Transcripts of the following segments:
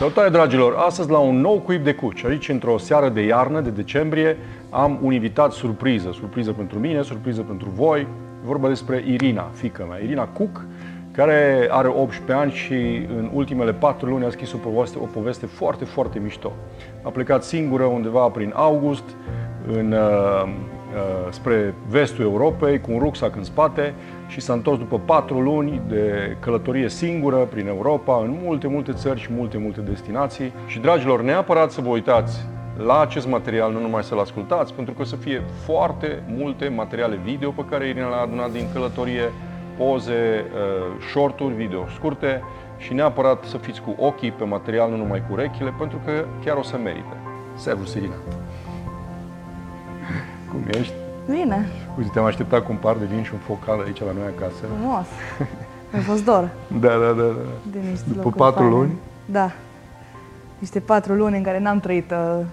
Salutare dragilor! Astăzi la un nou cuib de cuci. Aici, într-o seară de iarnă, de decembrie, am un invitat surpriză. Surpriză pentru mine, surpriză pentru voi. E vorba despre Irina, fica mea. Irina Cook, care are 18 ani și în ultimele 4 luni a scris o poveste, o poveste foarte, foarte mișto. A plecat singură undeva prin august, în, uh, uh, spre vestul Europei, cu un rucsac în spate și s-a întors după patru luni de călătorie singură prin Europa, în multe, multe țări și multe, multe destinații. Și, dragilor, neapărat să vă uitați la acest material, nu numai să-l ascultați, pentru că o să fie foarte multe materiale video pe care Irina le-a adunat din călătorie, poze, uh, shorturi, video scurte și neapărat să fiți cu ochii pe material, nu numai cu urechile, pentru că chiar o să merite. Servus, Irina! Cum ești? Bine, Uite, te-am așteptat cu un par de vin și un focal aici la noi acasă. frumos. Mi-a fost dor Da, da, da. da. de niște După locuri patru faine. luni? Da. Niște patru luni în care n-am trăit uh,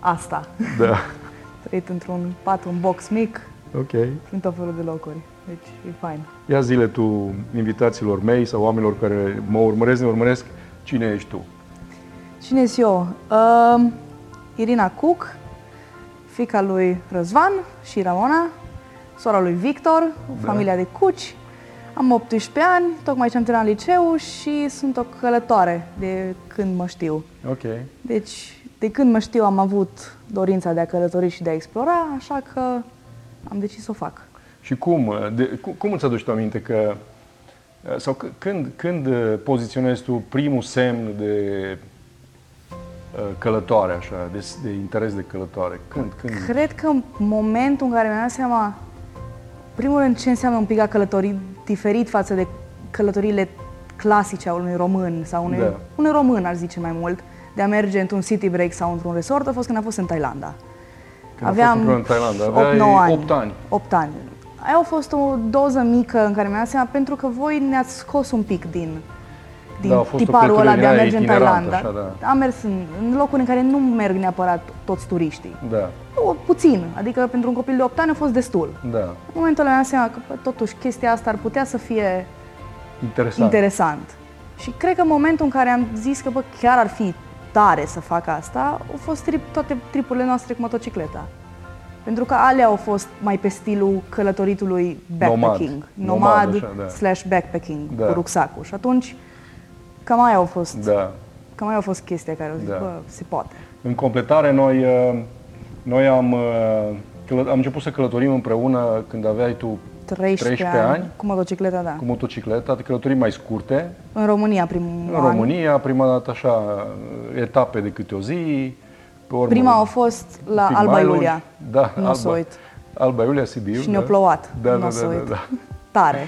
asta. Da. trăit într-un pat, un box mic, Ok. prin tot felul de locuri. Deci e fain. Ia zile tu invitațiilor mei sau oamenilor care mă urmăresc, ne urmăresc, cine ești tu? Cine sunt eu? Uh, Irina Cook, fica lui Răzvan și Ramona, sora lui Victor, Da. familia de Cuci. Am 18 ani, tocmai ce am terminat liceu și sunt o călătoare de când mă știu. Ok. Deci, de când mă știu, am avut dorința de a călători și de a explora, așa că am decis să o fac. Și cum, de, cum, cum îți aduci tu aminte că, sau c- când, când poziționezi tu primul semn de uh, călătoare, așa, de, de interes de călătoare? Când, când? Cred că în momentul în care mi-am dat seama, primul rând, ce înseamnă un pic a călători diferit față de călătoriile clasice a unui român sau unui, Da. unui român, aș zice mai mult, de a merge într-un city break sau într-un resort, a fost când am fost în Thailanda. Când a fost împreună în Thailanda? Aveai 8-9 ani. 8 ani. 8 ani. Aia a fost o doză mică în care mi-am dat seama, pentru că voi ne-ați scos un pic din, din Da, a fost o tiparul ăla de a călătorie merge în itinerantă, Thailanda. așa, da. Am mers în, în locuri în care nu merg neapărat toți turiștii. Da, O, puțin, adică pentru un copil de 8 ani a fost destul. da. În momentul ăla mi-am dat seama că bă, totuși chestia asta ar putea să fie Interesant. interesant. Și cred că în momentul în care am zis că bă, chiar ar fi tare să fac asta, au fost trip, toate tripurile noastre cu motocicleta. Pentru că alea au fost mai pe stilul călătoritului backpacking. Nomad. Nomad, Nomad, așa, da. slash backpacking Da. cu rucsacul. Și atunci cam aia au fost, Da. cam aia au fost chestia care au zis, Da. bă, se poate. În completare, noi, uh, noi am, uh, călă- am început să călătorim împreună când aveai tu 13, 13 ani, cu motocicleta, da. cu motocicleta, de călătorii mai scurte, În România primul în an. România, prima dată așa, etape de câte o zi, pe urmă, Prima a fost la un pic Alba mai lungi. Iulia. Da, Nu o să Alba, uit. Alba Iulia, Sibiu. Și ne-a da? plouat. Da, Nu da, o să da, da, uit. da. Tare.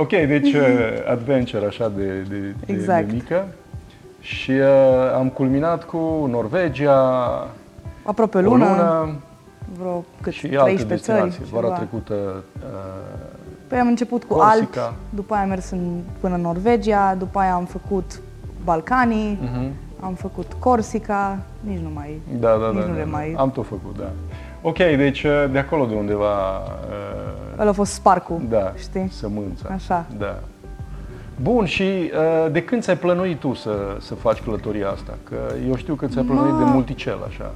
Ok, deci uh, adventure așa de, de, de, Exact. de mică. Și uh, am culminat cu Norvegia, Aprope o o lună, lună vreo cât, și alte 13 țări. destinații. Vara ceva. trecută uh, Păi am început cu Corsica. Alpi, după aia am mers în, până în Norvegia, după aia am făcut Balcanii, Mhm. am făcut Corsica, nici nu mai... Da, da, nici da, nu da, le da. mai... Am tot făcut, da. Ok, deci uh, de acolo de undeva, uh, Ăla a fost sparcul, da, știi? sămânța. Așa. Da. Bun, și uh, de când ți-ai plănuit tu să, să faci călătoria asta? Că eu știu că ți-ai plănuit Mă. de multicel, așa.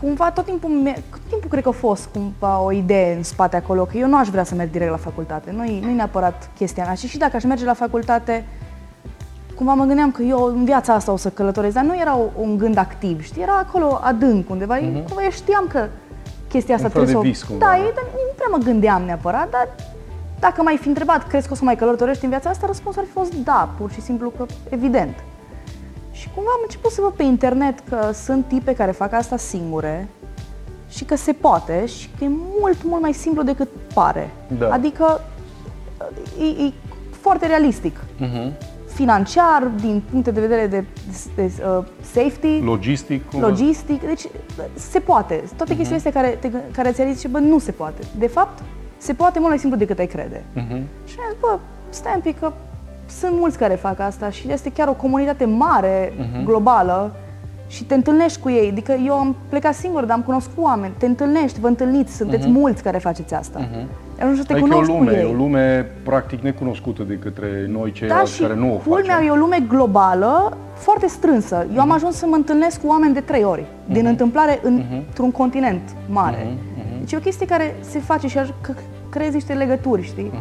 Cumva tot timpul, me- tot timpul cred că a fost cumva o idee în spate acolo, că eu nu aș vrea să merg direct la facultate. Nu-i, nu-i neapărat chestia mea. Și și dacă aș merge la facultate, cumva mă gândeam că eu în viața asta o să călătoresc, dar nu era o- un gând activ, știi? Era acolo adânc undeva. Mm-hmm. Cumva eu știam că chestia asta Un fel de trebuie vis, să o... cumva, Da, da. e, dar nu prea mă gândeam neapărat, dar dacă m-ai fi întrebat, crezi că o să mai călătorești în viața asta, răspunsul ar fi fost da, pur și simplu că evident. Și cumva am început să văd pe internet că sunt tipe care fac asta singure și că se poate și că e mult, mult mai simplu decât pare. Da. Adică e, e foarte realistic. Uh-huh. Financiar, din punct de vedere de, de, de uh, safety, Logistic. cumva? logistic, deci se poate. Toate chestiile astea care, te, care ți-ai zis, bă, nu se poate. De fapt, se poate mult mai simplu decât ai crede. Mhm. Și am zis, bă, stai un pic că sunt mulți care fac asta și este chiar o comunitate mare, globală și te întâlnești cu ei. Adică eu am plecat singur, dar am cunoscut oameni, te întâlnești, vă întâlniți, sunteți mulți care faceți asta. Ajungi să te Adică e o cunoști lume, cu ei. e o lume practic necunoscută de către noi Da, ceilalți și care nu o culmea facem. e o lume globală, foarte strânsă. Eu am ajuns să mă întâlnesc cu oameni de trei ori, din întâmplare în, într-un continent mare. Deci e o chestie care se face și aj- că creezi niște legături, știi?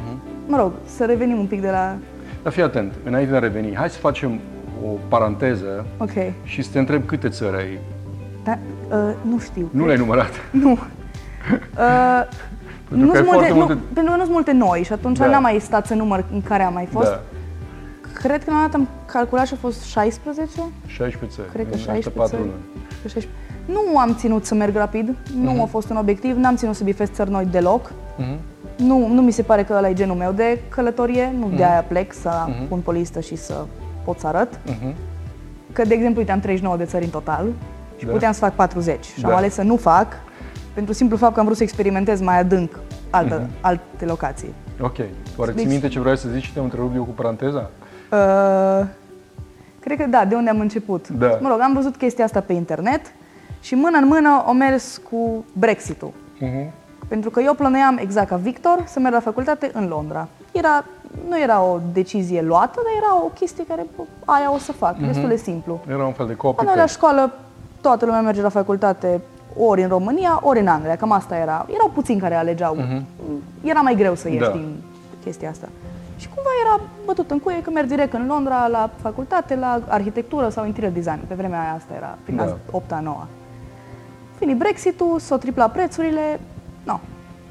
Mă rog, să revenim un pic de la... Dar fii atent, înainte de a reveni, hai să facem o paranteză Ok. și să te întreb câte țări ai. Da, uh, nu știu. Nu le-ai numărat. Nu. Uh, Pentru nu că ai sunt multe, foarte nu, multe- pentru că nu sunt multe noi și atunci Da. n-am mai stat să număr în care am mai fost. Da, Cred că la un dat am calculat și a fost 16. 16 țări. Cred că în 16 patru țări. luni. Că 16. Nu am ținut să merg rapid, nu a fost un obiectiv, n-am ținut să bifez țări noi deloc. Mhm. Nu, nu mi se pare că ăla e genul meu de călătorie, nu de aia plec să pun pe listă și să pot să arăt. Mhm. Că, de exemplu, uite, am 39 de țări în total și Da. puteam să fac 40 și am Da. ales să nu fac pentru simplu fapt că am vrut să experimentez mai adânc altă, alte locații. Ok. Oare ții Deci- minte ce vrei să zici și te-am întrerupt eu cu paranteza? Uh, cred că da, de unde am început. Da. Mă rog, am văzut chestia asta pe internet și mână în mână o mers cu Brexit-ul. Mhm. Pentru că eu plănuiam exact ca Victor să merg la facultate în Londra. Era, nu era o decizie luată, dar era o chestie care bă, aia o să fac, destul de simplu. Era un fel de copy La noi la școală toată lumea merge la facultate ori în România, ori în Anglia, cam asta era. Erau puțini care alegeau. Era mai greu să ieși Da. din chestia asta. Și cumva era bătut în cuie că merg direct în Londra la facultate, la arhitectură sau interior design. Pe vremea aia asta era, prin Da. da. 8 9 Fini Brexit-ul, s-au triplat prețurile, no,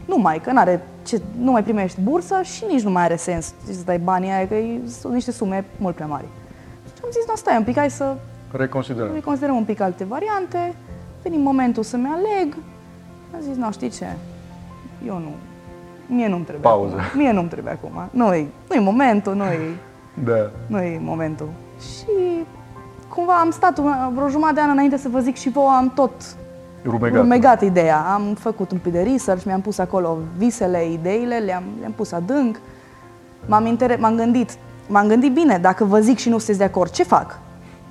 nu mai, că n-are ce, nu mai primești bursă și nici nu mai are sens să dai banii aia, că e- sunt niște sume mult prea mari. Și am zis, nu, stai un pic, hai să Reconsiderăm. noi considerăm un pic alte variante, veni momentul să-mi aleg. Am zis, nu, știi ce, eu nu, mie nu-mi trebuie Pauză. acum. Mie nu-mi trebuie acum. Nu-i, nu-i momentul, nu-i, Da. nu-i momentul. Și cumva am stat una, vreo jumătate de an înainte să vă zic și vouă, am tot Rumegat. rumegat ideea. Am făcut un pic de research, mi-am pus acolo visele, ideile, le-am, le-am pus adânc. M-am, inter- m-am gândit, m-am gândit bine, dacă vă zic și nu sunteți de acord, ce fac?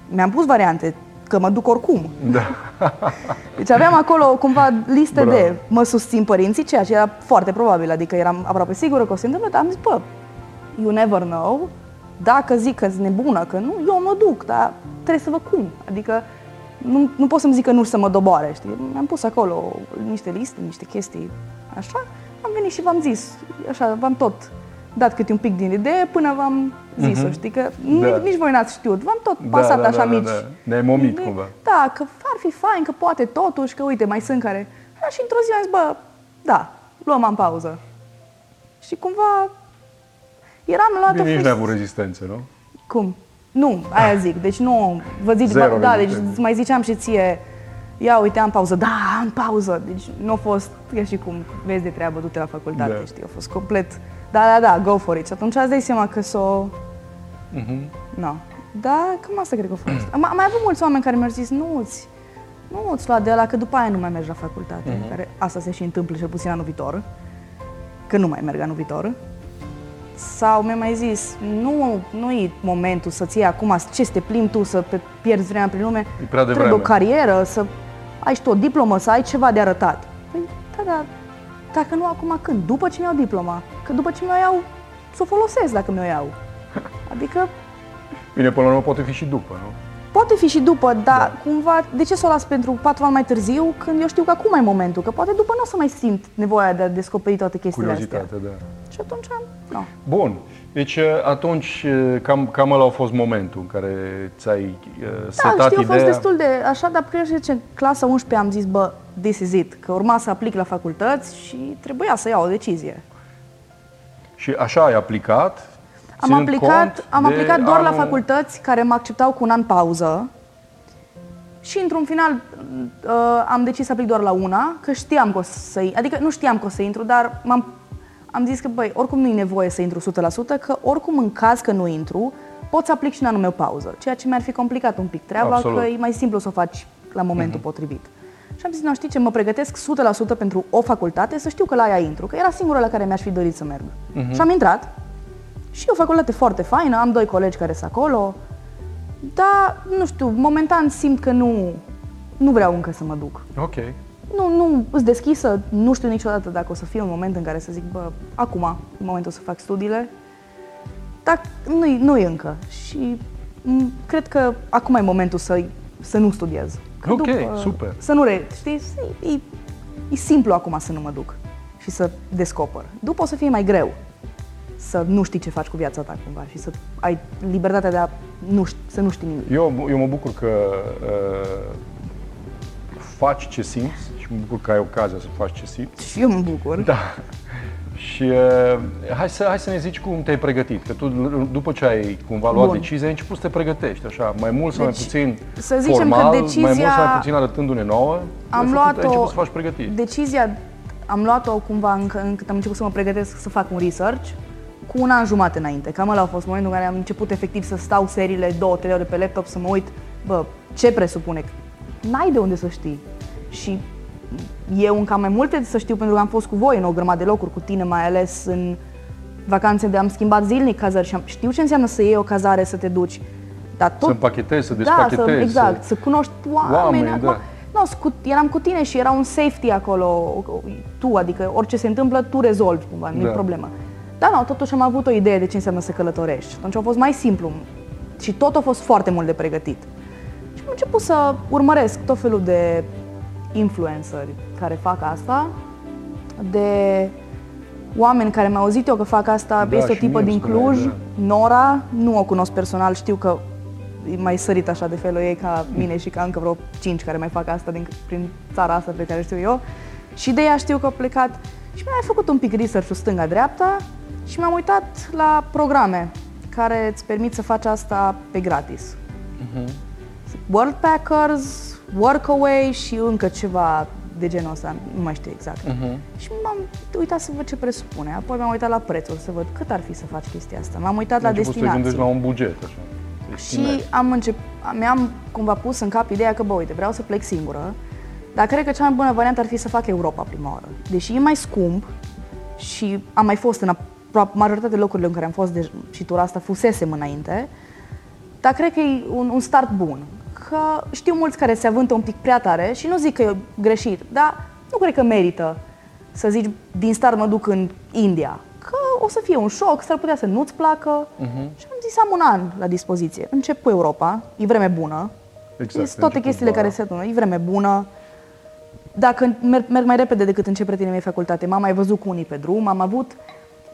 Mi-am pus variante, că mă duc oricum. Da. Deci aveam acolo cumva liste Bravo. de mă susțin părinții, ceea ce era foarte probabil, adică eram aproape sigură că o să se întâmple, dar am zis, bă, you never know, dacă zic că sunt nebună, că nu, eu mă duc, dar trebuie să văd cum. Adică nu, nu pot să-mi zic că nu și să mă doboare, știi? Mi-am pus acolo niște liste, niște chestii, așa, am venit și v-am zis, așa, v-am tot dat câte un pic din idee până v-am zis-o, știi? Că Da. nici, nici voi n-ați știut, v-am tot Da, pasat da, așa da, da, mici. da. Ne-ai momit Ne- cumva. Da, că ar fi fain, că poate totuși, că uite, mai sunt care... Da, și într-o zi am zis, bă, da, luăm în pauză. Și cumva eram la Bine, nici n-ai avut rezistență, nu? Cum? Nu, aia zic. Deci nu, vă zic, Zero da, deci rezistență. îți mai ziceam și ție, ia uite, am pauză. Da, am pauză. Deci nu a fost, ca și cum vezi de treabă, du-te la facultate, Da. știi, a fost complet, da, da, da, go for it. Și atunci îți dai seama că s-o, Mhm. nu. Da, cam asta cred că a fost. Am, am mai avut mulți oameni care mi-au zis, nu-ți, nu-ți lua de la că după aia nu mai mergi la facultate. Mhm. Care asta se și întâmplă cel puțin anul viitor, că nu mai merg anul viitor. Sau mi-a mai zis, nu, nu e momentul să-ți iei acum, ce să te plimbi tu, să pe pierzi vremea prin lume. E prea Trebuie devreme. o carieră, să ai și tu o diplomă, să ai ceva de arătat. Păi, da, da, dacă nu acum, când? După ce mi-au diploma. Că după ce mi-o iau, să o folosesc dacă mi-o iau. Adică Bine, până la urmă poate fi și după, nu? Poate fi și după, dar da. cumva, de ce să o las pentru patru ani mai târziu, când eu știu că acum e momentul, că poate după nu o să mai simt nevoia de a descoperi toate chestiile astea. Curiozitate, da. Și atunci, nu. Bun. Deci uh, atunci uh, cam, cam ăla a fost momentul în care ți-ai uh, Da, setat știu, a fost ideea. destul de așa, dar cred că în clasa 11 am zis, bă, this is it, că urma să aplic la facultăți și trebuia să iau o decizie. Și așa ai aplicat? Am ținând aplicat, cont am de aplicat doar la anul- facultăți care mă acceptau cu un an pauză și într-un final uh, am decis să aplic doar la una, că știam că o să adică nu știam că o să intru, dar m-am, am zis că băi, oricum nu e nevoie să intru 100%, că oricum în caz că nu intru, pot să aplic și în anul meu pauză, ceea ce mi-ar fi complicat un pic treaba, Absolut. că e mai simplu să o faci la momentul potrivit. Și am zis, nu știi ce, mă pregătesc 100% pentru o facultate, să știu că la ea intru, că era singura la care mi-aș fi dorit să merg. Și am intrat, și e o facultate foarte faină, am doi colegi care sunt acolo, dar, nu știu, momentan simt că nu, nu vreau încă să mă duc. Ok. nu, nu îți deschisă, nu știu niciodată dacă o să fie un moment în care să zic, bă, acum, în momentul să fac studiile, dar nu-i, nu-i încă. Și m, cred că acum e momentul să, să nu studiez. Că Ok, super. Să nu re, știi, e, e simplu acum să nu mă duc și să descoper. După o să fie mai greu să nu știi ce faci cu viața ta cumva și să ai libertatea de a nu, ști- să nu știi nimic. Eu, eu mă bucur că uh, faci ce simți și mă bucur că ai ocazia să faci ce simți. Și eu mă bucur. Da. Și uh, hai, să, hai să ne zici cum te-ai pregătit, că tu după ce ai cumva luat Bun. decizia, ai început să te pregătești, așa, mai mult sau mai Deci, puțin să zicem că formal, mai decizia- mult sau mai puțin arătându-ne nouă, ai, Am făcut, luat ai început o să faci pregătiri. decizia, am luat-o cumva încă, încât am început să mă pregătesc să fac un research cu un an jumate înainte. Cam ăla a fost momentul în care am început efectiv să stau seriile două, trei ore pe laptop să mă uit, bă, ce presupune? N-ai de unde să știi. Și eu încă am mai multe să știu pentru că am fost cu voi în o grămadă de locuri, cu tine mai ales în vacanțe de am schimbat zilnic cazări și am, știu ce înseamnă să iei o cazare, să te duci. Dar tot Să împachetezi, să da, despachetezi. să, exact, să cunoști oameni. Oameni, acum, da. Nu, scu- eram cu tine și era un safety acolo, tu, adică orice se întâmplă, tu rezolvi cumva, nu e Da. problemă. Dar nu, totuși am avut o idee de ce înseamnă să călătorești. Atunci a fost mai simplu și tot a fost foarte mult de pregătit. Și am început să urmăresc tot felul de influenceri care fac asta, de oameni care mi-au auzit eu că fac asta, Da, este o și tipă mie din îmi spuneai, Cluj, da. Nora, nu o cunosc personal, știu că e mai sărit așa de felul ei ca mine și ca încă vreo cinci care mai fac asta din, prin țara asta pe care știu eu. Și de ea știu că a plecat și mi-a făcut un pic research stânga-dreapta și mi-am uitat la programe care îți permit să faci asta pe gratis. World Packers, Workaway și încă ceva de genul ăsta, nu mai știu exact. Mhm. Și m-am uitat să văd ce presupune, apoi m-am uitat la prețuri, să văd cât ar fi să faci chestia asta. M-am uitat la Ai început să te destinații. gândești la un buget, așa. să Și estimezi. am încep, mi-am cumva pus în cap ideea că, bă, uite, vreau să plec singură, dar cred că cea mai bună variantă ar fi să fac Europa prima oară. Deși e mai scump și am mai fost în aproape majoritatea locurile în care am fost de, și tura asta fusesem înainte, dar cred că e un, un start bun. Că știu mulți care se avântă un pic prea tare și nu zic că e greșit, dar nu cred că merită să zici din start mă duc în India. Că o să fie un șoc, s-ar putea să nu-ți placă. Și am zis am un an la dispoziție. Încep cu Europa, e vreme bună. Exact, Sunt ai toate început chestiile vara. care se adună, e vreme bună. Dacă merg, merg mai repede decât încep prietenii mei facultate, m-am mai văzut cu unii pe drum, am avut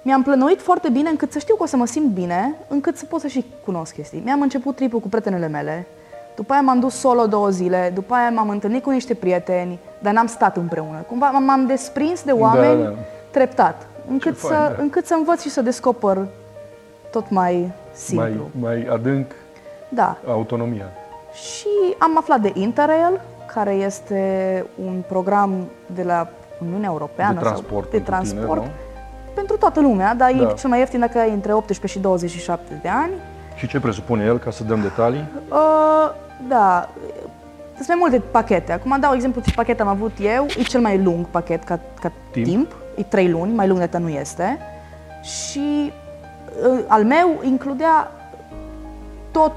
mi-am plănuit foarte bine încât să știu că o să mă simt bine, încât să pot să și cunosc chestii. Mi-am început tripul cu prietenele mele, după aia m-am dus solo două zile, după aia m-am întâlnit cu niște prieteni, dar n-am stat împreună. Cumva m- m-am desprins de oameni da. treptat, încât, fain, să, da. încât să învăț și să descoper tot mai simplu. mai, mai adânc Da. autonomia. Și am aflat de Interrail, care este un program de la Uniunea Europeană De transport sau de pentru tine, transport nu? Pentru toată lumea, dar Da. e cel mai ieftin dacă ai între 18 și 27 de ani. Și ce presupune el, ca să dăm detalii? Uh, da, sunt mai multe pachete. Acum dau exemplu ce pachet am avut eu. E cel mai lung pachet ca, ca Timp. timp. timp. E 3 luni, mai lung de atât nu este. Și uh, al meu includea tot,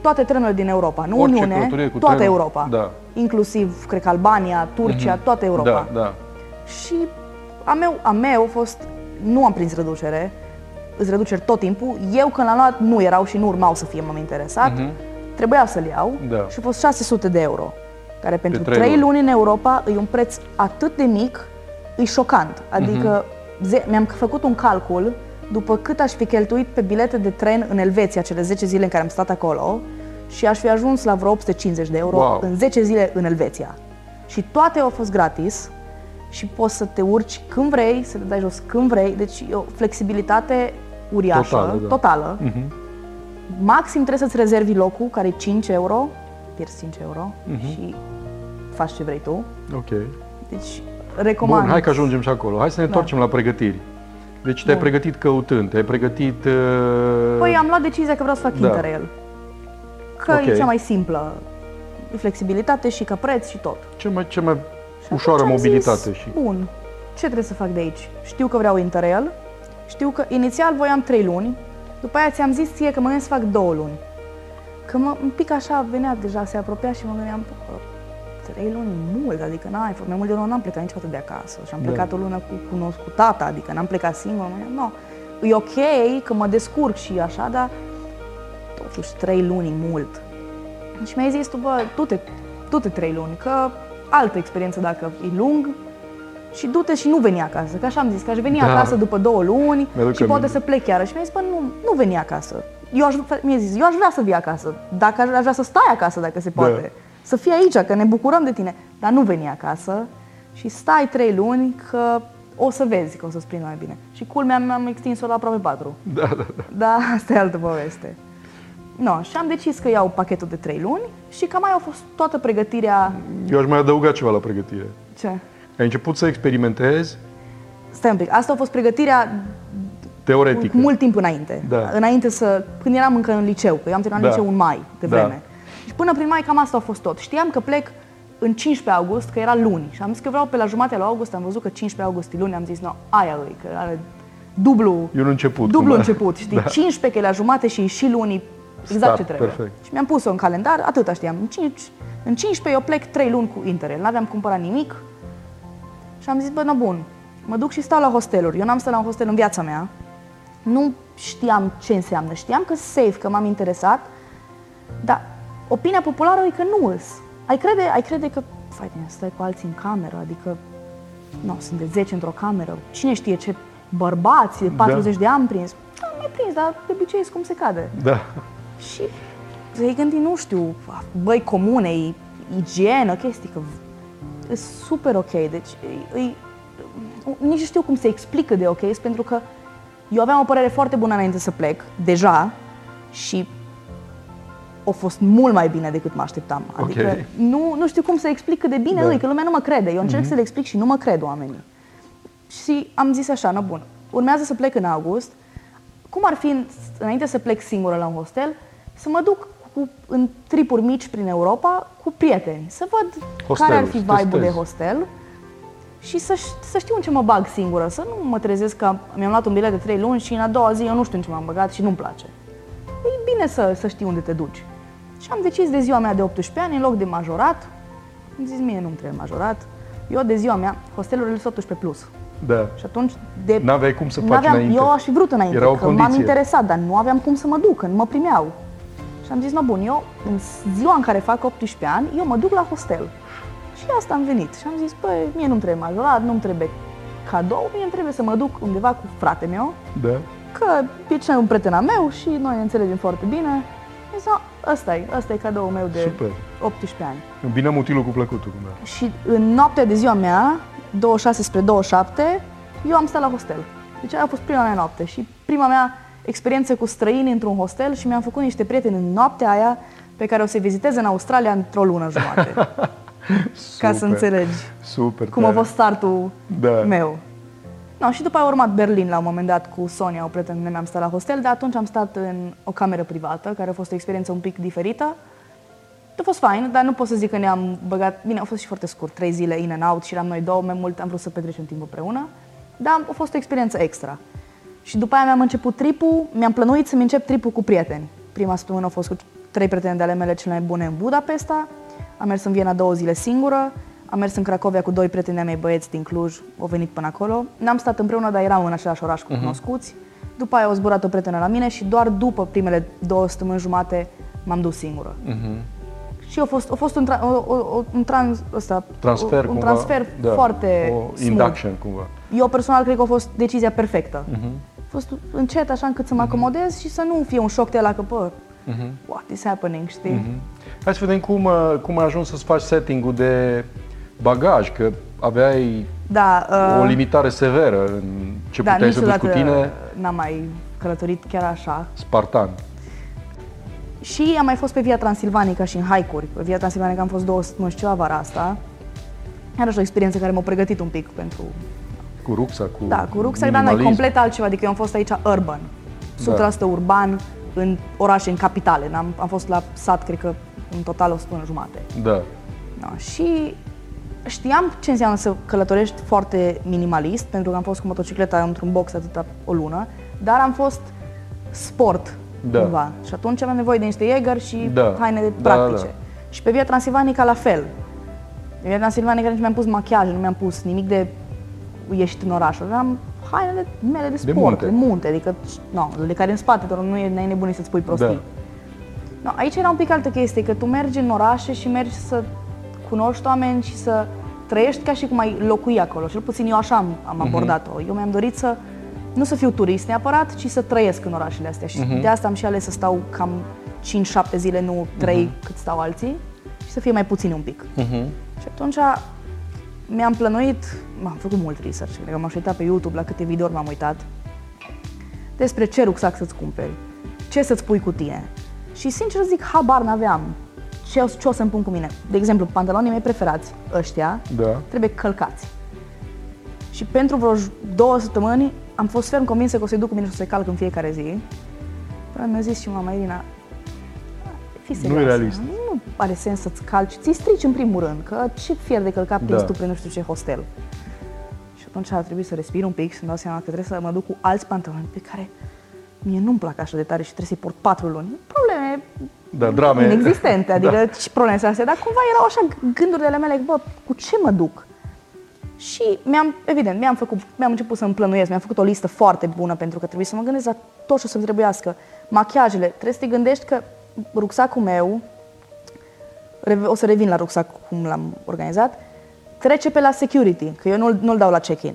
toate trenurile din Europa, nu Orice Uniune, călătorie cu toată trenul. Europa. Da. Inclusiv, cred că Albania, Turcia, toată Europa. Da, da. Și a meu, a meu a fost, nu am prins reducere, îți reduceri tot timpul. Eu când l-am luat nu erau și nu urmau să fie m-am interesat. Trebuia să-l iau Mhm. Da. și a fost 600 de euro. Care pentru trei 3 luni. luni în Europa e un preț atât de mic, e șocant. Adică Mhm. ze- mi-am făcut un calcul după cât aș fi cheltuit pe bilete de tren în Elveția cele 10 zile în care am stat acolo și aș fi ajuns la vreo 850 de euro Wow. în 10 zile în Elveția. Și toate au fost gratis și poți să te urci când vrei, să te dai jos când vrei, deci e o flexibilitate uriașă, Totală, da. totală. Maxim trebuie să-ți rezervi locul, care e 5 euro, pierzi 5 euro și faci ce vrei tu. Ok. Deci, recomand. Bun, hai că ajungem și acolo. Hai să ne întoarcem la pregătiri. Deci te-ai Bun. pregătit căutând, te-ai pregătit... Uh... Păi am luat decizia că vreau să fac Da. Interrail. Că Ok. e cea mai simplă. E flexibilitate și ca preț și tot. cel mai, cel mai Și ușoară atunci am mobilitate zis, și... Bun, ce trebuie să fac de aici? Știu că vreau Interrail, știu că inițial voiam 3 luni, după aia ți-am zis ție că mă gândesc să fac 2 luni. Că mă, un pic așa venea deja, se apropia și mă gândeam, bă, trei luni mult, adică n-ai fost, mai mult de o lună n-am plecat niciodată de acasă și am Da. plecat o lună cu, cu, cu tata, adică n-am plecat singur, mă gândeam, no, e ok că mă descurc și așa, dar totuși trei luni e mult. Și mi-ai zis tu, bă, du-te, du-te trei luni, că altă experiență dacă e lung și du-te și nu veni acasă, că așa am zis, că aș veni Da. acasă după două luni Mi-aduc și poate aminte. să plec chiar. Și mi-a zis, bă, nu, nu veni acasă. Eu aș, mi-a zis, eu aș vrea să vii acasă, dacă aș, aș vrea să stai acasă, dacă se poate. Da. Să fii aici, că ne bucurăm de tine, dar nu veni acasă și stai trei luni că o să vezi că o să-ți prind mai bine. Și culmea mi-am extins-o la aproape patru. Da, da, da. Da, asta e altă poveste. No, și am decis că iau pachetul de trei luni și cam mai a fost toată pregătirea... Eu aș mai adăuga ceva la pregătire. Ce? Ai început să experimentezi Stai un pic, asta a fost pregătirea teoretic. cu mult timp înainte. Da. Înainte să... Când eram încă în liceu, că eu am terminat Da. liceu în mai de Da. vreme. Și până prin mai cam asta a fost tot. Știam că plec în 15 august, că era luni. Și am zis că vreau pe la jumatea lui august, am văzut că 15 august e luni, am zis, no, aia îi, că are dublu, E un început. dublu cumva. început, știi? Da. 15 că e la jumate și și luni exact Start, ce trebuie. perfect. Și mi-am pus-o în calendar, atâta știam. În 5, în 15 eu plec 3 luni cu Interrail, n-aveam cumpărat nimic. Și am zis, bă, no, bun, mă duc și stau la hosteluri. Eu n-am stat la un hostel în viața mea. Nu știam ce înseamnă. Știam că safe, că m-am interesat, dar opinia populară e că nu îs. Ai crede, ai crede că, fai bine, stai cu alții în cameră, adică, nu, sunt de 10 într-o cameră, cine știe ce bărbați, de 40 de ani prins. Da, mai prins, dar de obicei sunt cum se cade. Da. Și te-ai gândit, nu știu, băi comune, e igienă, chestii, că e super ok. Deci, e, e, nici nu știu cum se explică de ok, pentru că eu aveam o părere foarte bună înainte să plec, deja, și a fost mult mai bine decât mă așteptam. Adică Ok. nu, nu știu cum să explic cât de bine Da. da. e, că lumea nu mă crede. Eu încerc să le explic și nu mă cred oamenii. Și am zis așa, no, bun, urmează să plec în august. Cum ar fi, înainte să plec singură la un hostel, să mă duc cu, în tripuri mici prin Europa cu prieteni, să văd care ar fi Hostelul, să vibe-ul de testezi. hostel și să, ș- să știu în ce mă bag singură, să nu mă trezesc că mi-am luat un bilet de trei luni și în a doua zi eu nu știu în ce m-am băgat și nu-mi place. E bine să, să știi unde te duci. Și am decis de ziua mea de 18 ani, în loc de majorat, am zis mie nu-mi trebuie majorat, eu de ziua mea, hostelurile sunt 18 plus. Da. Și atunci de N-aveai cum să faci N-aveam, înainte. Eu aș fi vrut înainte, Era o că m-am condiție. interesat, dar nu aveam cum să mă duc, că nu mă primeau. Și am zis, no bun, eu în ziua în care fac 18 ani, eu mă duc la hostel. Și asta am venit. Și am zis, băi, mie nu-mi trebuie majorat, nu-mi trebuie cadou, mie îmi trebuie să mă duc undeva cu frate meu, Da. că e cel mai un prieten al meu și noi ne înțelegem foarte bine. Și zis, "No, ăsta e, ăsta e cadoul meu de Super. 18 ani. Îmbinăm utilul cu plăcutul. Cumva. Și în noaptea de ziua mea, 26 spre 27, eu am stat la hostel. Deci aia a fost prima mea noapte și prima mea experiență cu străini într-un hostel și mi-am făcut niște prieteni în noaptea aia pe care o să vizitez în Australia într-o lună jumate. ca să Super. înțelegi Super cum a tare. fost startul Da. meu. No, și după aia a urmat Berlin la un moment dat cu Sonia, o prietenă mea, am stat la hostel, dar atunci am stat în o cameră privată, care a fost o experiență un pic diferită. A fost fain, dar nu pot să zic că ne-am băgat... Bine, a fost și foarte scurt, trei zile in and out și eram noi două, mai mult am vrut să petrecem timp împreună, dar a fost o experiență extra. Și după aia mi-am început tripul, mi-am plănuit să-mi încep tripul cu prieteni. Prima săptămână a fost cu trei prieteni de ale mele cele mai bune în Budapesta, am mers în Viena două zile singură, am mers în Cracovia cu doi prieteni ai mei băieți din Cluj, au venit până acolo. N-am stat împreună, dar eram în același oraș cu cunoscuți. După aia au zburat o prietenă la mine și doar după primele două săptămâni jumate m-am dus singură. Și a fost, a fost un, tra- o, o, o- un trans, ăsta, Transfer, un cumva. transfer da. foarte O smooth. induction, cumva. Eu personal cred că a fost decizia perfectă. Mhm. A fost încet așa încât să mă acomodez și să nu fie un șoc de la că, bă, Mhm. what is happening, știi? Hai să vedem cum, uh, cum ai ajuns să-ți faci setting-ul de bagaj, că aveai Da, o uh, limitare severă în ce da, puteai să duci cu niciodată tine, n-am mai călătorit chiar așa. spartan. Și am mai fost pe Via Transilvanica și în hike-uri. Pe Via Transilvanica am fost două săptămâni și ceva vara asta. Iarăși o experiență care m-a pregătit un pic pentru... Cu rucsac, cu Da, cu rucsac, dar noi minimalism. complet altceva. Adică eu am fost aici urban. 100% Da. urban, în orașe, în capitale. N-am, am fost la sat, cred că, în total o săptămână jumate. Da. Da, și știam ce înseamnă să călătorești foarte minimalist, pentru că am fost cu motocicleta într-un box atâta o lună, dar am fost sport Da. cumva. Și atunci aveam nevoie de niște Jäger și Da. haine Da, practice. da. Și pe Via Transilvanica la fel. Eu eram în Silvania care nici mi-am pus machiaj, nu mi-am pus nimic de ieșit în oraș. Aveam hainele mele de sport, de munte, de munte adică, no, de care în spate, doar nu e n-ai nebunit să-ți pui prostii. Da. No, aici era un pic altă chestie, că tu mergi în orașe și mergi să cunoști oameni și să trăiești ca și cum ai locui acolo. Cel puțin eu așa am, am Mhm. abordat-o. Eu mi-am dorit să nu să fiu turist neapărat, ci să trăiesc în orașele astea. Și Mhm. de asta am și ales să stau cam 5-7 zile, nu 3 Mhm. cât stau alții, și să fie mai puțin un pic. Mhm. Și atunci mi-am plănuit, m-am făcut mult research, cred că m-am și uitat pe YouTube la câte videouri m-am uitat, despre ce rucsac să-ți cumperi, ce să-ți pui cu tine. Și sincer zic, habar n-aveam ce, o- ce o să-mi pun cu mine. De exemplu, pantalonii mei preferați, ăștia, Da. trebuie călcați. Și pentru vreo j- două săptămâni am fost ferm convinsă că o să-i duc cu mine și o să-i calc în fiecare zi. Până mi-a zis și mama Irina, fii Nu e serioasă, realist. Nu are sens să-ți calci, ți strici în primul rând, că ce fier de călcat Da. prins tu prin nu știu ce hostel. Și atunci a trebuit să respir un pic și să-mi dau seama că trebuie să mă duc cu alți pantaloni pe care mie nu-mi plac așa de tare și trebuie să-i port patru luni. Probleme Da, drame. inexistente, adică da. și probleme sunt astea, dar cumva erau așa gânduri de ale mele, bă, cu ce mă duc? Și mi-am, evident, mi-am, făcut, mi-am început să-mi plănuiesc, mi-am făcut o listă foarte bună pentru că trebuie să mă gândesc la tot ce o să-mi trebuiască. Machiajele, trebuie să te gândești că rucsacul meu, reve- o să revin la rucsac cum l-am organizat, trece pe la security, că eu nu-l, nu-l dau la check-in.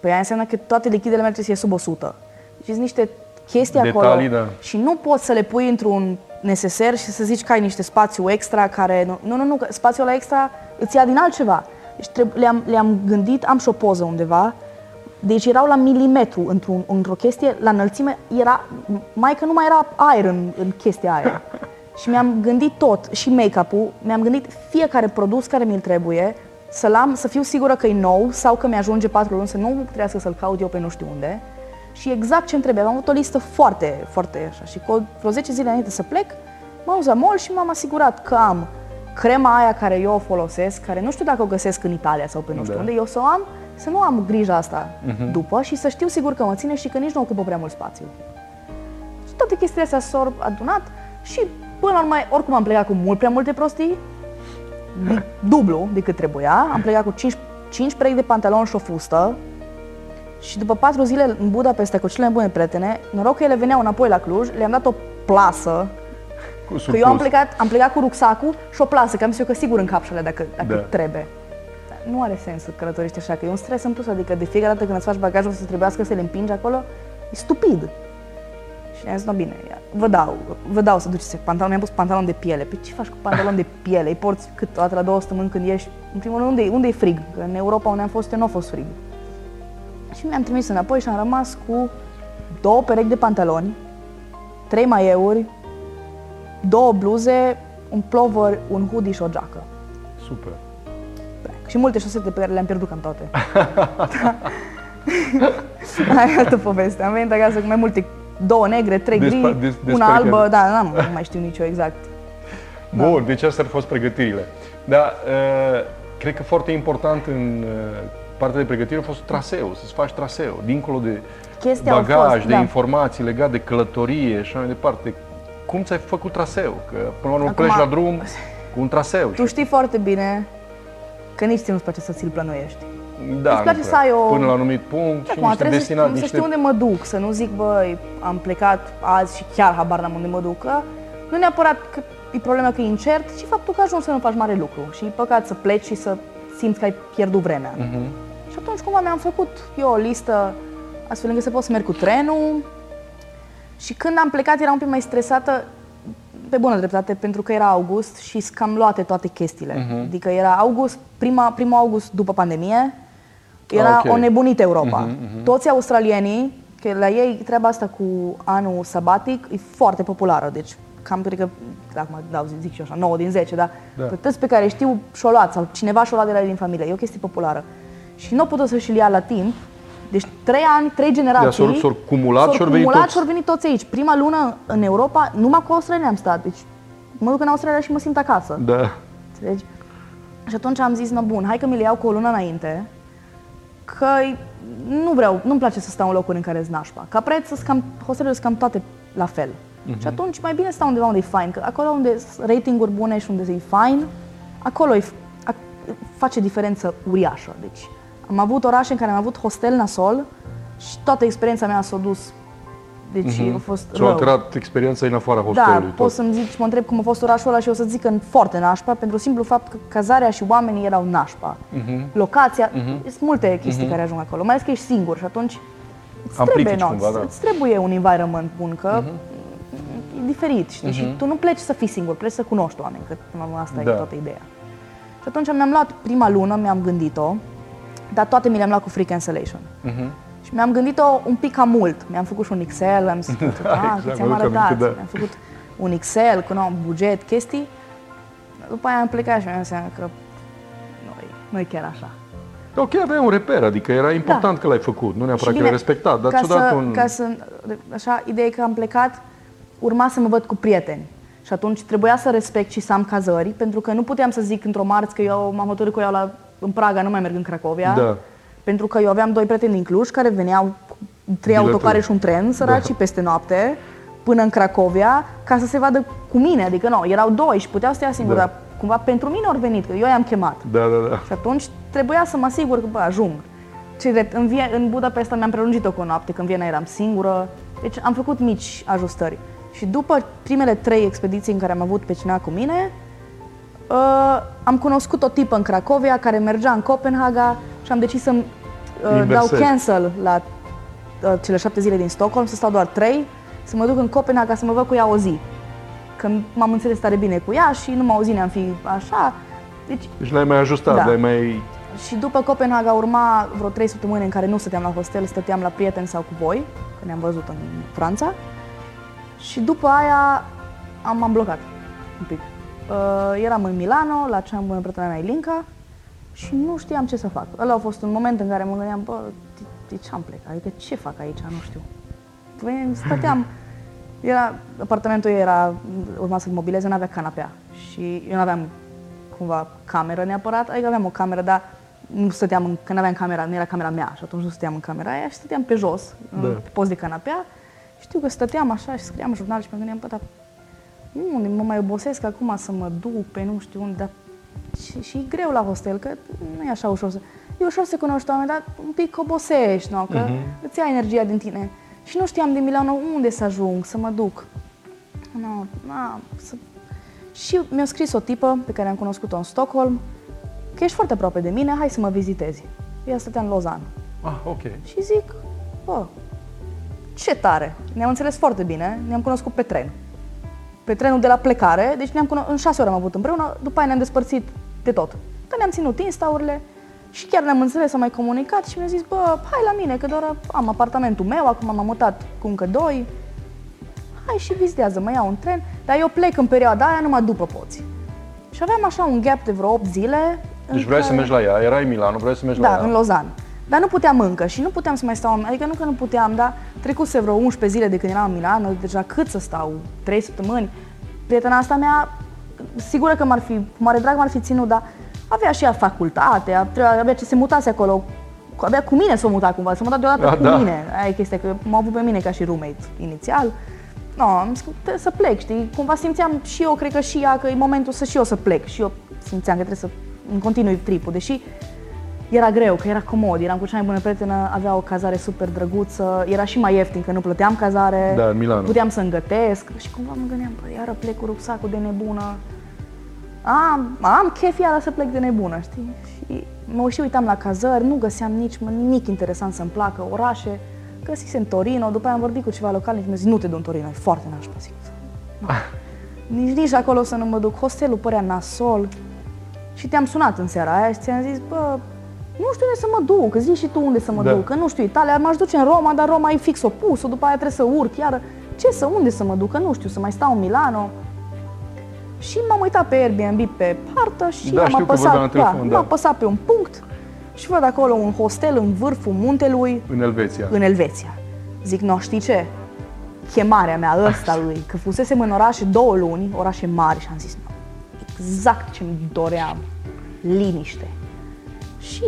Păi aia înseamnă că toate lichidele mele trebuie să fie sub 100. Deci sunt niște chestii Detalii, acolo da. și nu poți să le pui într-un neseser și să zici că ai niște spațiu extra care... Nu, nu, nu, nu că spațiul ăla extra îți ia din altceva. Deci trebu- le-am, le-am gândit, am și o poză undeva, deci erau la milimetru într-un, într-o chestie, la înălțime era, mai că nu mai era aer în, în chestia aia. Și mi-am gândit tot, și make-up-ul, mi-am gândit fiecare produs care mi-l trebuie, să-l am, să fiu sigură că e nou sau că mi-ajunge patru luni, să nu trebuiască să-l caut eu pe nu știu unde. Și exact ce-mi trebuie. Am avut o listă foarte, foarte așa. Și cu vreo 10 zile înainte să plec, m-am dus la mall și m-am asigurat că am crema aia care eu o folosesc, care nu știu dacă o găsesc în Italia sau pe nu știu Da. unde, eu să o am, să nu am grija asta după și să știu sigur că mă ține și că nici nu ocupă prea mult spațiu. Și toate chestiile astea s-au adunat și până la urmă, oricum am plecat cu mult prea multe prostii, dublu decât trebuia, am plecat cu 5, 5 perechi de pantaloni și o fustă, și după patru zile în Budapesta cu cele mai bune prietene, noroc că ele veneau înapoi la Cluj, le-am dat o plasă, Cu că eu am surplus. plecat, am plecat cu rucsacul și o plasă, că am zis eu că sigur în capșele dacă, dacă Da. trebuie. Dar nu are sens să călătorești așa, că e un stres în plus, adică de fiecare dată când îți faci bagajul să trebuiască să le împingi acolo, e stupid. Și am zis, no bine, ia, vă dau, vă dau să duceți pantalon, mi-am pus pantalon de piele. Pe ce faci cu pantalon de piele? Îi porți cât o dată la două săptămâni când ieși? În primul rând, unde e, unde e frig? Că în Europa unde am fost eu nu a fost frig. Și mi-am trimis înapoi și am rămas cu două perechi de pantaloni, trei maieuri, două bluze, un plover, un hoodie și o geacă. Super. Și multe șosete pe care le-am pierdut cam toate. Aia e altă poveste. Am venit acasă cu mai multe, două negre, trei Despa- gri, des- una despre albă, care- da, n-am, nu mai știu nici eu exact. Bun, deci astea au fost pregătirile. Dar uh, cred că foarte important în uh, partea de pregătire a fost traseu, să-ți faci traseu, dincolo de Chestia au bagaj, fost, de da. informații legate de călătorie și așa mai departe. Cum ți-ai făcut traseu? Că până la urmă Acum- pleci la drum cu un traseu. Tu știi foarte bine că nici ție nu-ți place să ți-l plănuiești. da, îți place nu să prea. ai o- Până la un anumit punct și Acum niște trebuie să, destinat, știu, să niște... știu unde mă duc, să nu zic, băi, am plecat azi și chiar habar n-am unde mă duc. Că nu neapărat că e problema că e incert, ci faptul că ajungi să nu faci mare lucru. Și e păcat să pleci și să simți că ai pierdut vremea. Mhm. Și atunci cumva mi-am făcut eu o listă astfel încât să pot să merg cu trenul. Și când am plecat eram un pic mai stresată, pe bună dreptate, pentru că era august și s- cam luate toate chestiile. Mhm. Adică era august, prima, primul august după pandemie, era Ah, ok. o nebunită Europa. Mhm, Toți australienii, că la ei treaba asta cu anul sabatic e foarte populară, deci cam cred că, acum dau, zic și eu așa, 9 din 10, dar Da. pe toți pe care știu și-o luat sau cineva și-o luat de la ei din familie, e o chestie populară. Și nu au putut să-și ia la timp, deci trei ani, trei generații. Da, s-au- s-au cumulat și au venit cumulat toți. și au venit toți aici. Prima lună în Europa, numai cu Australia am stat, deci mă duc în Australia și mă simt acasă. Da. Înțelegi? Și atunci am zis, no bun, hai că mi le iau cu o lună înainte, că nu vreau, nu-mi place să stau în locuri în care îți nașpa. Ca preț, sunt cam, hostelurile sunt cam toate la fel. Mhm. Și atunci mai bine stau undeva unde e fain, că acolo unde sunt ratinguri bune și unde e fain, acolo e, ac- face diferență uriașă. Deci am avut orașe în care am avut hostel nasol și toată experiența mea s-a dus deci mm-hmm. a fost Și-a rău. alterat experiența în afara Da, hostelului. tot. poți să-mi zici, mă întreb cum a fost orașul ăla și o să zic că în foarte nașpa, pentru simplu fapt că cazarea și oamenii erau nașpa. Mhm. Locația, sunt multe chestii care ajung acolo, mai ales că ești singur și atunci îți Amplifici trebuie, cumva, da. îți trebuie un environment bun, că Mhm. e diferit, știi? Și tu nu pleci să fii singur, pleci să cunoști oameni, că până la urmă asta Da. e toată ideea. Și atunci mi-am luat prima lună, mi-am gândit-o, dar toate mi le-am luat cu free cancellation. Mhm. Și mi-am gândit-o un pic cam mult. Mi-am făcut și un Excel, am zis, Da, ah, exact, că ți-am mi-aduc aminte, arătat. da. Mi-am făcut un Excel cu un buget, chestii. După aia am plecat și mi-am dat seama că nu nu e chiar așa. Ok, aveai un reper, adică era important că l-ai făcut, nu neapărat că l-ai respectat, dar Da. ca ți-a dat să, un... ca să, așa, ideea e că am plecat, urma să mă văd cu prieteni. Și atunci trebuia să respect și să am cazări, pentru că nu puteam să zic într-o marți că eu m-am hotărât că eu la, în Praga, nu mai merg în Cracovia. Da. Pentru că eu aveam doi prieteni din Cluj care veneau cu trei Biletul. autocare și un tren, săraci Da. peste noapte, până în Cracovia, ca să se vadă cu mine. Adică nu, erau doi și puteau să stea singuri, Da. dar cumva pentru mine au venit, că eu i-am chemat. Da, da, da. Și atunci trebuia să mă asigur că, bă, ajung. Și drept, în, Vie- în Budapesta mi-am prelungit-o cu o noapte, când în Viena eram singură. Deci am făcut mici ajustări. Și după primele trei expediții în care am avut pe cineva cu mine, uh, am cunoscut o tipă în Cracovia care mergea în Copenhaga și am decis să-mi uh, dau Inversezi. cancel la uh, cele șapte zile din Stockholm, să stau doar trei, să mă duc în Copenhaga să mă văd cu ea o zi. Că m-am înțeles tare bine cu ea și numai o zi ne-am fi așa. Deci Deci l-ai mai ajustat, Da. l-ai mai... și după Copenhaga urma vreo trei săptămâni în care nu stăteam la hostel, stăteam la prieteni sau cu voi, că ne-am văzut în Franța. Și după aia am, am blocat un pic. Uh, eram în Milano, la cea mai bună prietena mea, Ilinca, și nu știam ce să fac. Ăla a fost un moment în care mă gândeam, bă, de, de ce am plecat? Adică ce fac aici? Nu știu. Păi, Stăteam, era, apartamentul ei era, urma să-l mobileze, nu avea canapea. Și eu nu aveam cumva cameră neapărat, adică aveam o cameră, dar nu stăteam, în, că nu aveam camera, nu era camera mea și atunci nu stăteam în camera aia și stăteam pe jos, Da. pe post de canapea. Știu că stăteam așa și scriam jurnal și mă gândeam, bă, dar unde mă mai obosesc acum să mă duc pe nu știu unde, dar și, și e greu la hostel, că nu e așa ușor să... E ușor să cunoști oameni, dar un pic obosești, nu? Că Mhm. îți ia energia din tine. Și nu știam din Milano unde să ajung, să mă duc. Nu, na, să... Și mi-a scris o tipă pe care am cunoscut-o în Stockholm, că ești foarte aproape de mine, hai să mă vizitezi. Ea stătea în Lozan. Ah, ok. Și zic, bă, ce tare! Ne-am înțeles foarte bine, ne-am cunoscut pe tren. Pe trenul de la plecare, deci ne-am cuno- în șase ore am avut împreună, după aia ne-am despărțit de tot. Că ne-am ținut instaurile și chiar ne-am înțeles, am mai comunicat și mi-a zis, bă, hai la mine, că doar am apartamentul meu, acum m-am mutat cu încă doi. Hai și vizitează, mă iau un tren, dar eu plec în perioada aia numai după poți. Și aveam așa un gap de vreo 8 zile. în Deci vrei să care- mergi la ea, erai în Milano, vrei să mergi la da, ea. în Lozan. Dar nu puteam încă și nu puteam să mai stau, adică nu că nu puteam, dar trecuse vreo 11 zile de când eram în Milano, deja cât să stau? 3 săptămâni? Prietena asta mea, sigură că m-ar fi, cu mare drag m-ar fi ținut, dar avea și ea facultate, avea avea ce se mutase acolo, cu- abia cu mine s-a mutat cumva, s-a mutat deodată Ah, cu da. mine. Aia e chestia, că m-a avut pe mine ca și roommate inițial. Nu, am zis că trebuie să plec, știi? Cumva simțeam și eu, cred că și ea, că e momentul să și eu să plec. Și eu simțeam că trebuie să îmi continui tripul, deși era greu, că era comod, eram cu cea mai bună prietenă, avea o cazare super drăguță, era și mai ieftin, că nu plăteam cazare, Da, în Milano. puteam să îngătesc și cumva mă gândeam, bă, iară plec cu rucsacul de nebună. Am, am chef iară să plec de nebună, știi? Și mă și uitam la cazări, nu găseam nici mă, nimic interesant să-mi placă, orașe. Găsisem Torino, după aia am vorbit cu ceva local și mi-a zis, nu te du în Torino, e foarte nașpa, zic. Nu. Nici, nici acolo să nu mă duc, hostelul părea nasol. Și te-am sunat în seara aia și ți-am zis, bă, nu știu unde să mă duc, zi și tu unde să mă Da. duc, că nu știu, Italia, m-aș duce în Roma, dar Roma e fix opusul, după aia trebuie să urc, iară, ce să, unde să mă duc, că nu știu, să mai stau în Milano. Și m-am uitat pe Airbnb pe hartă și Da, am știu că apăsat, vorbeam la telefon, da, da. m-am apăsat pe un punct și văd acolo un hostel în vârful muntelui În Elveția. în Elveția. Zic, nu știi ce? Chemarea mea ăsta lui, că fusesem în orașe două luni, orașe mari și am zis, nu, exact ce-mi doream, liniște. Și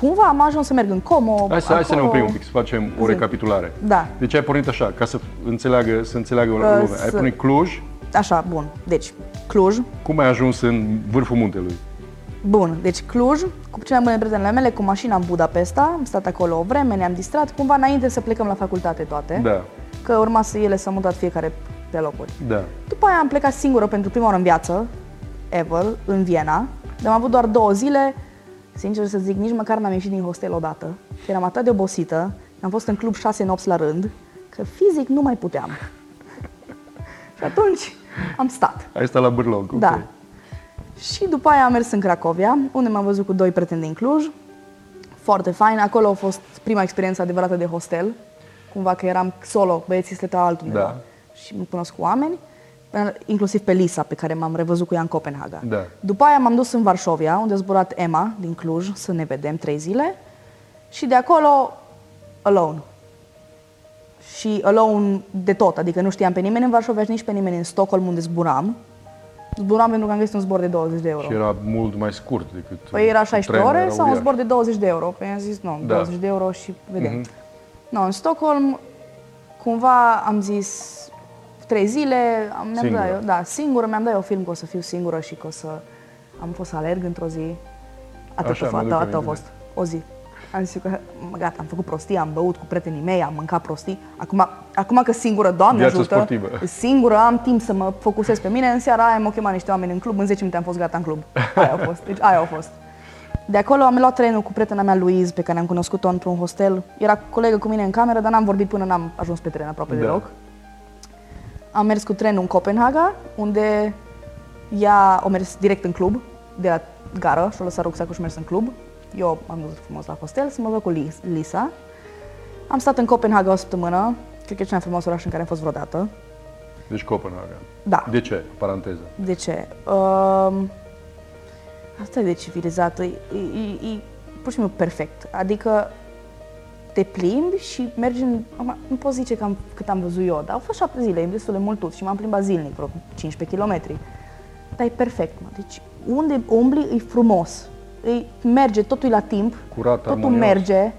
cumva am ajuns să merg în Como. Hai să, hai să ne acolo- oprim un pic, să facem o Zi. recapitulare. Da. Deci ai pornit așa, ca să înțeleagă, să înțeleagă lumea. Ai să- pornit Cluj, Așa, bun. Deci, Cluj, cum ai ajuns în vârful muntelui? Bun, deci Cluj, cu cele mai bune prietenele mele, cu mașina în Budapesta, am stat acolo o vreme, ne-am distrat, cumva înainte să plecăm la facultate toate, Da, că urma să ele s-au mutat fiecare pe locuri. da. După aia am plecat singură pentru prima oară în viață, ever, în Viena, dar am avut doar două zile, sincer să zic, nici măcar n-am ieșit din hostel odată, că eram atât de obosită, am fost în club șase nopți la rând, că fizic nu mai puteam. Și atunci am stat. Ai stat la Bârlog, ok. Da. Și după aia am mers în Cracovia, unde m-am văzut cu doi prieteni din Cluj. Foarte fain. Acolo a fost prima experiență adevărată de hostel. Cumva că eram solo, băieții stăteau altundeva. Da. Și mă cunosc cu oameni, inclusiv pe Lisa, pe care m-am revăzut cu ea în Copenhaga. Da. După aia m-am dus în Varșovia, unde a zburat Emma din Cluj, să ne vedem trei zile. Și de acolo, alone. Și alone de tot, adică nu știam pe nimeni în Varșovia și nici pe nimeni în Stockholm, unde zburam. Zburam pentru că am găsit un zbor de 20 de euro. Și era mult mai scurt decât Păi era cu 16 trenul, ore era sau un uriaș. zbor de 20 de euro? Păi am zis, nu, Da. 20 de euro și vedem. Mhm. No, în Stockholm, cumva am zis trei zile, am, mi-am Singură. dat eu, da, singură, mi-am dat eu film că o să fiu singură și că o să am fost să alerg într-o zi. Atât, Așa, a, mă fost, duc atât a aminte. fost, o zi. Am zis eu că, mă, gata, am făcut prostii, am băut cu prietenii mei, am mâncat prostii. Acum, acum că singură, Doamne Viață ajută, sportivă. singură am timp să mă focusez pe mine. În seara aia m-au chemat niște oameni în club, în 10 minute am fost gata în club. Aia a fost, deci aia a fost. De acolo am luat trenul cu prietena mea, Louise, pe care am cunoscut-o într-un hostel. Era colegă cu mine în cameră, dar n-am vorbit până n-am ajuns pe tren aproape Da. deloc. Am mers cu trenul în Copenhaga, unde ea a mers direct în club, de la gară și a lăsat rucsacul și a mers în club. Eu am dus frumos la hostel să mă văd cu Lis- Lisa. Am stat în Copenhaga o săptămână, cred că e cel mai frumos oraș în care am fost vreodată. Deci Copenhaga. Da. De ce? Paranteză. De ce? Um, asta e de civilizat, e, e, e, e pur și simplu perfect. Adică te plimbi și mergi în... acum, Nu pot zice că am, cât am văzut eu, dar au fost șapte zile, e destul de mult tot și m-am plimbat zilnic, vreo 15 km. Dar e perfect, mă. Deci unde umbli e frumos. E, merge, totul e la timp, Curat, totul armonios. merge,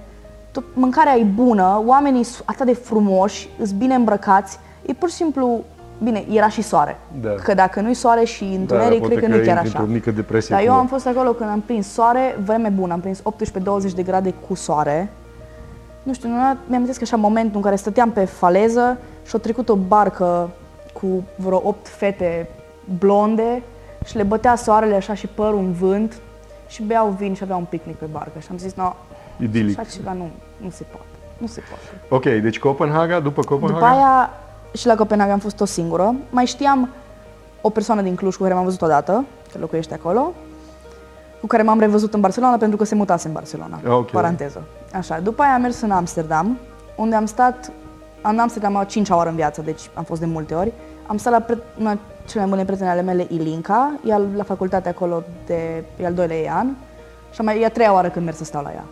tot, mâncarea e bună, oamenii sunt atât de frumoși, sunt bine îmbrăcați. E pur și simplu, bine, era și soare. Da. Că dacă nu-i soare și întuneric, poate cred că că nu e chiar intri așa. într-o mică depresie Dar eu cu- am fost acolo când am prins soare, vreme bună, am prins 18-20 de grade cu soare. Nu știu, nu- mi-am că așa momentul în care stăteam pe faleză și a trecut o barcă cu vreo 8 fete blonde și le bătea soarele așa și părul în vânt și beau vin și aveau un picnic pe barcă. Și am zis, no, Idilic. așa ceva nu, nu se poate. Nu se poate. Ok, deci Copenhaga, după Copenhaga? După aia și la Copenhaga am fost o singură. Mai știam o persoană din Cluj cu care m-am văzut odată, că locuiește acolo, cu care m-am revăzut în Barcelona pentru că se mutase în Barcelona. Ok. Paranteză. Așa. După aia am mers în Amsterdam, unde am stat, am în Amsterdam a cincea oară în viață, deci am fost de multe ori. Am stat la pre- una cele mai bune prietene ale mele, Ilinca, ea la facultate acolo de e al doilea ei an și am mai, e a treia oară când merg să stau la ea.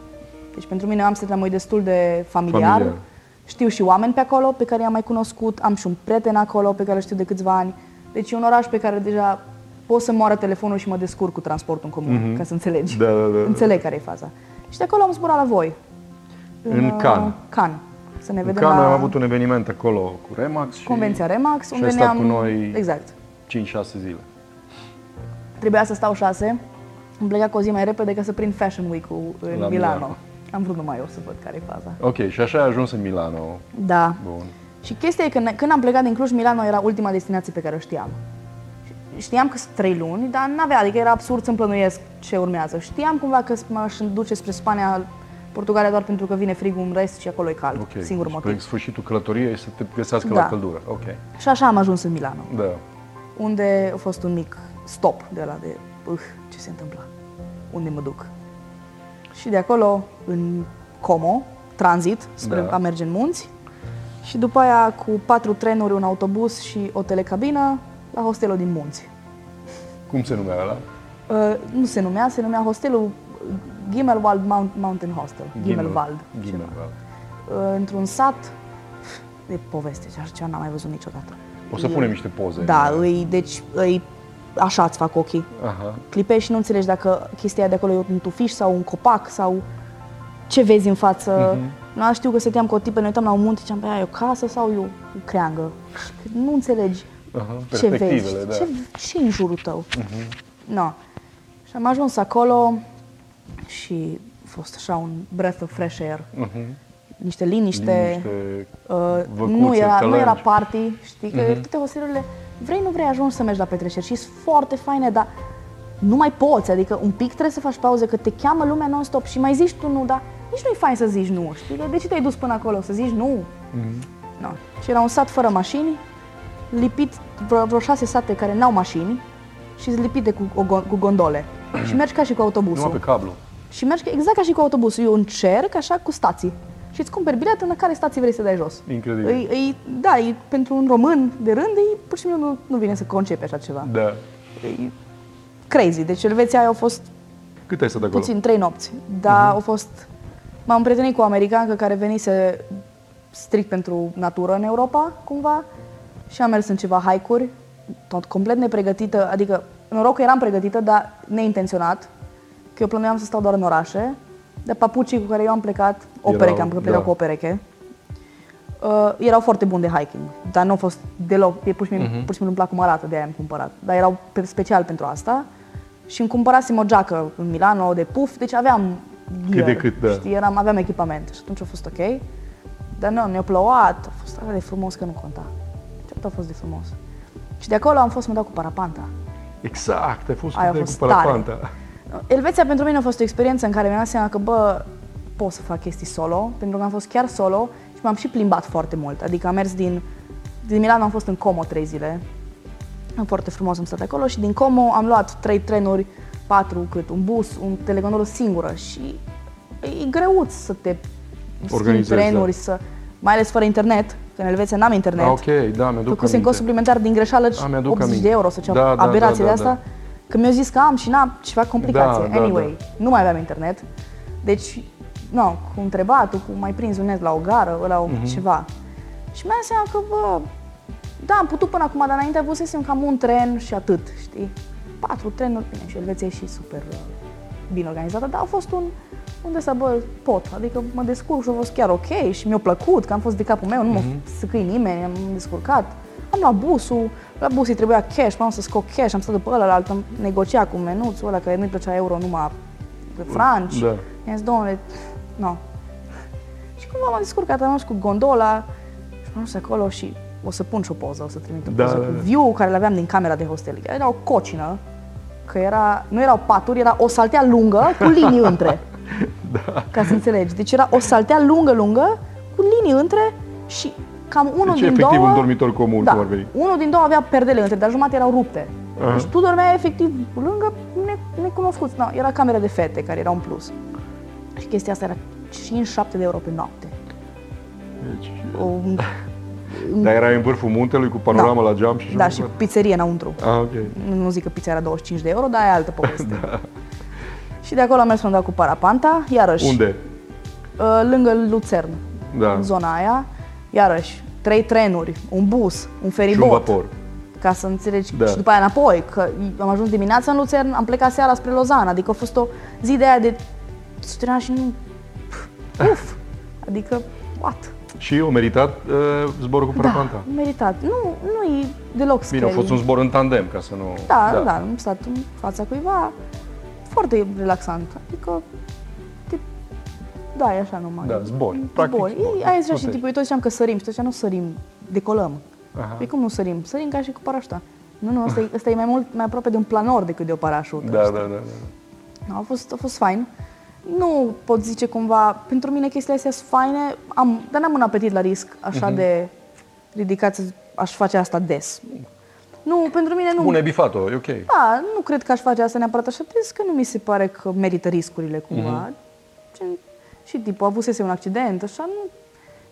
Deci pentru mine Amsterdam e destul de familiar. Familiar. Știu și oameni pe acolo pe care i-am mai cunoscut, am și un prieten acolo pe care îl știu de câțiva ani. Deci e un oraș pe care deja pot să moară telefonul și mă descurc cu transportul în comun, ca să înțelegi. Da, da, da. Înțeleg care e faza. Și de acolo am zburat la voi. În uh, Cannes. Cannes. Să ne În vedem Cannes la am avut un eveniment acolo cu Remax și Convenția Remax, și unde ai stat ne-am... cu noi Exact. 5-6 zile. Trebuia să stau șase. Am plecat cu o zi mai repede ca să prind Fashion Week-ul în La Milano. Milano. Am vrut numai eu să văd care e faza. Ok, și așa ai ajuns în Milano. Da. Bun. Și chestia e că ne- când am plecat din Cluj, Milano era ultima destinație pe care o știam. Și Știam că sunt trei luni, dar n-avea, adică era absurd să-mi plănuiesc ce urmează. Știam cumva că m-aș duce spre Spania, Portugalia doar pentru că vine frigul în rest și acolo e cald. Ok. Singur și motiv. pe sfârșitul călătoriei să te găsească Da. la căldură. Ok. Și așa am ajuns în Milano, Da. unde a fost un mic stop de la de, uh, ce se întâmplă, unde mă duc. Și de acolo, în Como, tranzit, spre Da. a merge în munți. Și după aia, cu patru trenuri, un autobuz și o telecabină, la hostelul din munți. Cum se numea ăla? Uh, nu se numea, se numea hostelul Gimmelwald Mount, Mountain Hostel. Gimmelwald. ceva. Gimmelwald. Uh, într-un sat de poveste, ce așa ceva n-am mai văzut niciodată. O să E- punem niște poze. Da, îi, deci îi, așa îți fac ochii. Aha. Clipești și nu înțelegi dacă chestia aia de acolo e un tufiș sau un copac sau ce vezi în față. Mhm. Nu știu că stăteam cu o tipă, ne uitam la un munte și ziceam, "Băi, e o casă sau e o, o creangă? Și Nu înțelegi Aha. ce vezi, Perspectivele, da. ce, ce în jurul tău. No. Și am ajuns acolo și a fost așa un breath of fresh air. Niște liniște. Liniște, uh, văcuțe, nu, era, nu era călănci. party, știi? Că toate hostielurile, vrei, nu vrei, ajungi să mergi la petreceri și sunt foarte faine, dar nu mai poți, adică un pic trebuie să faci pauze, că te cheamă lumea non-stop și mai zici tu nu, dar nici nu e fain să zici nu, știi? Că De ce te-ai dus până acolo? Să zici nu? No. Și era un sat fără mașini, lipit vreo, vreo șase sate care n-au mașini și sunt lipite cu, o gon- cu gondole. și mergi ca și cu autobusul. Numai pe cablu. Și mergi exact ca și cu autobusul. E un cerc, așa, cu stații. Și îți cumperi bilet în care stații vrei să dai jos. Incredibil. E, e, da, e, pentru un român de rând, e, pur și simplu nu, nu vine să concepe așa ceva. Da. E crazy. Deci Elveția aia au fost Cât ai stat acolo? puțin trei nopți. Dar au fost... M-am prietenit cu o americancă care venise strict pentru natură în Europa, cumva, și am mers în ceva hike-uri, tot complet nepregătită, adică noroc că eram pregătită, dar neintenționat, că eu plănuiam să stau doar în orașe, de papucii cu care eu am plecat, o Erau- pereche, am plecat da. cu o pereche, uh, erau foarte buni de hiking, dar nu au fost deloc, e pur și simplu, pur și simplu îmi plac cum arată, de aia am cumpărat, dar erau pe, special pentru asta și îmi cumpărasem o geacă în Milano de puf, deci aveam gear, de cât, da. știi, eram, aveam echipament și atunci a fost ok, dar nu, ne-a plouat, a fost atât de frumos că nu conta, ce atât a fost de frumos. Și de acolo am fost să mă dau cu parapanta. Exact, ai fost Aia a cu fost parapanta. Elveția pentru mine a fost o experiență în care mi-am dat seama că, bă, pot să fac chestii solo, pentru că am fost chiar solo și m-am și plimbat foarte mult. Adică am mers din, din Milano, am fost în Como trei zile. Am foarte frumos am stat acolo și din Como am luat trei trenuri, patru cât, un bus, un telegondolă singură și e greuț să te schimbi Organizezi, trenuri, să, mai ales fără internet, că în Elveția n-am internet. Ah, ok, da, mi-aduc Făcusem aminte. cost suplimentar din greșeală Ah, mi-aduc 80 aminte. de euro sau ceva Da, da, aberație da, da, de asta. da. Că mi-au zis că am și n-am ceva complicație. Da, da, anyway, nu mai aveam internet. Deci, nu, cu întrebatul, cu mai prins un net la o gară, la o Mhm. ceva. Și mi-am dat seama că, bă, da, am putut până acum, dar înainte avusesem cam un tren și atât, știi? Patru trenuri, bine, și Elveția e și super uh, bine organizată, dar a fost un, unde să, bă, pot, adică mă descurc și a fost chiar ok și mi-a plăcut, că am fost de capul meu, nu mă Mhm. săcăi nimeni, am descurcat. Am luat busul, la bus îi trebuia cash, m-am să scot cash, am stat după ăla, am negociat cu menuțul ăla, care nu-i plăcea euro, numai de franci. Da. I-am zis, domnule, nu. Și cumva m-am descurcat, am mers cu gondola și m-am dus acolo și o să pun și o poză, o să trimit o Da, poză da, cu da. view care le aveam din camera de hostel. Era o cocină, că era, nu erau paturi, era o saltea lungă cu linii între. Da. Ca să înțelegi. Deci era o saltea lungă, lungă, cu linii între și cam unul Deci din efectiv două... un dormitor comun, da, cum ar veni. unul din două avea perdele între, dar jumate erau rupte. Aha. Deci tu dormeai efectiv lângă ne- necunoscuți. No, era camera de fete care era un plus. Și chestia asta era 57 de euro pe noapte. Deci, O, dar erai în vârful muntelui cu panoramă la geam și așa da, mai și departe? pizzerie înăuntru. Ah, ok. Nu, nu zic că pizza era 25 de euro, dar e altă poveste. Și de acolo am mers să-mi dau cu parapanta, iarăși. Unde? Uh, lângă Lucern, Da. în zona aia. Iarăși, trei trenuri, un bus, un Și un feribot. vapor. ca să înțelegi Da. și după aia înapoi, că am ajuns dimineața în Lucern, am plecat seara spre Lozana, adică a fost o zi de aia de stăteam și nu... Uf! Adică, what? Și o meritat uh, zborul cu parapanta? Da, meritat. Nu, nu e deloc scary. Bine, a fost un zbor în tandem, ca să nu... Da, da, da, am stat în fața cuiva, foarte relaxant. Adică, tip, da, e așa numai. Da, zbori, practic Zbori. zbori. E, aia zicea și Plătești. tipul, eu tot ziceam că sărim și tot ziceam, nu sărim, decolăm. Aha. Păi cum nu sărim? Sărim ca și cu parașuta. Nu, nu, ăsta e, ăsta e mai mult, mai aproape de un planor decât de o parașută. Da, știi? da, da, da. A fost, a fost fain. Nu pot zice cumva, pentru mine chestiile astea sunt faine, am, dar n-am un apetit la risc așa de ridicat să aș face asta des. Nu, pentru mine nu. Bun, ai bifat-o, e ok. Da, nu cred că aș face asta neapărat așa des, că nu mi se pare că merită riscurile cumva. Gen, și tipul avusese un accident, așa, nu...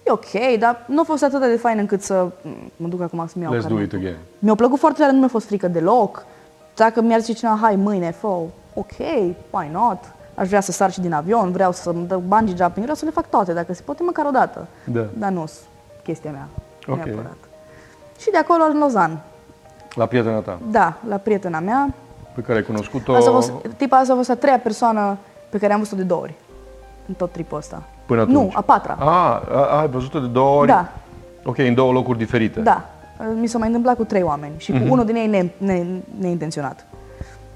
E ok, dar nu a fost atât de fain încât să mă duc acum să-mi iau Let's do carnet. it again. Mi-a plăcut foarte tare, nu mi-a fost frică deloc. Dacă mi-ar zice cineva, hai mâine, fă ok, why not? Aș vrea să sar și din avion, vreau să mă dau bungee jumping, vreau să le fac toate, dacă se poate, măcar o dată. Da. Dar nu chestia mea, Ok. neapărat. Și de acolo în Lozan. La prietena ta, Da, la prietena mea. pe care ai cunoscut-o Asta a fost, tipa asta a fost a treia persoană pe care am văzut-o de două ori. În tot tripul ăsta. până atunci. Nu, a patra. A, a, ai văzut-o de două ori? Da. Ok, în două locuri diferite. Da. Mi s-a mai întâmplat cu trei oameni și cu unul din ei ne, ne, neintenționat.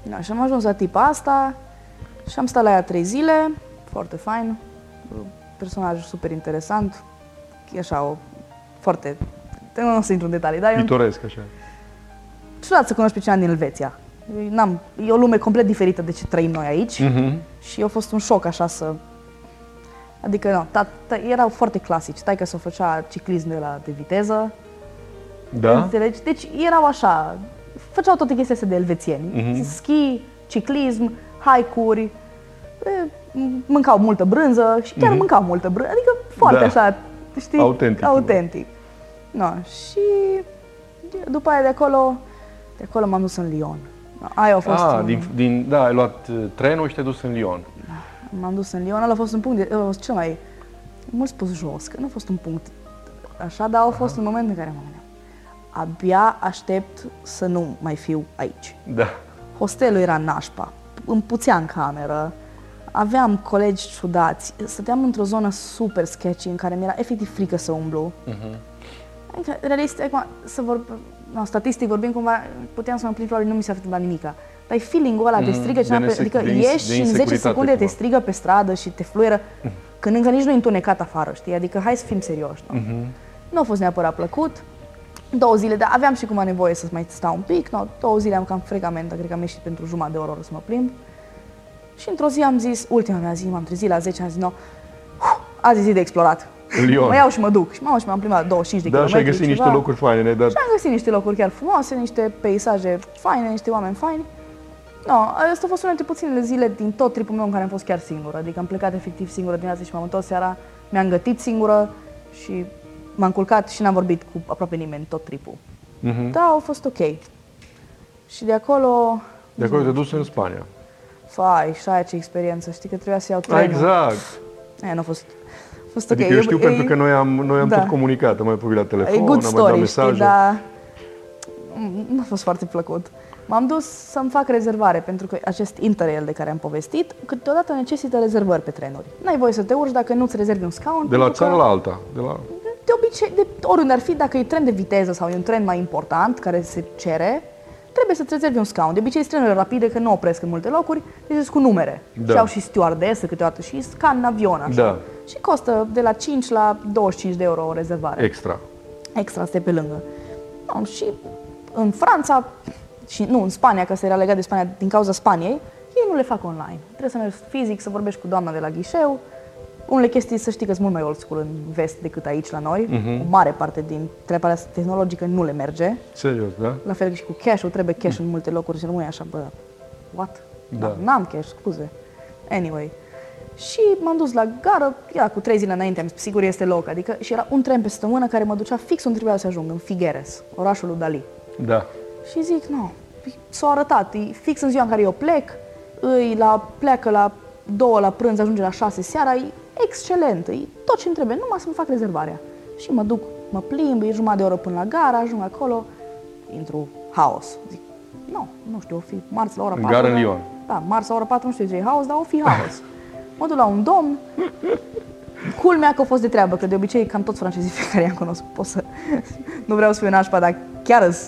Da, și am ajuns la tipa asta și am stat la ea trei zile, foarte fain, personaj super interesant, e așa o foarte, nu o să intru în detalii, dar e un Pitoresc, așa. ciudat să cunoști pe cineva din Elveția. N-am, e o lume complet diferită de ce trăim noi aici Mhm. și a fost un șoc așa să... Adică, nu, ta, ta, erau foarte clasici. Tai că se făcea ciclism de la de viteză, Da? Înțelegi? Deci erau așa, făceau toate chestiile astea de elvețieni. Mhm. Schi, ciclism, hike-uri, e, mâncau multă brânză și chiar mâncau multă brânză, adică foarte Mhm. Da. așa, știi? Autentic. Autentic. No, și după aia de acolo, de acolo m-am dus în Lyon. No, Aia a fost Ah, un, din, din, da, ai luat uh, trenul și te-ai dus în Lyon. M-am dus în Lyon, ăla a fost un punct, de, ăla a fost cel mai, mult spus jos, că nu a fost un punct așa, dar a fost un moment în care mă gândeam, abia aștept să nu mai fiu aici. Da. Hostelul era nașpa, îmi puțea în cameră, aveam colegi ciudați, stăteam într-o zonă super sketchy în care mi-era efectiv frică să umblu. Adică, realist, acum, să vorb, no, statistic vorbind, cumva, puteam să mă plin, probabil nu mi s-a întâmplat nimica. Dar e feeling-ul ăla, te Mm, strigă de cineva, pe, nese- adică de ins- ieși de și în 10 insecuritate secunde te cumva. strigă pe stradă și te fluieră, când încă nici nu e întunecat afară, știi? Adică hai să fim serioși. Nu? Mhm. nu a fost neapărat plăcut. Două zile, dar aveam și cum nevoie să mai stau un pic. No, două zile am cam frecament, cred că am ieșit pentru jumătate de oră, oră să mă plimb. Și într-o zi am zis, ultima mea zi, m-am trezit la 10, am zis, no, azi e zi de explorat. În Lyon. Mă iau și mă duc. Și mă și m-am plimbat 25 de Da, și ai kilometri, găsit niște ceva. locuri faine, ne-ai dat. Și am găsit niște locuri chiar frumoase, niște peisaje faine, niște oameni faini. No, asta a fost una dintre puținele zile din tot tripul meu în care am fost chiar singură. Adică am plecat efectiv singură dimineața și m-am întors seara, mi-am gătit singură și m-am culcat și n-am vorbit cu aproape nimeni tot tripul. Mhm. Da, a fost ok. Și de acolo, De acolo te-ai dus în Spania. fai, și aia ce experiență, știi că trebuia să iau Ah, trenul. exact. Aia nu a fost, a fost ok. Adică eu știu E- pentru e- că noi am, noi am da. tot comunicat, am mai vorbit la telefon, E good am mai dat story, mesaje. știi, dar mm, nu a fost foarte plăcut. M-am dus să-mi fac rezervare, pentru că acest interrail de care am povestit, câteodată necesită rezervări pe trenuri. N-ai voie să te urci dacă nu-ți rezervi un scaun. De la pentru țară că la alta. De la... De obicei, de oriunde ar fi, dacă e tren de viteză sau e un tren mai important care se cere, trebuie să-ți rezervi un scaun. De obicei, sunt trenurile rapide, că nu opresc în multe locuri, deci sunt cu numere. Da. Și au și stewardesă câteodată și scan în avion, așa. Da. Și costă de la 5 la 25 de euro o rezervare Extra. extra stai pe lângă. No, și în Franța, și nu, în Spania, că se era legat de Spania din cauza Spaniei, ei nu le fac online. Trebuie să mergi fizic, să vorbești cu doamna de la ghișeu. Unele chestii, să știi că sunt mult mai old school în vest decât aici la noi. Mhm. O mare parte din treaba asta tehnologică nu le merge. Serios, da? La fel și cu cash-ul, trebuie cash în multe locuri și rămâi așa, bă, what? Da. N-am cash, scuze. Anyway. Și m-am dus la gară, era cu trei zile înainte, am zis, sigur este loc, adică, și era un tren pe săptămână care mă ducea fix unde trebuia să ajung, în Figueres, orașul lui Dali. Da. Și zic, nu, s-a arătat, e fix în ziua în care eu plec, îi la, pleacă la două la prânz, ajunge la șase seara, e excelent, e tot ce îmi trebuie, numai să-mi fac rezervarea. Și mă duc, mă plimb, e jumătate de oră până la gara, ajung acolo, intru haos. Zic, nu, nu știu, o fi marți la ora În 4. gara în dar- Lyon. Da, marți la ora 4 nu știu ce e haos, dar o fi haos. mă duc la un domn, Culmea că a fost de treabă, că de obicei cam toți francezii pe care i-am cunoscut pot să... Nu vreau să fiu nașpa, dar chiar îs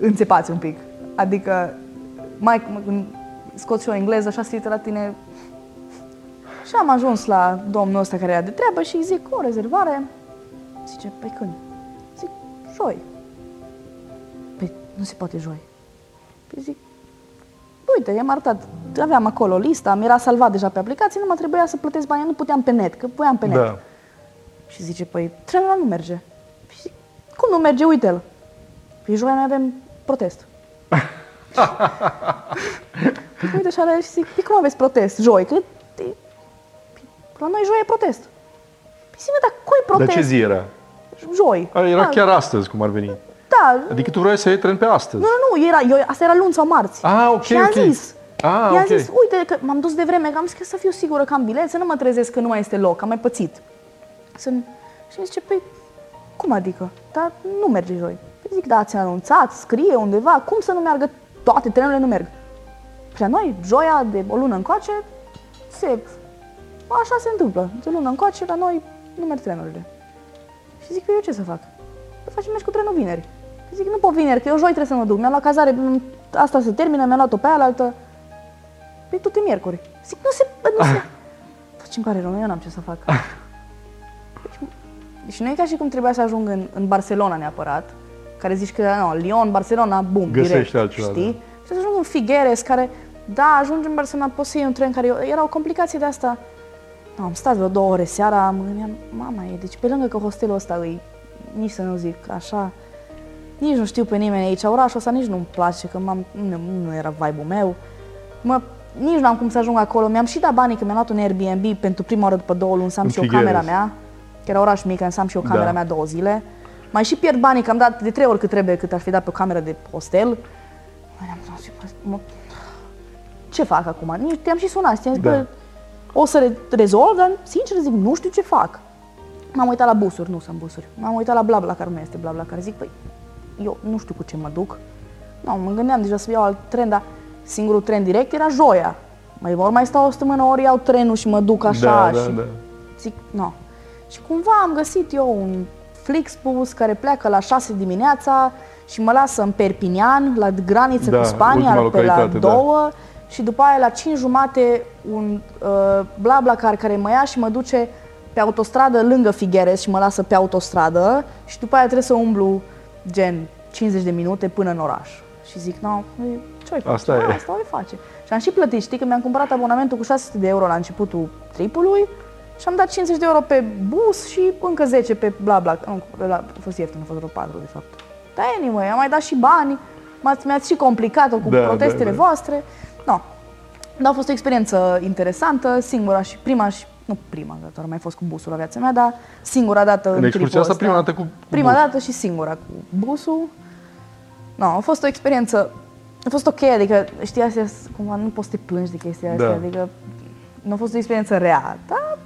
înțepați un pic. Adică, mai când scot și o engleză, așa se uită la tine. Și am ajuns la domnul ăsta care era de treabă și îi zic, o rezervare. Zice, păi când? Zic, joi. Păi nu se poate joi. Păi zic, uite, i-am arătat, aveam acolo lista, mi era salvat deja pe aplicație, nu mă trebuia să plătesc bani, nu puteam pe net, că voiam pe net. Da. Și zice, păi trenul ăla nu merge. Păi zic, cum nu merge? Uite-l. Păi joi noi avem protest. Păi uite așa la el și zic, păi cum aveți protest? Joi? Că păi, la noi joi e protest. Păi zic, mă, dar cui Dar protest? ce zi era? Joi. A, Era da, chiar astăzi, cum ar veni. Da, Adică tu vrei să iei tren pe astăzi. nu, nu, nu, era, eu, asta era luni sau marți. Ah, ok, și i-am ok. zis, Ah, i-am ok. zis, uite că m-am dus de vreme, că am zis că să fiu sigură că am bilet, să nu mă trezesc că nu mai este loc, am mai pățit. Să... Și mi zice, păi, cum adică? Dar nu merge joi. Păi zic, da, ați anunțat, scrie undeva, cum să nu meargă? Toate trenurile nu merg. Și la noi, joia de o lună încoace, se... Așa se întâmplă. De o lună încoace, la noi nu merg trenurile. Și zic, păi eu ce să fac? Păi facem mergi cu trenul vineri. Zic, nu pot vineri, că eu joi trebuie să mă duc. Mi-am luat cazare în asta se termină, mi-am luat-o pe aia, altă. Păi tot e miercuri. Zic, nu se, nu se. Deci îmi pare rău, eu n-am ce să fac. Deci nu e ca și cum trebuia să ajung în, în Barcelona neapărat, care zici că, nu, Lyon, Barcelona, bum, Găsești direct, altceva, știi? Și să ajung în Figueres, care, da, ajungi în Barcelona, poți să iei un tren care era o complicație de asta. Nu, am stat vreo două ore seara, mă gândeam, mama e, deci pe lângă că hostelul ăsta îi, nici să nu zic așa, nici nu știu pe nimeni aici, orașul ăsta nici nu-mi place, că m-am, nu, nu era vibe-ul meu. Mă, nici nu am cum să ajung acolo. Mi-am și dat banii că mi-am luat un Airbnb pentru prima oară după două luni să am În și eu Figueres. camera mea, că era oraș mic, să am și eu camera Da. mea două zile. Mai și pierd banii, că am dat de trei ori cât trebuie, cât aș fi dat pe o cameră de hostel. Mai am zis, "Bă, mă, ce fac acum? Nici te-am și sunat, ți-am zis, Da. bă, o să re- rezolv, dar sincer zic, nu știu ce fac. M-am uitat la busuri, nu sunt busuri. M-am uitat la blabla, care nu este blabla, care zic, păi, eu nu știu cu ce mă duc. Nu, mă gândeam deja să iau alt tren, dar singurul tren direct era joia. Mai vor mai stau o săptămână, ori iau trenul și mă duc așa. da, și da. Zic, nu. Și cumva am găsit eu un Flixbus care pleacă la 6 dimineața și mă lasă în Perpignan, la graniță Da, cu Spania, ultima pe la localitate, da. două. Și după aia la 5 jumate un uh, BlaBlaCar care mă ia și mă duce pe autostradă lângă Figueres și mă lasă pe autostradă și după aia trebuie să umblu gen 50 de minute până în oraș. Și zic, nu, ce oi face? Asta e. Asta o face. Și am și plătit, știi că mi-am cumpărat abonamentul cu 600 de euro la începutul tripului și am dat 50 de euro pe bus și încă 10 pe bla bla. Nu, la, a fost ieftin, a fost vreo 4 de fapt. Dar anyway, am mai dat și bani, m-ați, mi-ați și complicat-o cu Da, protestele da, da. voastre. No. Dar a fost o experiență interesantă, singura și prima și nu prima, că doar am mai fost cu busul la viața mea, dar singura dată În tripul excursia asta ăsta. prima dată cu- cu Prima bus. dată și singura cu busul. No, a fost o experiență, a fost ok, adică știi, astea, sunt- cumva nu poți să te plângi de chestia Da. astea, adică nu a fost o experiență rea, dar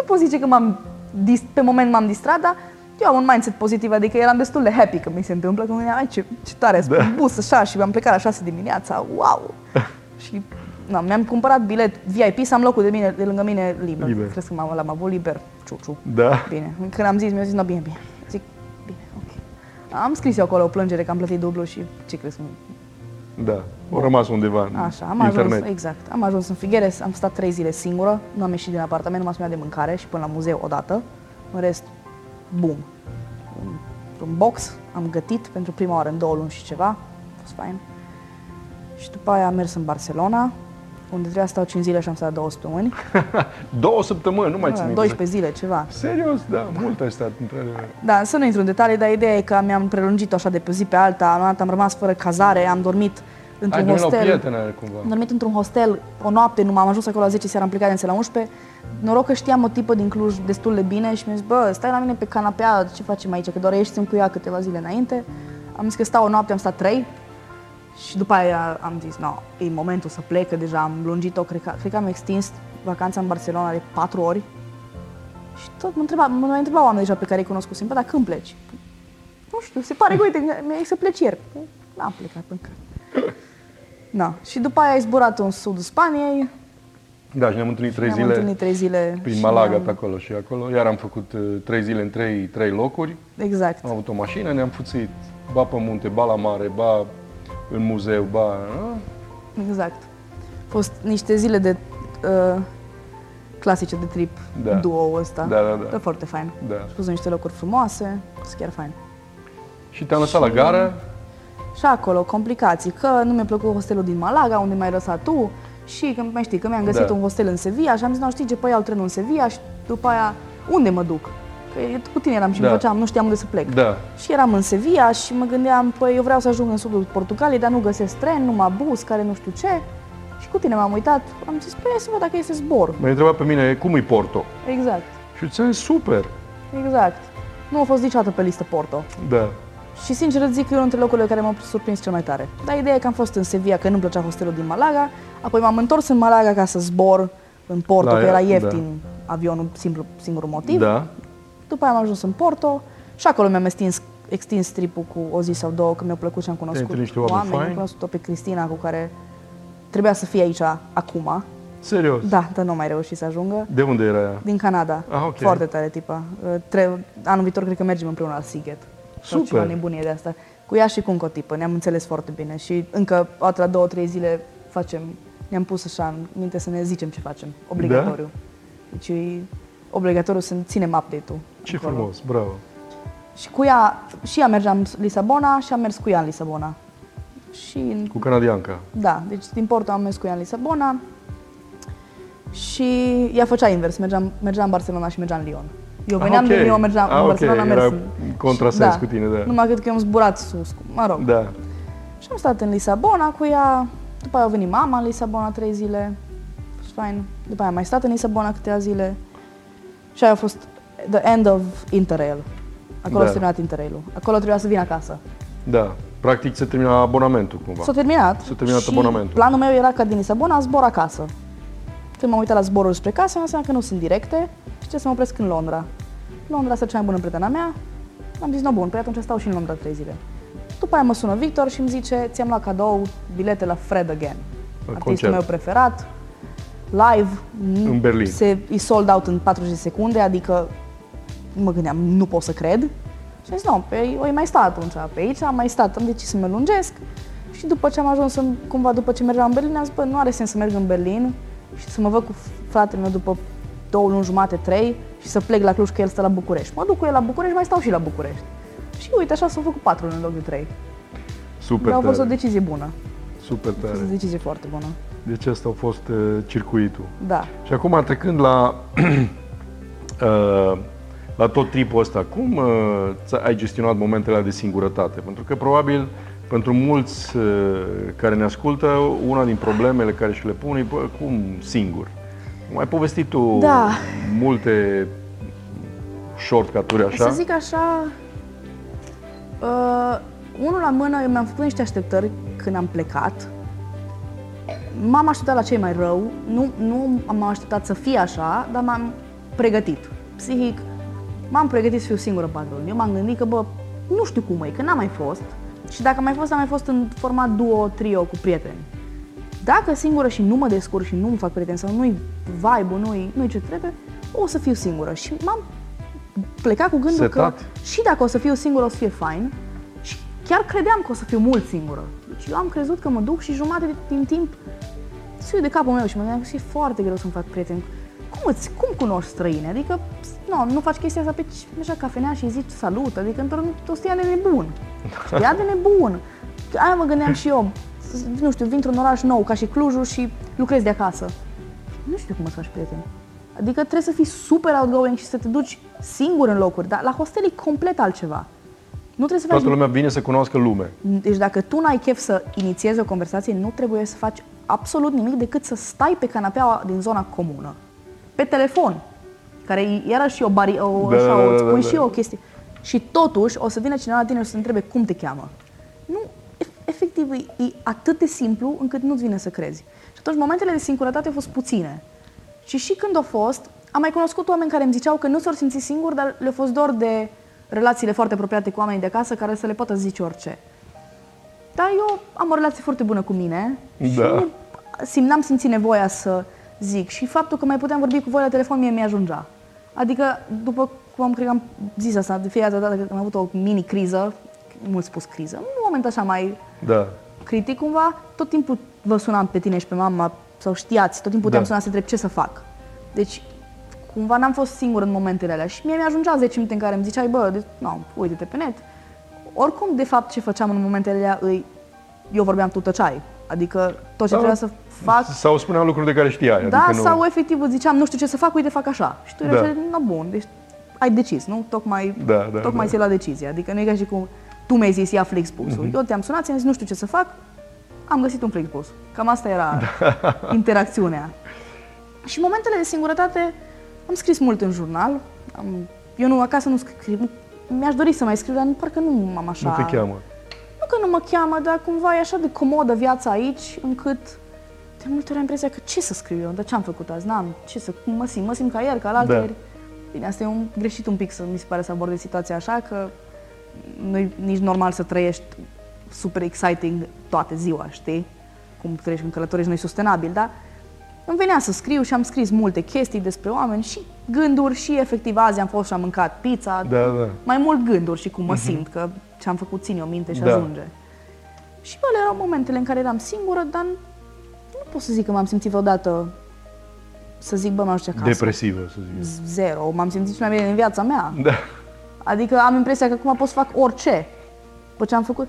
nu pot zice că m-am, dis- pe moment m-am distrat, dar eu am un mindset pozitiv, adică eram destul de happy că mi se întâmplă, că mă gândeam, "Ai, ce, ce tare, Da. da. bus așa și am plecat la 6 dimineața, wow! și na, mi-am cumpărat bilet VIP să am locul de, mine, de lângă mine liber. Liber. Crezi că m-am, l-am avut liber? Ciu-ciu. Da. Bine. Când am zis, mi-a zis, no, bine, bine. Zic, bine, ok. Am scris eu acolo o plângere că am plătit dublu și ce crezi? că nu- Da. Au rămas undeva în Așa, am internet. ajuns, exact. Am ajuns în Figueres, am stat trei zile singură, nu am ieșit din apartament, numai să de mâncare și până la muzeu odată. În rest, bum. Un box, am gătit pentru prima oară în două luni și ceva, a fost fain. Și după aia am mers în Barcelona, unde trebuia să stau 5 zile și am stat două săptămâni. Două săptămâni, nu mai Da, țin minte. 12 zile, ceva. Serios, da, mult ai stat, într-adevăr. Da, să nu intru în detalii, dar ideea e că mi-am prelungit-o așa de pe o zi pe alta, am, am rămas fără cazare, am dormit Ai într-un dormit la o hostel. prietenă cumva. Am dormit într-un hostel o noapte, nu m-am ajuns acolo la 10 seara, am plecat de la 11. Noroc că știam o tipă din Cluj destul de bine și mi-a zis, bă, stai la mine pe canapea, ce facem aici? Că doar ieșim cu ea câteva zile înainte. Am zis că stau o noapte, am stat 3 și după aia am zis, no, e momentul să plec, că deja am lungit-o, cred că, cred că am extins vacanța în Barcelona de 4 ori. Și tot mă întreba, mă mai întreba oameni deja pe care îi cunoscusem, bă, dar când pleci? Nu știu, se pare că, uite, mi-a zis să pleci ieri. N-am plecat încă. Da. Și după aia ai zburat în sudul Spaniei. Da, și ne-am întâlnit trei Ne-am zile întâlnit trei zile. prin și Malaga, ne-am- pe acolo și acolo. Iar am făcut uh, trei zile în trei, trei locuri. Exact. Am avut o mașină, ne-am fuțit ba pe munte, ba la mare, ba în muzeu, ba... a? Exact. Au fost niște zile de uh, clasice de trip, Da. duo ăsta. Da, da, da. Dar foarte fain. Da. Am spus niște locuri frumoase, sunt chiar fain. Și te-am lăsat la gară. Și acolo, complicații, că nu mi-a plăcut hostelul din Malaga, unde m-ai lăsat tu, și că mai știi, că mi-am găsit Da. un hostel în Sevilla și am zis, nu știi ce, păi iau trenul în Sevilla și după aia, unde mă duc? Că eu cu tine eram și Da. da. făceam, nu știam unde să plec. Da. Și eram în Sevilla și mă gândeam, păi eu vreau să ajung în sudul Portugaliei, dar nu găsesc tren, numai bus, care nu știu ce. Și cu tine m-am uitat, am zis, păi hai să văd dacă este zbor. M-ai întrebat pe mine cum e Porto. Exact, Și ți-am zis, super. exact. Nu a fost niciodată pe listă Porto. Da. Și sincer îți zic că e unul dintre locurile care m-au surprins cel mai tare. Dar ideea e că am fost în Sevilla, că nu-mi plăcea hostelul din Malaga, apoi m-am întors în Malaga ca să zbor în Porto, Da, că era da. ieftin avionul, simplu, singurul motiv. Da. După aia am ajuns în Porto și acolo mi-am extins, extins tripul cu o zi sau două, că mi-a plăcut și am cunoscut întâlnit niște oameni oameni. Am faini? cunoscut-o pe Cristina, cu care trebuia să fie aici acum. Serios. Da, dar nu mai reușit să ajungă. De unde era ea? Din Canada. Ah, ok. Foarte tare tipa. Uh, Tre- anul viitor cred că mergem împreună la Siget. Sau Super. ceva nebunie de asta. cu ea și cu încă o tipă, ne-am înțeles foarte bine și încă o altă două, trei zile facem, ne-am pus așa în minte să ne zicem ce facem, obligatoriu. Da? Deci e obligatoriu să ținem update-ul. Ce acolo. frumos, bravo. Și cu ea, și ea mergeam în Lisabona și am mers cu ea în Lisabona. Și, cu canadianca. Da, deci din Porto am mers cu ea în Lisabona și ea făcea invers, mergeam, mergeam în Barcelona și mergeam în Lyon. Eu ah, veneam ah, okay. din Lyon, mergeam ah, în Barcelona, okay. mers în... contrasens da, cu tine, da. Numai că eu am zburat sus, mă rog. Da. Și am stat în Lisabona cu ea, după aia a venit mama în Lisabona trei zile, a fost fain. După aia am mai stat în Lisabona câteva zile și aia a fost the end of Interrail. Acolo da. s-a terminat Interrail-ul. Acolo trebuia să vin acasă. Da. Practic se termina abonamentul cumva. S-a terminat. S-a terminat și abonamentul. planul meu era ca din Lisabona zbor acasă. Când m-am uitat la zborul spre casă, am înseamnă că nu sunt directe și ce să mă opresc în Londra. Londra este cea mai bună prietena mea. Am zis, no bun, păi atunci stau și în Londra trei zile. După aia mă sună Victor și îmi zice, ți-am luat cadou bilete la Fred Again. La artistul concert. meu preferat, live. În Berlin. Se, e sold out în 40 secunde, adică mă gândeam, nu pot să cred. Și am zis, nu, pe, o mai stat atunci pe aici, am mai stat, am decis să mă lungesc. Și după ce am ajuns, în, cumva după ce mergeam în Berlin, am zis, bă, nu are sens să merg în Berlin și să mă văd cu fratele meu după două luni jumate, trei și să plec la Cluj că el stă la București. Mă duc cu el la București, mai stau și la București. Și uite, așa s-au făcut patru în loc de trei. Super Dar a fost o decizie bună. Super tare. A fost o decizie foarte bună. Deci asta a fost uh, circuitul. Da. Și acum trecând la uh, la tot tripul ăsta, cum uh, ai gestionat momentele de singurătate? Pentru că probabil pentru mulți uh, care ne ascultă, una din problemele care și le pun e, bă, cum singur? Mai povestit tu da. multe shortcut-uri așa? Să zic așa, uh, unul la mână, eu mi-am făcut niște așteptări când am plecat. M-am așteptat la cei mai rău, nu, nu am așteptat să fie așa, dar m-am pregătit. Psihic, m-am pregătit să fiu singură în patru Eu m-am gândit că, bă, nu știu cum e, că n-am mai fost. Și dacă am mai fost, am mai fost în format duo, trio cu prieteni. Dacă singură și nu mă descurc și nu-mi fac prieteni sau nu-i vibe nu-i, nu-i ce trebuie, o să fiu singură. Și m-am plecat cu gândul Setat. că și dacă o să fiu singură o să fie fain și chiar credeam că o să fiu mult singură. Deci eu am crezut că mă duc și jumătate din timp fiu de capul meu și mă gândeam că e foarte greu să-mi fac prieteni. Cum, îți, cum cunoști străini? Adică nu, nu faci chestia asta pe așa cafenea și zici salut, adică într-o stia de nebun. Stia de nebun. Aia mă gândeam și eu. Nu știu, vin într-un oraș nou, ca și Clujul, și lucrez de acasă. Nu știu cum să faci prieteni. Adică trebuie să fii super outgoing și să te duci singur în locuri, dar la hostel e complet altceva. Nu trebuie să faci... Toată lumea vine să cunoască lume. Deci dacă tu n-ai chef să inițiezi o conversație, nu trebuie să faci absolut nimic decât să stai pe canapeaua din zona comună. Pe telefon care era și o, bari, o, da, așa, da, o, da, da, și da. o chestie. Și totuși o să vină cineva la tine și să te întrebe cum te cheamă. Nu, efectiv, e, e atât de simplu încât nu-ți vine să crezi. Și atunci momentele de singurătate au fost puține. Și și când au fost, am mai cunoscut oameni care îmi ziceau că nu s-au simțit singuri, dar le-a fost dor de relațiile foarte apropiate cu oamenii de acasă care să le poată zice orice. Dar eu am o relație foarte bună cu mine da. și nu, sim, n-am simțit nevoia să zic. Și faptul că mai puteam vorbi cu voi la telefon mie mi-ajungea. Adică, după cum am, cred că am zis asta, de fiecare dată când am avut o mini-criză, mult spus criză, un moment așa mai da. critic cumva, tot timpul vă sunam pe tine și pe mama, sau știați, tot timpul puteam da. suna să întreb ce să fac. Deci, cumva n-am fost singur în momentele alea și mie mi-ajungea 10 minute în care îmi ziceai, bă, de, nu, uite-te pe net. Oricum, de fapt, ce făceam în momentele alea, îi, eu vorbeam, tu tăceai. Adică tot ce da. trebuia să fac... Sau spuneam lucruri de care știai. Da, adică sau nu... efectiv îți ziceam, nu știu ce să fac, uite, fac așa. Și tu erai da. no, bun, deci ai decis, nu? Tocmai, da, da, tocmai da. la decizie. Adică nu e ca și cum tu mi-ai zis, ia Flixbus-ul. Mm-hmm. Eu te-am sunat, ți-am zis, nu știu ce să fac, am găsit un Flixbus. Cam asta era da. interacțiunea. Și în momentele de singurătate am scris mult în jurnal. Am, eu nu, acasă nu scriu, mi-aș dori să mai scriu, dar parcă nu am așa... Nu te cheamă. Nu că nu mă cheamă, dar cumva e așa de comodă viața aici, încât de multe ori am impresia că ce să scriu eu, dar ce am făcut azi, n-am, ce să, mă simt, mă simt ca ieri, ca la da. ieri. Bine, asta e un greșit un pic să mi se pare să abordez situația așa, că nu e nici normal să trăiești super exciting toată ziua, știi? Cum trăiești în călătorești, nu e sustenabil, dar îmi venea să scriu și am scris multe chestii despre oameni și gânduri și efectiv azi am fost și am mâncat pizza. Da, da. Mai mult gânduri și cum mă simt, că ce-am făcut ține o minte și Da. ajunge. Și bă, erau momentele în care eram singură, dar nu pot să zic că m-am simțit vreodată să zic, bă, mă ajunge acasă. Depresivă, să zic. Zero. M-am simțit cel mai bine în viața mea. Da. Adică am impresia că acum pot să fac orice. După ce am făcut,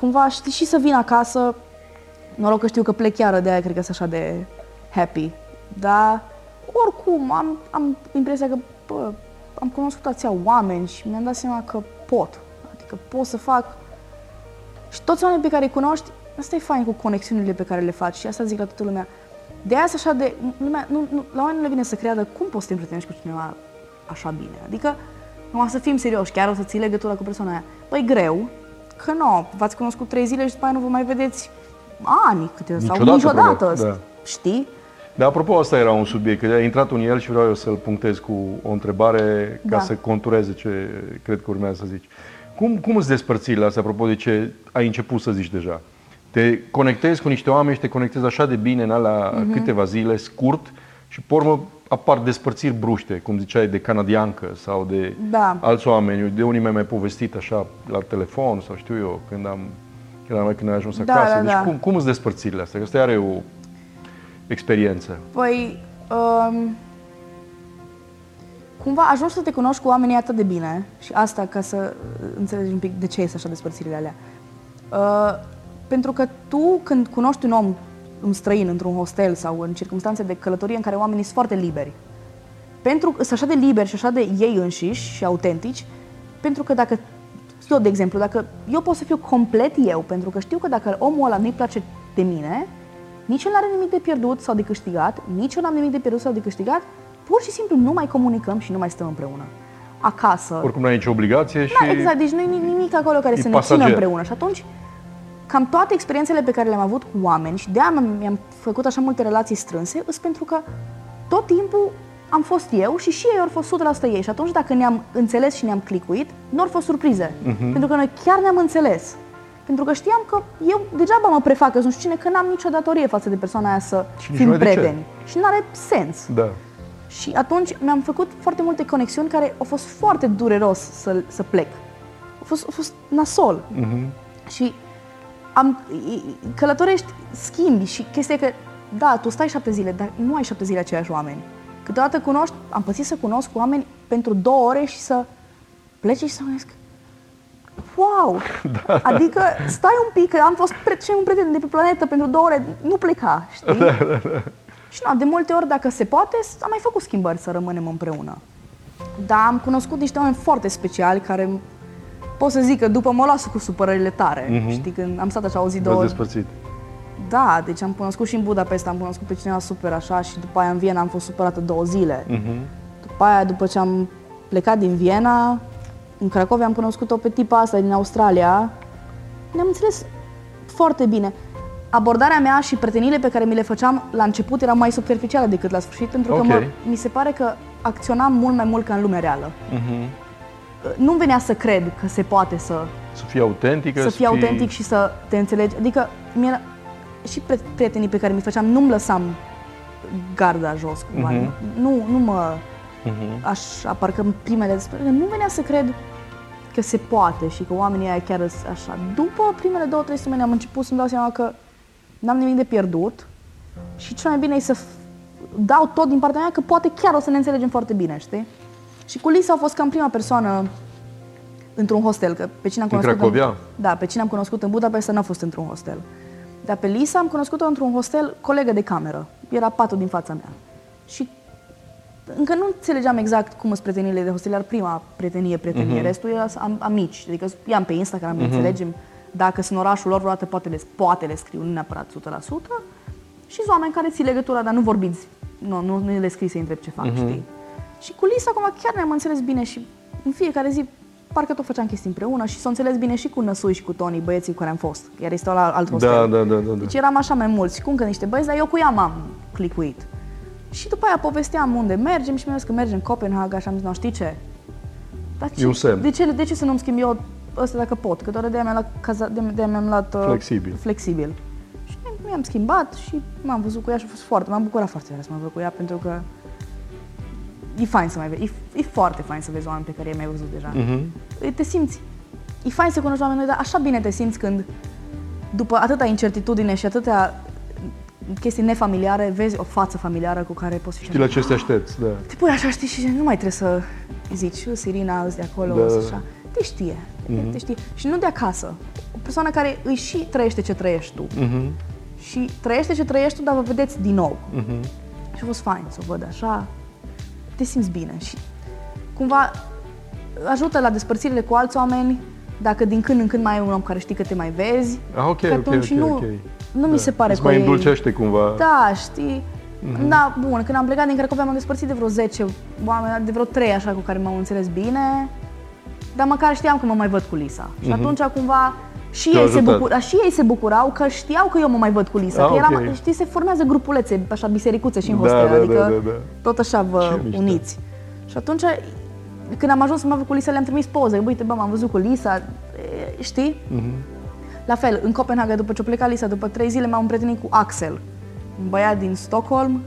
cumva știi și să vin acasă, noroc că știu că plec iară, de aia cred că sunt așa de happy. Dar oricum am, am impresia că bă, am cunoscut atâția oameni și mi-am dat seama că pot. Adică pot să fac și toți oamenii pe care îi cunoști, asta e fain cu conexiunile pe care le faci și asta zic la toată lumea. De aia sunt așa de... Lumea, nu, nu, la oameni nu le vine să creadă cum poți să te împrietenești cu cineva așa bine. Adică, nu să fim serioși, chiar o să ții legătura cu persoana aia. Păi greu, că nu, v-ați cunoscut trei zile și după aia nu vă mai vedeți ani câte, sau Niciodată, niciodată. probabil, da. Știi? Dar apropo, asta era un subiect, că a intrat în el și vreau eu să-l punctez cu o întrebare ca Da. să contureze ce cred că urmează să zici. Cum, cum îți despărțirile astea, apropo de ce ai început să zici deja? Te conectezi cu niște oameni și te conectezi așa de bine în alea Mhm. câteva zile, scurt, și pe urmă apar despărțiri bruște, cum ziceai, de canadiancă sau de Da. alți oameni. De unii mi-ai mai povestit așa la telefon sau știu eu, când am, când am când ai ajuns Da, acasă. da, deci da. cum, cum îți despărțirile astea? Că asta are o experiență. Păi, um, cumva ajungi să te cunoști cu oamenii atât de bine și asta ca să uh, înțelegi un pic de ce sunt așa despărțirile alea. Uh, pentru că tu când cunoști un om, un străin într-un hostel sau în circunstanțe de călătorie în care oamenii sunt foarte liberi, pentru că sunt așa de liberi și așa de ei înșiși și autentici, pentru că dacă eu, de exemplu, dacă eu pot să fiu complet eu, pentru că știu că dacă omul ăla nu-i place de mine, nici el nu are nimic de pierdut sau de câștigat, nici eu n-am nimic de pierdut sau de câștigat, pur și simplu nu mai comunicăm și nu mai stăm împreună. Acasă. Oricum n-ai nicio obligație și Da, exact, deci nu e nimic acolo care E să ne pasager. țină împreună. Și atunci, cam toate experiențele pe care le-am avut cu oameni și de-aia mi-am- mi-am făcut așa multe relații strânse, îs pentru că tot timpul am fost eu și și ei au fost 100% ei. Și atunci dacă ne-am înțeles și ne-am clicuit, nu au fost surprize. Mhm. Pentru că noi chiar ne-am înțeles. Pentru că știam că eu degeaba mă prefac că nu știu cine, că n-am nicio datorie față de persoana aia să Și nici fim nu ai de ce. prieteni. Și nu are sens. da. Și atunci mi-am făcut foarte multe conexiuni care au fost foarte dureros să, să plec. A fost, a fost nasol. Mhm. Și am, i- i- călătorești, schimbi și chestia e că, da, tu stai șapte zile, dar nu ai șapte zile aceiași oameni. Câteodată cunoști, am pățit să cunosc oameni pentru două ore și să pleci și să mă gândesc, wow! Da. Adică stai un pic, că am fost pre- cel mai bun prieten de pe planetă pentru două ore, nu pleca, știi? Da, da, da. Și na, de multe ori, dacă se poate, s- am mai făcut schimbări să rămânem împreună. Dar am cunoscut niște oameni foarte speciali care pot să zic că după mă lasă cu supărările tare. Mhm. Știi, când am stat așa o zi, V-ați două... despărțit. Da, deci am cunoscut și în Budapesta, am cunoscut pe cineva super așa și după aia în Viena am fost supărată două zile. Mhm. După aia, după ce am plecat din Viena, în Cracovia am cunoscut-o pe tipa asta din Australia. Ne-am înțeles foarte bine. Abordarea mea și preteniile pe care mi le făceam la început erau mai superficiale decât la sfârșit, pentru că Ok. mă, mi se pare că acționam mult mai mult ca în lumea reală. Mhm. Nu-mi venea să cred că se poate să Să fii autentică, să fii autentic și să te înțelegi. Adică mie, și pre- prietenii pe care mi făceam, nu-mi lăsam garda jos cumva. Mhm. Nu, nu mă Mhm. așa, parcă în primele despre nu venea să cred că se poate și că oamenii aia chiar sunt așa. După primele două, trei săptămâni am început să-mi dau seama că n-am nimic de pierdut și cel mai bine e să f- dau tot din partea mea că poate chiar o să ne înțelegem foarte bine, știi? Și cu Lisa a fost cam prima persoană într-un hostel, că pe cine am În cunoscut Cracovia? Da, pe cine am cunoscut în Budapesta n-a fost într-un hostel. Dar pe Lisa am cunoscut-o într-un hostel colegă de cameră. Era patul din fața mea. Și încă nu înțelegeam exact cum sunt prietenile de hostelier, prima prietenie, prietenie, Mhm. restul era am, amici, adică i-am pe Instagram, ne înțelegem, dacă sunt în orașul lor, vreodată poate le, poate le scriu, nu neapărat 100%, și sunt oameni care ții legătura, dar nu vorbiți, nu, nu, nu le scrii să întreb ce fac, știi? Și cu Lisa acum chiar ne-am înțeles bine și în fiecare zi parcă tot făceam chestii împreună și s-o înțeles bine și cu Năsuși și cu Tony, băieții cu care am fost, iar este la alt hostel. Da, da, da, da, da. Deci eram așa mai mulți, cu încă niște băieți, dar eu cu ea m-am clicuit. Și după aia povesteam unde mergem și mi-a zis că mergem în Copenhaga și am zis, nu știi ce? Dar ce? E un semn. De ce, de ce să nu-mi schimb eu ăsta dacă pot? Că doar de-aia mi-am luat, caza, de, de mi-am luat uh, Flexibil. flexibil. Și mi-am schimbat și m-am văzut cu ea și a fost foarte, m-am bucurat foarte tare să mă văd cu ea pentru că e fain să mai vezi, e, e foarte fain să vezi oameni pe care i-ai mai văzut deja. Mm-hmm. Te simți, e fain să cunoști oameni noi, dar așa bine te simți când după atâta incertitudine și atâtea chestii nefamiliare, vezi o față familiară cu care poți fi Știi la ce te aștepți, da. te pui așa, știi, și nu mai trebuie să zici, "Eu, Sirina, îți de acolo, Da. da. așa. Te știe, mm-hmm. te știe. Și nu de acasă. O persoană care îi și trăiește ce trăiești tu. Mhm. Și trăiește ce trăiești tu, dar vă vedeți din nou. Mm-hmm. Și a fost fain să o văd așa. Te simți bine și cumva ajută la despărțirile cu alți oameni, dacă din când în când mai e un om care știi că te mai vezi, Ah, ok, că ok, atunci ok, nu, ok. nu mi se pare Îți că mai e- îndulcește cumva. da, știi? Da, bun, când am plecat din Cracovia m-am despărțit de vreo 10 oameni, de vreo 3 așa cu care m-am înțeles bine, dar măcar știam că mă mai văd cu Lisa. Și atunci cumva și Te-a ei, se ajutat. bucura, și ei se bucurau că știau că eu mă mai văd cu Lisa. Ah, că eram, ok. știi, se formează grupulețe, așa bisericuțe și în Da, hostel, da, adică da, da, da. tot așa vă Ce mișto. uniți. Și atunci, când am ajuns să mă văd cu Lisa, le-am trimis poze. Uite, bă, m-am văzut cu Lisa, e, știi? Mhm. La fel, în Copenhaga, după ce a plecat Lisa, după trei zile m-am împrietenit cu Axel, un băiat din Stockholm,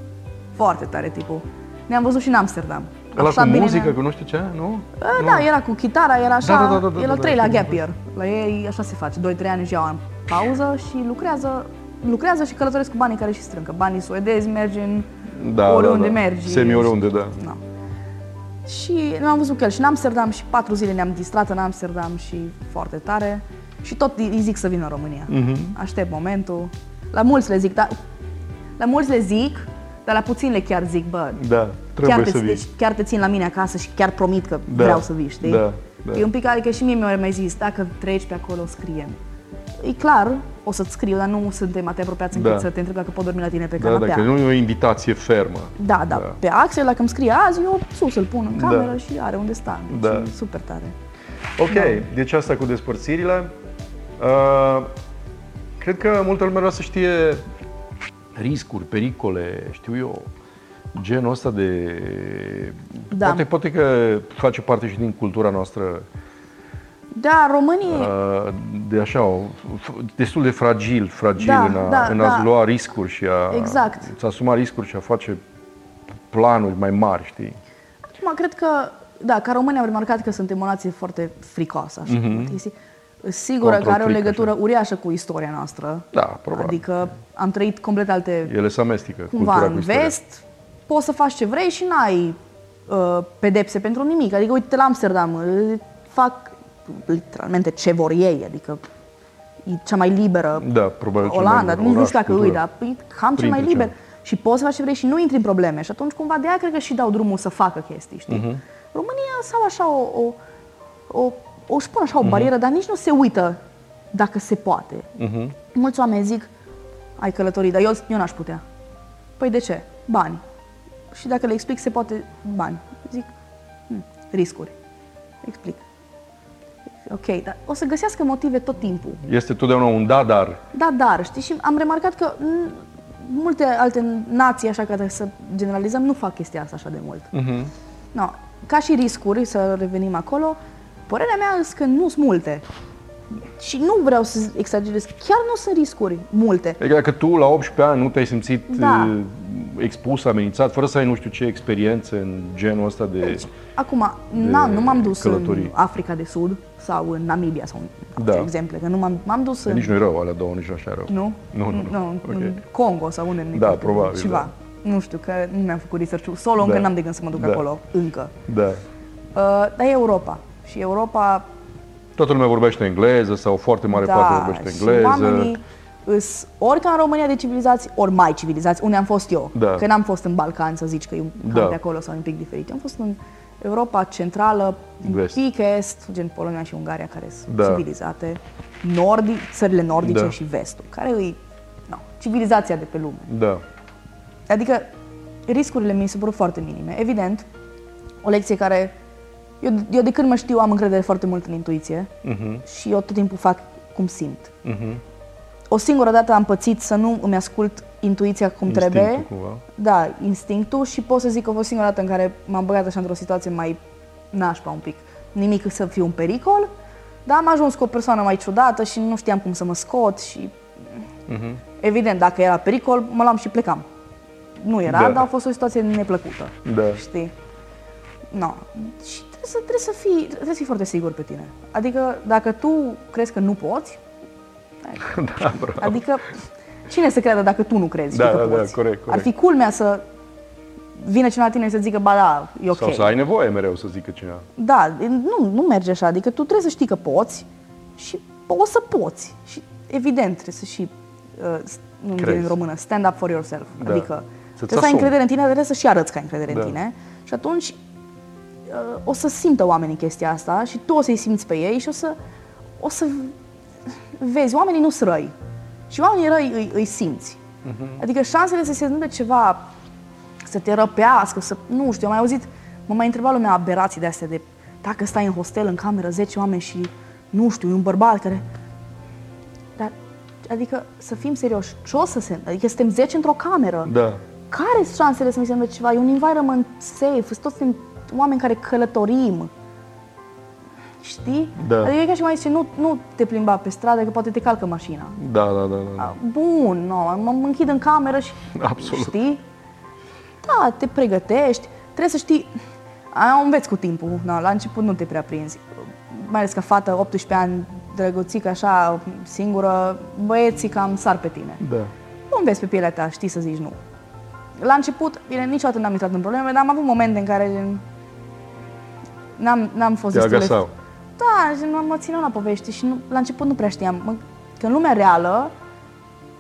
foarte tare tipul. Ne-am văzut și în Amsterdam. Ăla cu bine muzică, ne-am- cu nu știu ce, nu? A, Da, era cu chitara, era așa, Da, da, da, da, el da, al da, treilea știu, gap year. La ei așa se face, 2-3 ani își iau în pauză și lucrează, lucrează și călătoresc cu banii care și strâng. Că banii suedezi merg în Da, oriunde da, da. mergi. Semi oriunde, da. Da. Și ne-am văzut cu el și în Amsterdam și patru zile ne-am distrat în Amsterdam și foarte tare. Și tot îi zic să vină în România. Mhm. Aștept momentul. La mulți le zic, dar la mulți le zic, dar la puțini le chiar zic, bă, Da, trebuie chiar te, să vii. deci chiar te țin la mine acasă și chiar promit că Da, vreau să vii, știi? da, da. E un pic, adică și mie mi-au mai zis, dacă treci pe acolo, scrie E clar, o să-ți scriu, dar nu suntem atât apropiați încât Da. să te întreb dacă pot dormi la tine pe Da, canapea. dacă nu e o invitație fermă. Da, da, Da. Pe Axel, dacă îmi scrie azi, eu sus îl pun în Da. cameră și are unde sta. Deci Da. e super tare. Ok, deci asta cu despărțirile. Uh, cred că multă lume vrea să știe riscuri, pericole, știu eu, genul ăsta de... Da. Poate, poate că face parte și din cultura noastră Da, românii, uh, de așa, o, f- destul de fragil, fragil Da, în, a, da, în a-ți da. lua riscuri și a Exact. să asuma riscuri și a face planuri mai mari, știi? acum cred că, da, ca români am remarcat că suntem o nație foarte fricoasă, așa, mm-hmm. Sigură că Control are o fric, legătură așa. uriașă cu istoria noastră. Da, probabil. Adică am trăit complet alte Ele se amestecă, cumva cultura cu în istoria. vest, poți să faci ce vrei și n-ai uh, pedepse pentru nimic. Adică, uite, la Amsterdam uh, fac literalmente ce vor ei, adică e cea mai liberă Da, probabil cel Olanda, mai nu, nu oraș, știu dacă cultură. îi, dar e cam cel mai Printre liber. cele. Și poți să faci ce vrei și nu intri în probleme. Și atunci cumva de aia cred că și dau drumul să facă chestii, știi? Mhm. România sau așa o, o, o, o își pun așa o Mhm. barieră, dar nici nu se uită dacă se poate. Mhm. Mulți oameni zic, ai călătorit, dar eu, eu n-aș putea. Păi de ce? Bani. Și dacă le explic, se poate bani. Zic, hm, riscuri. Explic. Ok, dar o să găsească motive tot timpul. Este totdeauna un da, dar. Da, dar, știi, și am remarcat că m, multe alte nații, așa ca să generalizăm, nu fac chestia asta așa de mult. Mhm. No, ca și riscuri, să revenim acolo, părerea mea este că nu sunt multe. Și nu vreau să exagerez, chiar nu sunt riscuri multe. Adică dacă tu la 18 ani nu te-ai simțit Da. uh, expus, amenințat, fără să ai nu știu ce experiențe în genul ăsta de... Deci, acum, n-am, nu m-am dus călătorii. în Africa de Sud sau în Namibia sau în Da. da. exemple, că nu m-am, m-am dus în... Nici nu e rău, alea două, nici nu așa rău. Nu? Nu, nu, nu. nu Ok. În Congo sau unde Da, probabil, Ceva. Nu știu, că nu mi-am făcut research Solo încă Da. n-am de gând să mă duc Da. acolo, încă. Da. Uh, dar e Europa. Și Europa, Toată lumea vorbește engleză sau o foarte mare parte da, vorbește și engleză. oamenii îs ori ca în România de civilizați, ori mai civilizați, unde am fost eu. Da. Că n-am fost în Balcan, să zici că e un Da. da. pe acolo sau un pic diferit. Eu am fost în Europa centrală, un Vest. pic est, gen Polonia și Ungaria, care sunt Da. civilizate. Nordi, țările nordice Da. și vestul, care îi no, civilizația de pe lume. Da. Adică riscurile mi se părut foarte minime. Evident, o lecție care... Eu, eu de când mă știu am încredere foarte mult în intuiție Mhm. și eu tot timpul fac cum simt. Mhm. O singură dată am pățit să nu îmi ascult intuiția cum Instinctul, trebuie. cumva. Da, instinctul și pot să zic că a fost singura dată în care m-am băgat așa într-o situație mai nașpa un pic. Nimic să fiu un pericol, dar am ajuns cu o persoană mai ciudată și nu știam cum să mă scot și Mhm. evident, dacă era pericol, mă luam și plecam. Nu era, Da. dar a fost o situație neplăcută. Da. Știi? No. Și trebuie să, trebuie, să fii, trebuie să fii foarte sigur pe tine. Adică dacă tu crezi că nu poți, da, bravo. adică cine să creadă dacă tu nu crezi Da, că da, da, poți? corect, corect. Ar fi culmea să vină cineva la tine și să zică, ba da, e ok. Sau să ai nevoie mereu să zică cineva. Da, nu, nu merge așa. Adică tu trebuie să știi că poți și o să poți. Și evident trebuie să și, uh, nu Crezi. în română, stand up for yourself. Da. Adică Să-ți trebuie să ai asumi. încredere în tine, trebuie să și arăți că ai încredere Da. în tine. Și atunci uh, o să simtă oamenii chestia asta și tu o să-i simți pe ei și o să, o să vezi, oamenii nu sunt răi. Și oamenii răi îi, îi simți. Mhm. Adică șansele să se întâmple ceva, să te răpească, să, nu știu, am mai auzit, mă mai întreba lumea aberații de astea de dacă stai în hostel, în cameră, 10 oameni și, nu știu, e un bărbat care... Dar, adică, să fim serioși, ce o să se... Adică suntem 10 într-o cameră. Da. Care sunt șansele să mi se întâmple ceva? E un environment safe, sunt toți suntem oameni care călătorim. Știi? Da. Adică e ca și cum ai zice, nu, nu te plimba pe stradă, că poate te calcă mașina. Da, da, da, da. A, Bun, nu, mă, mă închid în cameră și... Absolut. Știi? Da, te pregătești, trebuie să știi... Aia o înveți cu timpul, na, la început nu te prea prinzi. Mai ales ca fată, 18 ani, drăguțică, așa, singură, băieții cam sar pe tine. Da. Nu înveți pe pielea ta, știi să zici nu. La început, bine, niciodată n-am intrat în probleme, dar am avut momente în care gen, n-am, n-am fost Te destul de... agasau. Da, gen, mă, mă țineau la povesti și nu, la început nu prea știam. Mă, că în lumea reală,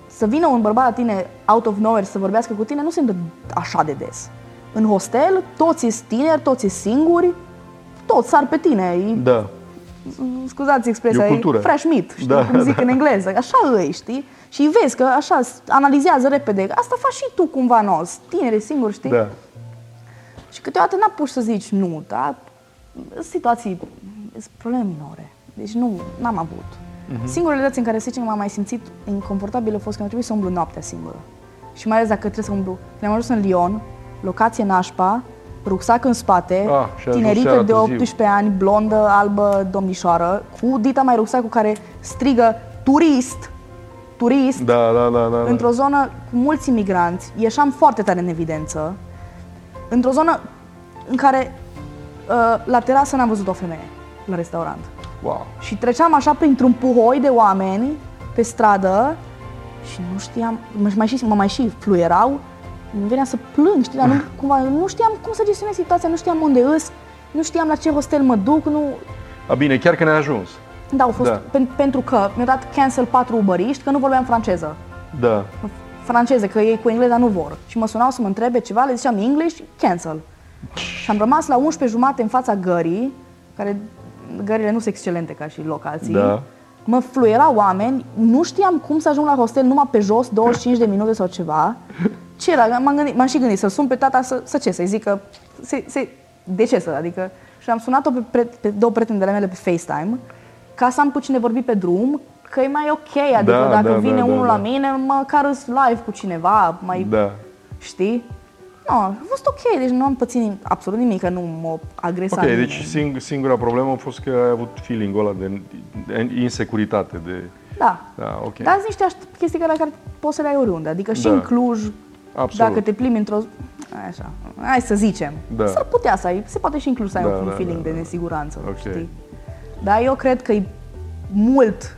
să vină un bărbat la tine out of nowhere să vorbească cu tine nu se întâmplă așa de des. În hostel, toți sunt tineri, toți sunt singuri, toți sar pe tine. E, Da. scuzați expresia, E o cultură. fresh meat, știi Da, cum zic da. în engleză, așa îi, știi? Și vezi că așa s- analizează repede, asta faci și tu cumva nou, tineri, singuri, știi? Da. Și câteodată n-apuci să zici nu, da? Sunt situații, sunt probleme minore, deci nu, n-am avut. Mhm. Singurele dăți în care să zicem că m-am mai simțit inconfortabil a fost când a trebuit să umblu noaptea singură. Și mai ales dacă trebuie să umblu. Când am ajuns în Lyon, locație nașpa, rucsac în spate, Ah, și ajungi tinerică seara de târziu. 18 ani, blondă, albă, domnișoară, cu dita mai rucsac cu care strigă turist, turist, Da, da, da, da. da. într-o zonă cu mulți imigranți, ieșeam foarte tare în evidență, într-o zonă în care uh, la terasă n-am văzut o femeie la restaurant. Wow. Și treceam așa printr-un puhoi de oameni pe stradă și nu știam, mă mai și, mă mai și fluierau, îmi venea să plâng, știi, dar nu, cumva, nu știam cum să gestionez situația, nu știam unde îs, nu știam la ce hostel mă duc, nu... A, bine, chiar că ne-a ajuns. Da, au fost Da. pen, pentru că mi-au dat cancel patru ubăriști, că nu vorbeam franceză. Da. franceze, că ei cu engleza nu vor. Și mă sunau să mă întrebe ceva, le ziceam English, cancel. Și am rămas la 11 jumate în fața gării, care gările nu sunt excelente ca și locații. Da. Mă fluierau oameni, nu știam cum să ajung la hostel numai pe jos, 25 de minute sau ceva. Ce era? M-am, gândit, m-am și gândit să sun pe tata să, să ce, să-i zic că... Se, se, de ce să? Adică... Și am sunat-o pe, pre, pe două prieteni de la mele pe FaceTime ca să am cu cine vorbi pe drum, că e mai ok, adică Da, dacă da, vine da, da, unul da. la mine, măcar îs live cu cineva, mai Da. știi? Nu, a fost ok, deci nu am pățit nim- absolut nimic, că nu m-a agresat Ok, nimeni. deci sing- singura problemă a fost că ai avut feeling-ul ăla de de insecuritate, de... Da. Da, ok. Dar sunt niște aș- chestii care, care poți să le ai oriunde, adică și Da. în Cluj, Absolut. dacă te plimbi într-o... Așa, hai să zicem. Da. S-ar putea să ai, se poate și în Cluj să ai Da, un da, feeling da, de da. nesiguranță, Ok. știi? Dar eu cred că e mult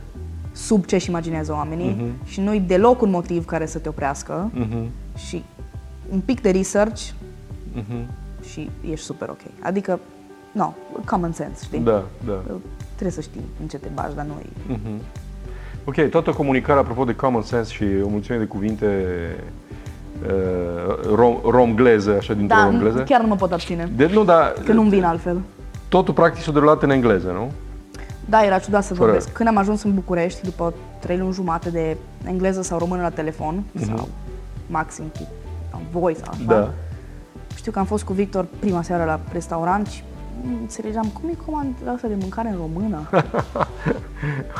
sub ce își imaginează oamenii Mhm. și nu e deloc un motiv care să te oprească Mhm, și un pic de research mhm. și ești super ok. Adică, no, common sense, știi? Da, da. Trebuie să știi în ce te bagi, dar nu e... Mhm. Ok, toată comunicarea, apropo de common sense și o mulțime de cuvinte uh, rom, romgleze, așa dintr-o Da, romgleză. chiar nu mă pot abține, De, nu, dar că nu-mi vin altfel. totul practic s-a derulat în engleză, nu? Da, era ciudat să Fără- vorbesc. Când am ajuns în București, după trei luni jumate de engleză sau română la telefon, sau maxim cu sau voice sau așa, Mhm. Da. știu că am fost cu Victor prima seară la restaurant și nu înțelegeam cum e comanda asta de mâncare în română.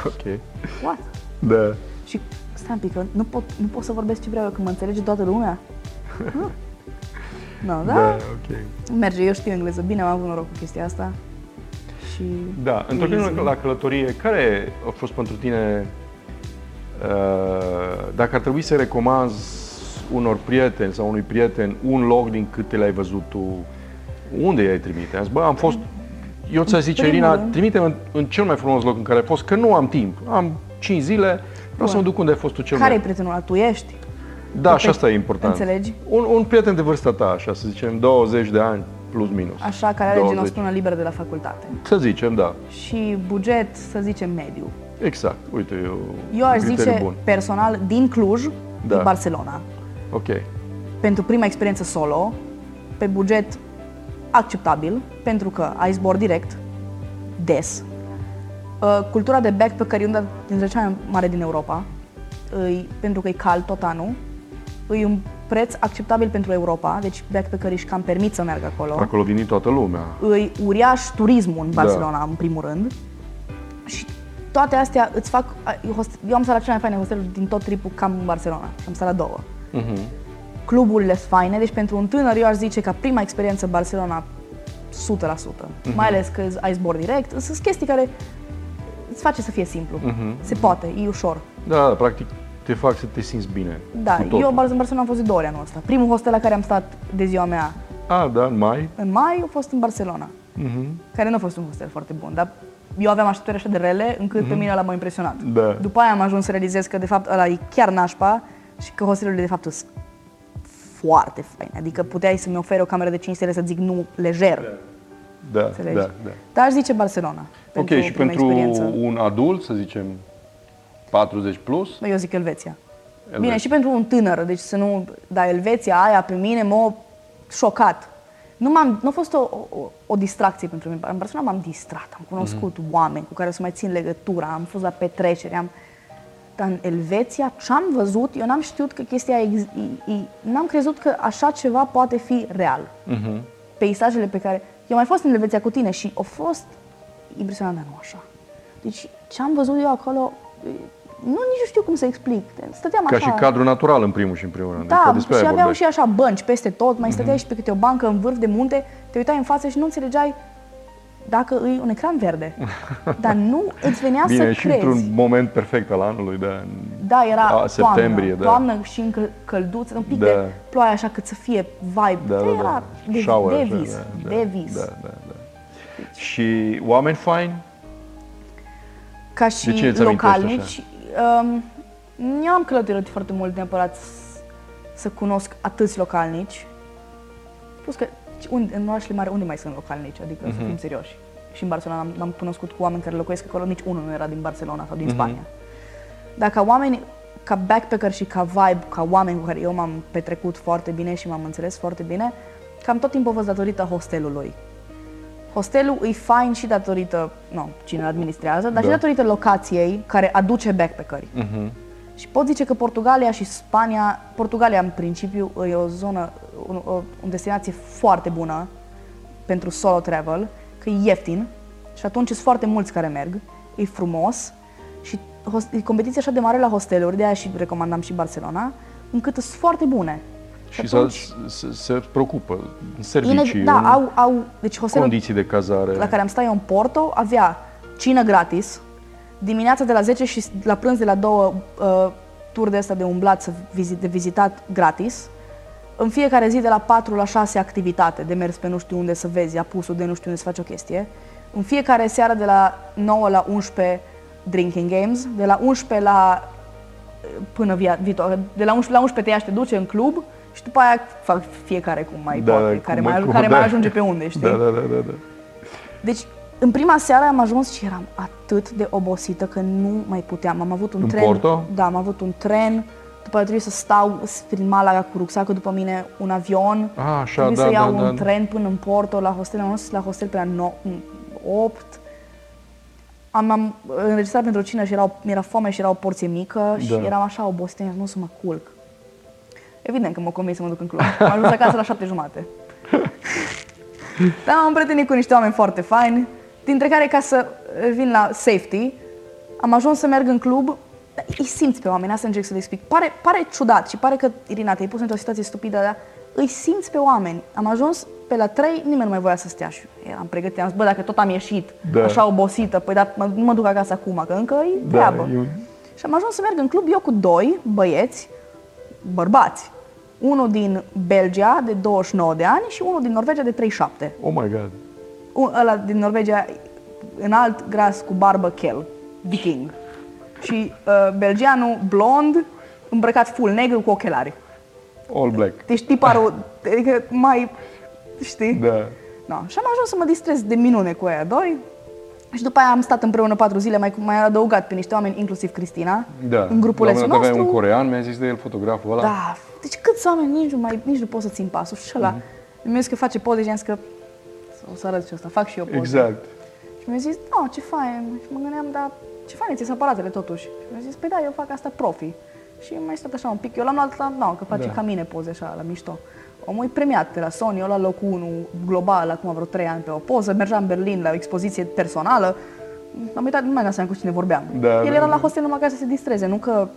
Ok. What? Da. Și stai un pic, că nu pot, nu pot să vorbesc ce vreau eu, că mă înțelege toată lumea. Nu, no, da, Da, ok. merge, eu știu engleză bine, am avut noroc cu chestia asta. Și Da, întorcându-ne easy. la călătorie, care a fost pentru tine, uh, dacă ar trebui să recomanzi unor prieteni sau unui prieten un loc din câte le-ai văzut tu Unde i-ai trimite? Am zis, bă, am fost... Eu ți-aș zice, primul Irina, rând. trimite în, în cel mai frumos loc în care ai fost, că nu am timp. Am 5 zile, vreau să mă duc unde ai fost tu cel Care e mai... prietenul ăla? Tu ești? Da, și pe- asta e important. înțelegi? Un, un prieten de vârsta ta, așa să zicem, 20 de ani, plus minus. Așa, care are 20. genostună liberă de la facultate. Să zicem, da. Și buget, să zicem, mediu. Exact. Uite, eu, Eu aș un criteriu zice bun. personal din Cluj, Da. din Barcelona. Ok. Pentru prima experiență solo, pe buget acceptabil, pentru că ai zbor direct, des. Uh, Cultura de backpacker e una dintre cea mai mare din Europa, îi, pentru că e cald tot anul. E un preț acceptabil pentru Europa, deci backpackerii își cam permit să meargă acolo. Acolo vine toată lumea. îi uriaș turismul în Da. Barcelona, în primul rând. Și toate astea îți fac... Eu, host- eu am stat la cele mai faine hosteluri din tot tripul cam în Barcelona. Și am stat la două. Mhm. Cluburile sunt faine, deci pentru un tânăr eu aș zice ca prima experiență în Barcelona 100%. Mhm. Mai ales că ai zbor direct. Sunt chestii care îți face să fie simplu. Mhm. Se poate, e ușor. Da, da, practic te fac să te simți bine. Da, cu totul. eu în Barcelona am fost de două ori anul ăsta. Primul hostel la care am stat de ziua mea A, da, în mai. în mai a fost în Barcelona. Mhm. care nu a fost un hostel foarte bun, dar eu aveam așteptări așa de rele încât pe mine ăla m-a impresionat. Mhm. Da. După aia am ajuns să realizez că de fapt ăla e chiar nașpa și că hostelurile de fapt sunt foarte faine. Adică puteai să-mi oferi o cameră de 5 stele să zic nu lejer. Da, Înțelegi? da, da. Dar aș zice Barcelona. Ok, Pentru și prima pentru experiență. un adult, să zicem 40 plus, Bă, Eu zic Elveția. Elveția. Bine, și pentru un tânăr, deci să nu... Dar Elveția aia pe mine m-a șocat. Nu, m-am, nu a fost o, o, o distracție pentru mine. În Barcelona m-am distrat, am cunoscut Mhm. oameni cu care să mai țin legătura, am fost la petreceri, am... Dar în Elveția, ce-am văzut, eu n-am știut că chestia... Ex, e, e, n-am crezut că așa ceva poate fi real. Mhm. Peisajele pe care... Eu am mai fost în Elveția cu tine și au fost impresionant, dar nu așa. Deci ce am văzut eu acolo, e, nu nici nu știu cum să explic. Stăteam ca așa. și cadru natural în primul și în primul rând. Da, Adică despre și aia aveau vorbești. și așa bănci peste tot, mai stăteai și pe câte o bancă în vârf de munte, te uitai în față și nu înțelegeai dacă e un ecran verde. Dar nu îți venea Bine, să și crezi. într-un moment perfect al anului, da. în- Da, era A, toamnă, septembrie, da. toamnă și încă călduță, un pic Da. de ploaie așa cât să fie vibe. Da, da, era da. de, Shower, de așa, vis, da, de da, vis. Da, da, da. Și oameni faini? Ca De cine și îți amintești localnici, um, eu am călătorit foarte mult neapărat s- să cunosc atâți localnici. Plus că unde, în orașele mari unde mai sunt localnici, adică Mhm. să fim serioși. Și în Barcelona am, am cunoscut cu oameni care locuiesc acolo, nici unul nu era din Barcelona sau din Mhm. Spania. Dar ca oameni, ca backpacker și ca vibe, ca oameni cu care eu m-am petrecut foarte bine și m-am înțeles foarte bine, cam tot timpul a fost datorită hostelului. Hostelul e fain și datorită, nu, cine îl administrează, dar Da. și datorită locației care aduce backpackeri. Mhm. Și pot zice că Portugalia și Spania, Portugalia în principiu e o zonă, o, o, o destinație foarte bună pentru solo travel, că e ieftin și atunci sunt foarte mulți care merg, e frumos și hos- e competiție așa de mare la hosteluri, de aia și recomandam și Barcelona, încât sunt foarte bune. Și să, se, se preocupă în servicii, Ine- da, în au, au, deci hostelul condiții de cazare. la care am stat eu în Porto avea cină gratis, dimineața de la 10 și la prânz de la 2 uh, tur de asta de umblat, să vizit, de vizitat gratis. În fiecare zi de la 4 la 6 activitate, de mers pe nu știu unde să vezi apusul de nu știu unde să faci o chestie. În fiecare seară de la 9 la 11 drinking games, de la 11 la până via, viitor, de la 11 la 11 te ia și te duce în club și după aia fac fiecare cum mai Da, poate, cum care, mai- mai, cum- care da. mai ajunge pe unde, știi? Da, da, da, da, da. Deci, în prima seară am ajuns și eram atât de obosită că nu mai puteam. Am avut un În tren. Porto? Da, am avut un tren. După aia trebuie să stau prin Malaga cu rucsacul după mine, un avion. Ah, așa, trebuie da, să iau da, un da. tren până în Porto, la hostel. Am ajuns la hostel pe la 9, 8. Am, am înregistrat pentru cină și era, mi era foame și era o porție mică și Da. eram așa obosită, nu să mă culc. Evident că m-a convins să mă duc în club. Am ajuns acasă la șapte jumate. Dar am prietenit cu niște oameni foarte faini, dintre care, ca să vin la safety, am ajuns să merg în club, dar îi simți pe oameni, asta încerc să le explic. Pare, pare ciudat și pare că, Irina, te-ai pus într-o situație stupidă, dar îi simți pe oameni. Am ajuns pe la 3, nimeni nu mai voia să stea și eram pregătită. Am zis, bă, dacă tot am ieșit Da. așa obosită, păi dar mă, nu mă duc acasă acum, că încă e treabă. Da, e un- Și am ajuns să merg în club eu cu doi băieți, bărbați, unul din Belgia de 29 de ani și unul din Norvegia de 37. Oh my god. Un, ăla din Norvegia înalt, gras, cu barbă, chel, viking. Și uh, belgianul blond, îmbrăcat full negru cu ochelari. All black. Deci tiparul, adică mai, știi? Da. No. Și am ajuns să mă distrez de minune cu aia doi. Și după aia am stat împreună patru zile, mai, mai adăugat pe niște oameni, inclusiv Cristina, Da. în grupulețul La un moment dat nostru. aveai un corean, mi-a zis de el fotograful ăla. Da, deci câți oameni nici nu, mai, nici nu pot să țin pasul. Și ăla, mm-hmm. mi-a zis că face poze și am zis că o să arăt și asta, fac și eu poze. Exact. Și mi-a zis, da, ce fain. Și mă gândeam, da, ce fain ți aparatele totuși. Și mi-a zis, păi da, eu fac asta profi. Și mai stat așa un pic. Eu l-am luat la, da, că face Da. ca mine poze așa, la mișto. Omul e premiat de la Sony, eu la locul 1 global, acum vreo 3 ani pe o poză, mergea în Berlin la o expoziție personală. Am uitat, nu mai am seama cu cine vorbeam. Da, El da, era da. la hostel numai ca să se distreze, nu că...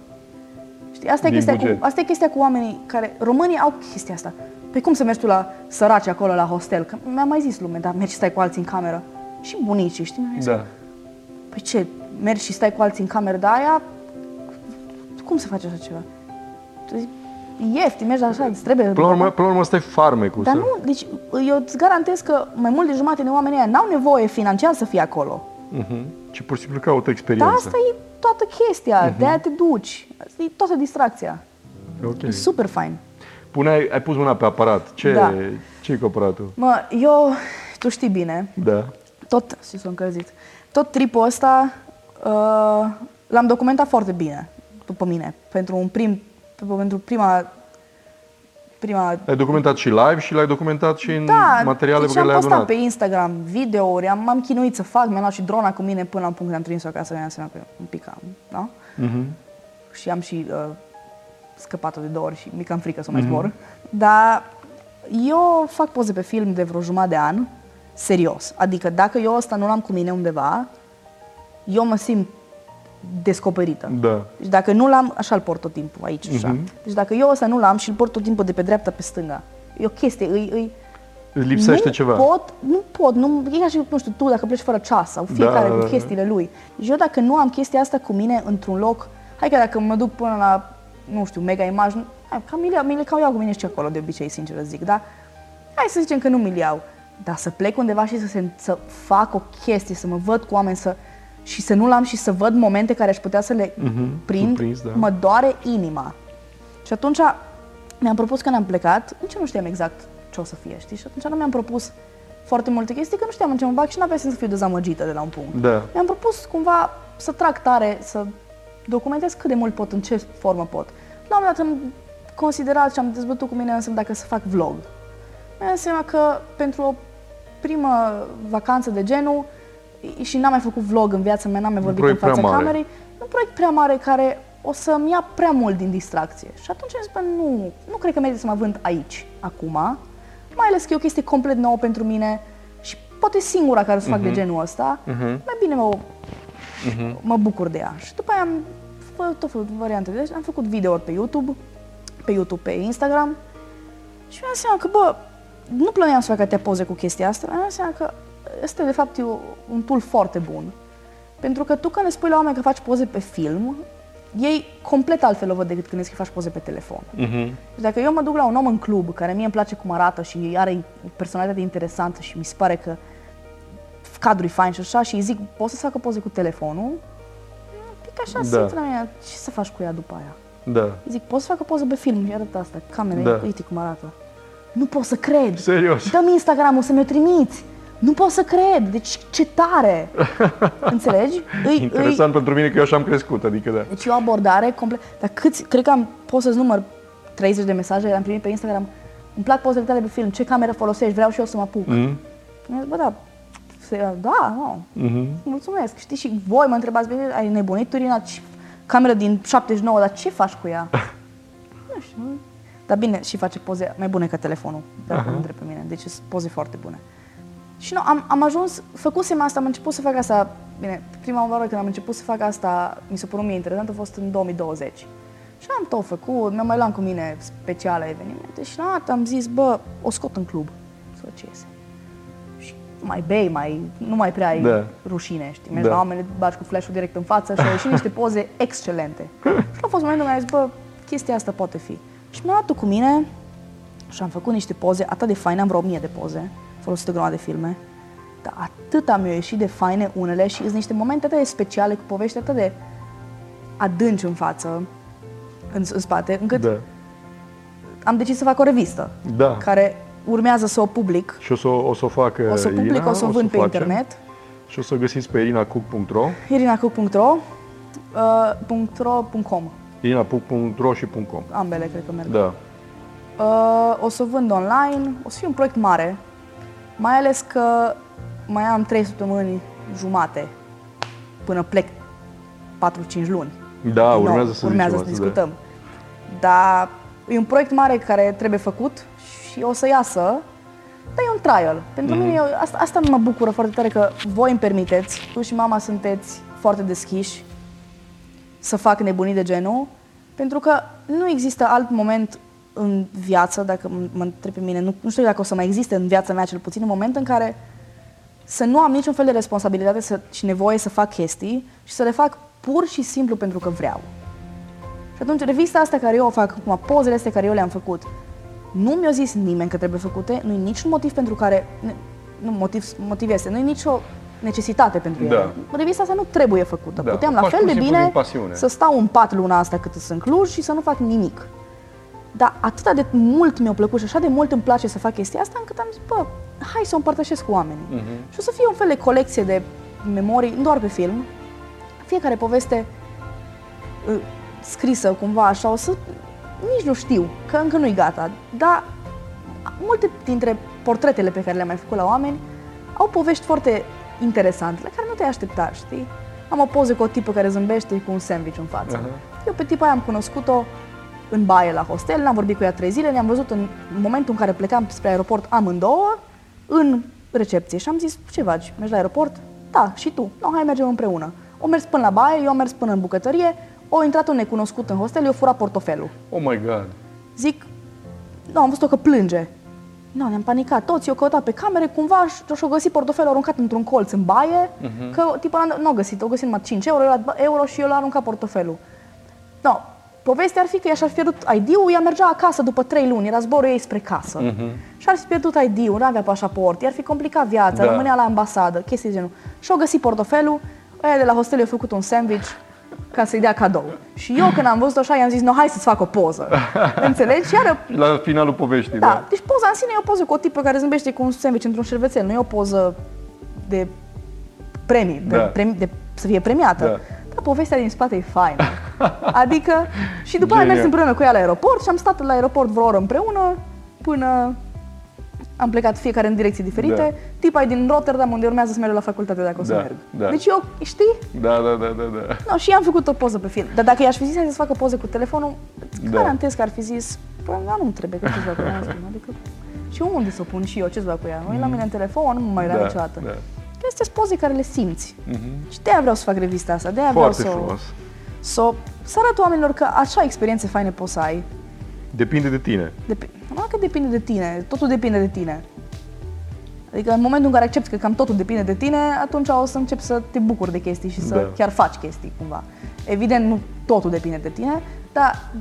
Știi, asta e, Din chestia cu, buget. asta e chestia cu oamenii care... Românii au chestia asta. Păi cum să mergi tu la săraci acolo la hostel? Că mi-a mai zis lume, dar mergi și stai cu alții în cameră. Și bunicii, știi? Mi-a zis, Da. Păi ce, mergi și stai cu alții în cameră, dar aia... Cum se face așa ceva? Tu zici, E ieftin, mergi așa, îți trebuie... Până la urmă, până la urmă ăsta e farmecul. Dar să- nu, deci eu îți garantez că mai mult de jumătate de oamenii ăia n-au nevoie financiar să fie acolo. Mhm. Ci pur și simplu caută Dar experiență. asta e toată chestia, de aia te duci. Asta e toată distracția. Ok. E super fain. Pune, ai, ai pus mâna pe aparat. Ce, Da. ce e cu aparatul? Mă, eu, tu știi bine, Da. tot, și s-a încălzit, tot tripul ăsta uh, l-am documentat foarte bine, după mine, pentru un prim, pentru prima, prima Ai documentat și live și l-ai documentat și în da, materiale deci pe care am le-ai postat adunat. pe Instagram videouri, am, m-am chinuit să fac, mi-am luat și drona cu mine până la un punct când am trimis-o acasă, mi-am seama că un pic am, da? Mhm. Și am și uh, scăpat-o de două ori și mi cam frică să o mai Mhm. zbor. Dar eu fac poze pe film de vreo jumătate de an, serios. Adică dacă eu ăsta nu l-am cu mine undeva, eu mă simt descoperită. Da. Deci dacă nu l-am, așa îl port tot timpul aici, așa. Mhm. Deci dacă eu ăsta nu l-am și îl port tot timpul de pe dreapta pe stânga, e o chestie, îi, îi, Îți lipsește nu ceva. Pot, nu pot, nu, e ca și, nu știu, tu dacă pleci fără ceas sau fiecare Da, da, cu da. chestiile lui. Deci eu dacă nu am chestia asta cu mine într-un loc, hai că dacă mă duc până la, nu știu, mega imaj, nu- hai, cam mi le, mi le cam iau cu mine și acolo de obicei, sincer să zic, dar hai să zicem că nu mi-l iau. Dar să plec undeva și să, se, să fac o chestie, să mă văd cu oameni, să, și să nu l-am și să văd momente care aș putea să le Mhm, prind, surprins, da. mă doare inima. Și atunci mi-am propus când am plecat, nici eu nu știam exact ce o să fie, știi? Și atunci nu mi-am propus foarte multe chestii, că nu știam în ce mă bag și n-avea sens să fiu dezamăgită de la un punct. Da. Mi-am propus cumva să trag tare, să documentez cât de mult pot, în ce formă pot. La un moment dat am considerat și am dezbătut cu mine însă dacă să fac vlog. Mi-am dat seama că pentru o primă vacanță de genul și n-am mai făcut vlog în viața mea, n-am mai vorbit în proiect prea fața mare. camerei, e un proiect prea mare care o să-mi ia prea mult din distracție. Și atunci am zis, bă, nu, nu cred că merită să mă vând aici, acum, mai ales că e o chestie complet nouă pentru mine și poate singura care o să fac de genul ăsta, mai bine mă, mă bucur de ea. Și după aia am făcut tot felul de variante. Deci am făcut videouri pe YouTube, pe YouTube, pe Instagram și mi-am dat seama că, bă, nu plăneam să fac atâtea poze cu chestia asta, mi-am dat seama că este de fapt e o- un tool foarte bun. Pentru că tu când le spui la oameni că faci poze pe film, ei complet altfel o văd decât când îți că faci poze pe telefon. Mhm. Și dacă eu mă duc la un om în club care mie îmi place cum arată și are o personalitate interesantă și mi se pare că cadrul e fain și așa și îi zic, poți să facă poze cu telefonul? Un pic așa Da. da. simt la mine, ce să faci cu ea după aia? Da. Îi zic, poți să facă poză pe film? Și arăt asta, camera, Da. da. uite cum arată. Nu pot să cred. Serios. Dă-mi Instagram-ul să mi-o trimiți. Nu pot să cred. Deci ce tare. Înțelegi? Îi, Interesant pentru mine că eu așa am crescut, adică da. deci e o abordare complet. Dar câți, cred că am, pot să-ți număr 30 de mesaje, am primit pe Instagram. Îmi plac pozele tale pe film, ce cameră folosești, vreau și eu să mă apuc. Mm. Mhm. Mi-a zis, bă, da, se- da, nu, Mhm. mulțumesc. Știi, și voi mă întrebați, bine, ai nebunit, Turina, ce, cameră din 79, dar ce faci cu ea? nu știu. Dar bine, și face poze mai bune ca telefonul, dacă mă întreb pe mine. Deci sunt poze foarte bune. Și nu, am, am ajuns, făcusem asta, am început să fac asta, bine, prima oară când am început să fac asta, mi s-a părut mie interesant, a fost în 2020. Și am tot făcut, mi-am mai luat cu mine speciale evenimente și la un dat am zis, bă, o scot în club, să văd ce iese. Și mai bei, mai, nu mai prea ai Da. rușine, știi? Mergi Da. la oameni, bagi cu flash-ul direct în față și au ieșit niște poze excelente. și a fost momentul în care am zis, bă, chestia asta poate fi. Și mi-am luat cu mine și am făcut niște poze atât de faine, am vreo 1000 de poze, folosit o grămadă de filme. Dar atât am eu ieșit de faine unele și sunt niște momente atât de speciale, cu povești atât de adânci în față, în, în spate, încât Da. am decis să fac o revistă Da. care urmează să o public. Și o să o, o, să o facă O să o public, Irina, o să o vând pe facem. internet. Și o să o găsiți pe irinacook.ro, irinacook.ro uh, .ro, .com irinacook.ro și .com. Ambele cred că merg. Da. Uh, o să o vând online, o să fie un proiect mare, mai ales că mai am 3 săptămâni jumate până plec 4-5 luni. Da, Din urmează nou, să urmează zicem să asta, discutăm. Dar e un proiect mare care trebuie făcut și o să iasă, dar e un trial. Pentru Mhm. mine, eu, asta, asta mă bucură foarte tare că voi îmi permiteți, tu și mama sunteți foarte deschiși să fac nebunii de genul, pentru că nu există alt moment în viață, dacă m- mă întreb pe mine, nu, nu știu dacă o să mai existe în viața mea cel puțin, un moment în care să nu am niciun fel de responsabilitate să, și nevoie să fac chestii și să le fac pur și simplu pentru că vreau. Și atunci, revista asta care eu o fac acum, pozele astea care eu le-am făcut, nu mi-a zis nimeni că trebuie făcute, nu e niciun motiv pentru care, ne- nu motiv, motiv este, nu e nicio necesitate pentru Da. ele. Revista asta nu trebuie făcută. Da, Puteam o la faci fel pur de și simplu bine din pasiune. să stau în pat luna asta cât sunt în Cluj și să nu fac nimic. Dar atât de mult mi-a plăcut și așa de mult îmi place să fac chestia asta, încât am zis, bă, hai să o împărtășesc cu oamenii. Mhm. Și o să fie un fel de colecție de memorii, nu doar pe film, fiecare poveste uh, scrisă cumva așa, o să, nici nu știu, că încă nu-i gata, dar multe dintre portretele pe care le-am mai făcut la oameni au povești foarte interesante, la care nu te-ai aștepta, știi? Am o poză cu o tipă care zâmbește cu un sandwich în față. Aha. Eu pe tipa aia am cunoscut-o în baie la hostel, n-am vorbit cu ea trei zile, ne-am văzut în momentul în care plecam spre aeroport amândouă, în recepție și am zis, ce faci, mergi la aeroport? Da, și tu. No, hai mergem împreună. O mers până la baie, eu am mers până în bucătărie, o intrat un necunoscut în hostel, eu furat portofelul. Oh my god. Zic, nu, am văzut-o că plânge. Nu, ne-am panicat toți, eu căutat pe camere, cumva și- și-o găsit portofelul aruncat într-un colț în baie, că tipul ăla nu a găsit, o găsit numai 5 euro, eu la euro și eu l-a aruncat portofelul. No, povestea ar fi că ea și-ar fi pierdut ID-ul, ea mergea acasă după 3 luni, era zborul ei spre casă. Și ar fi pierdut ID-ul, nu avea pașaport, i-ar fi complicat viața, Da. rămânea la ambasadă, chestii de genul. Și-au găsit portofelul, ăia de la hostel i-au făcut un sandwich ca să-i dea cadou. Și eu când am văzut așa, i-am zis, no, hai să-ți fac o poză. Înțelegi? Și iară La finalul poveștii, da, da. deci poza în sine e o poză cu o tipă care zâmbește cu un sandwich într-un șervețel, nu e o poză de premii, de, Da. premi, de să fie premiată. Da. Dar povestea din spate e faină. Adică, și după aia am Genial. mers împreună cu ea la aeroport și am stat la aeroport vreo oră împreună până am plecat fiecare în direcții diferite. Da. Tipa e din Rotterdam, unde urmează să merg la facultate dacă o să Da, merg. da. Deci eu, știi? Da, da, da, da, da. No, și am făcut o poză pe film. Dar dacă i-aș fi zis hai să facă poze cu telefonul, îți Da. garantez că ar fi zis, păi, dar nu trebuie, că ce-ți cu ea, în spune. adică, și unde să o pun și eu, ce-ți cu ea? Nu e la mine în telefon, nu mă mai era da, niciodată. da. Astea sunt poze care le simți. Mhm. Și de-aia vreau să fac revista asta, de-aia Foarte vreau să, frumos. să, o- să arăt oamenilor că așa experiențe faine poți să ai. Depinde de tine. Dep- nu că depinde de tine, totul depinde de tine. Adică în momentul în care accepti că cam totul depinde de tine, atunci o să începi să te bucuri de chestii și să Da. chiar faci chestii cumva. Evident, nu totul depinde de tine, dar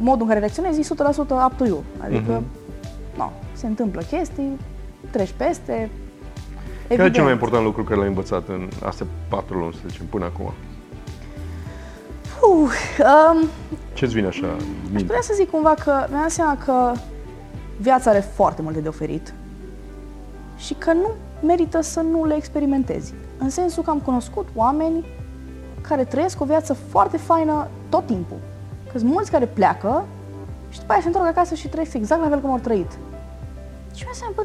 modul în care reacționezi e 100% up to you. Adică, Mhm. no, se întâmplă chestii, treci peste. Care e Evident. cel mai important lucru care l-ai învățat în astea patru luni, să zicem, până acum? Uh, um, Ce-ți vine așa în Aș minte? putea să zic cumva că mi-am dat seama că viața are foarte multe de oferit și că nu merită să nu le experimentezi. În sensul că am cunoscut oameni care trăiesc o viață foarte faină tot timpul. Că sunt mulți care pleacă și după aia se întorc acasă și trăiesc exact la fel cum au trăit. Și mi-am seama, bă,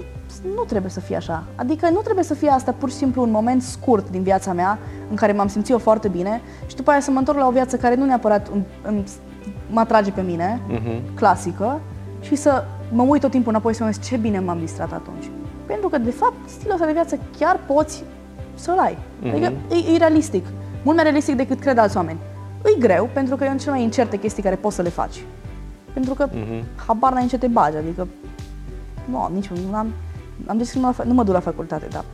nu trebuie să fie așa. Adică nu trebuie să fie asta pur și simplu un moment scurt din viața mea în care m-am simțit eu foarte bine și după aia să mă întorc la o viață care nu neapărat îmi, îmi, mă atrage pe mine, Mhm. clasică, și să mă uit tot timpul înapoi și să mă gândesc ce bine m-am distrat atunci. Pentru că, de fapt, stilul ăsta de viață chiar poți să-l ai. Adică e, e realistic. Mult mai realistic decât cred alți oameni. E greu, pentru că e în cele mai incerte chestii care poți să le faci. Pentru că habar n-ai în ce te bagi, adică nu, nici nu am, am zis că nu, la fa- nu mă duc la facultate, dar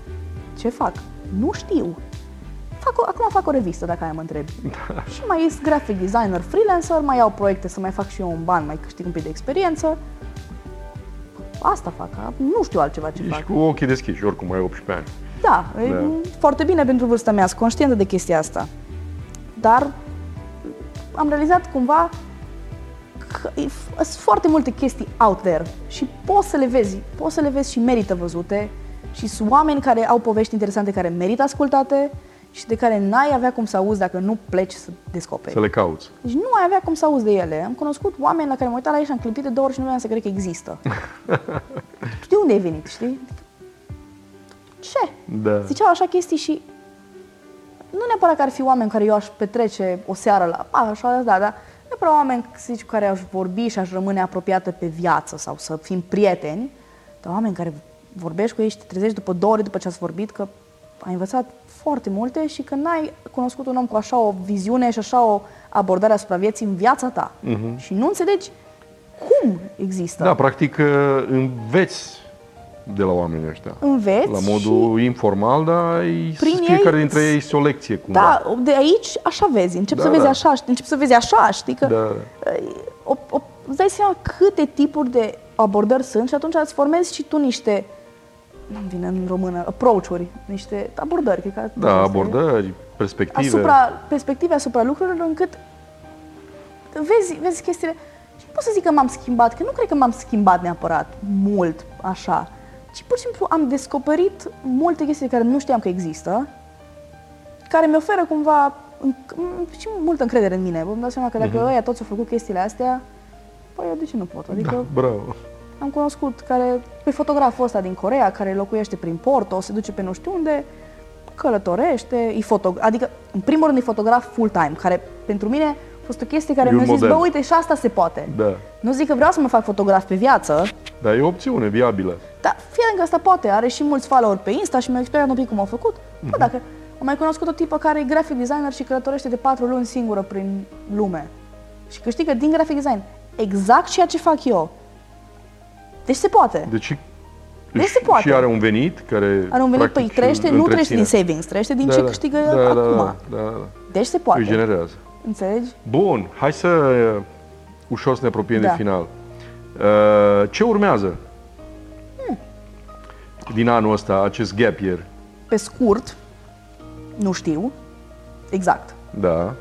ce fac? Nu știu. fac o, acum fac o revistă, dacă aia mă întrebi. Și mai ies graphic designer, freelancer, mai iau proiecte să mai fac și eu un ban, mai câștig un pic de experiență. Asta fac, nu știu altceva ce Ești fac. cu ochii deschiși, oricum ai 18 ani. Da, e Da. foarte bine pentru vârsta mea, sunt conștientă de chestia asta. Dar am realizat cumva că e f- sunt foarte multe chestii out there și poți să le vezi, poți să le vezi și merită văzute și sunt oameni care au povești interesante care merită ascultate și de care n-ai avea cum să auzi dacă nu pleci să descoperi. Să le cauți. Deci nu ai avea cum să auzi de ele. Am cunoscut oameni la care m-am uitat la ei și am clipit de două ori și nu vreau să cred că există. tu de unde ai venit, știi? Ce? Da. Ziceau așa chestii și nu neapărat că ar fi oameni care eu aș petrece o seară la... A, așa, da, da. Neapărat oameni, să zici, cu care aș vorbi și aș rămâne apropiată pe viață sau să fim prieteni, dar oameni care vorbești cu ei și te trezești după două ore după ce ați vorbit că ai învățat foarte multe și că n-ai cunoscut un om cu așa o viziune și așa o abordare asupra vieții în viața ta. Și nu înțelegi cum există. Da, practic uh, înveți de la oamenii ăștia. Înveți La modul informal, dar ai, Prin fiecare ei dintre ei este o lecție cumva. Da, de aici așa vezi, încep Da, să vezi da. așa, știi, încep să vezi așa, știi că Da. o, o, îți dai seama câte tipuri de abordări sunt și atunci îți formezi și tu niște, nu vine în română, approach-uri, niște abordări, cred că Da, asta e. abordări, perspective. asupra, perspective asupra lucrurilor încât vezi, vezi chestiile și nu pot să zic că m-am schimbat, că nu cred că m-am schimbat neapărat mult așa, ci pur și simplu am descoperit multe chestii care nu știam că există, care mi oferă cumva în- m- și multă încredere în mine. Îmi dau seama că dacă ăia toți au făcut chestiile astea, păi eu de ce nu pot? Adică Da, bravo. am cunoscut care, pe fotograful ăsta din Corea, care locuiește prin Porto, se duce pe nu știu unde, călătorește, e foto, adică, în primul rând, e fotograf full-time, care pentru mine a fost o chestie care E un mi-a zis, model. bă, uite, și asta se poate. Da. Nu zic că vreau să mă fac fotograf pe viață, Dar e o opțiune viabilă. dar fiind că asta poate, are și mulți follower pe Insta și mi-a explicat un pic cum au făcut. Mhm. Bă, dacă am mai cunoscut o tipă care e graphic designer și călătorește de patru luni singură prin lume și câștigă din graphic design exact ceea ce fac eu. Deci se poate. Deci, Deci se poate. Și are un venit care Are un venit, practic, păi trăiește, îl nu trăiește din întreține. savings, trăiește din Da, ce da. câștigă da, da, acum. Da, da, da. Deci se poate. Își generează. Înțelegi? Bun, hai să uh, ușor să ne apropiem Da. de final. Uh, ce urmează Hmm. din anul ăsta, acest gap year? Pe scurt, nu știu exact. Da.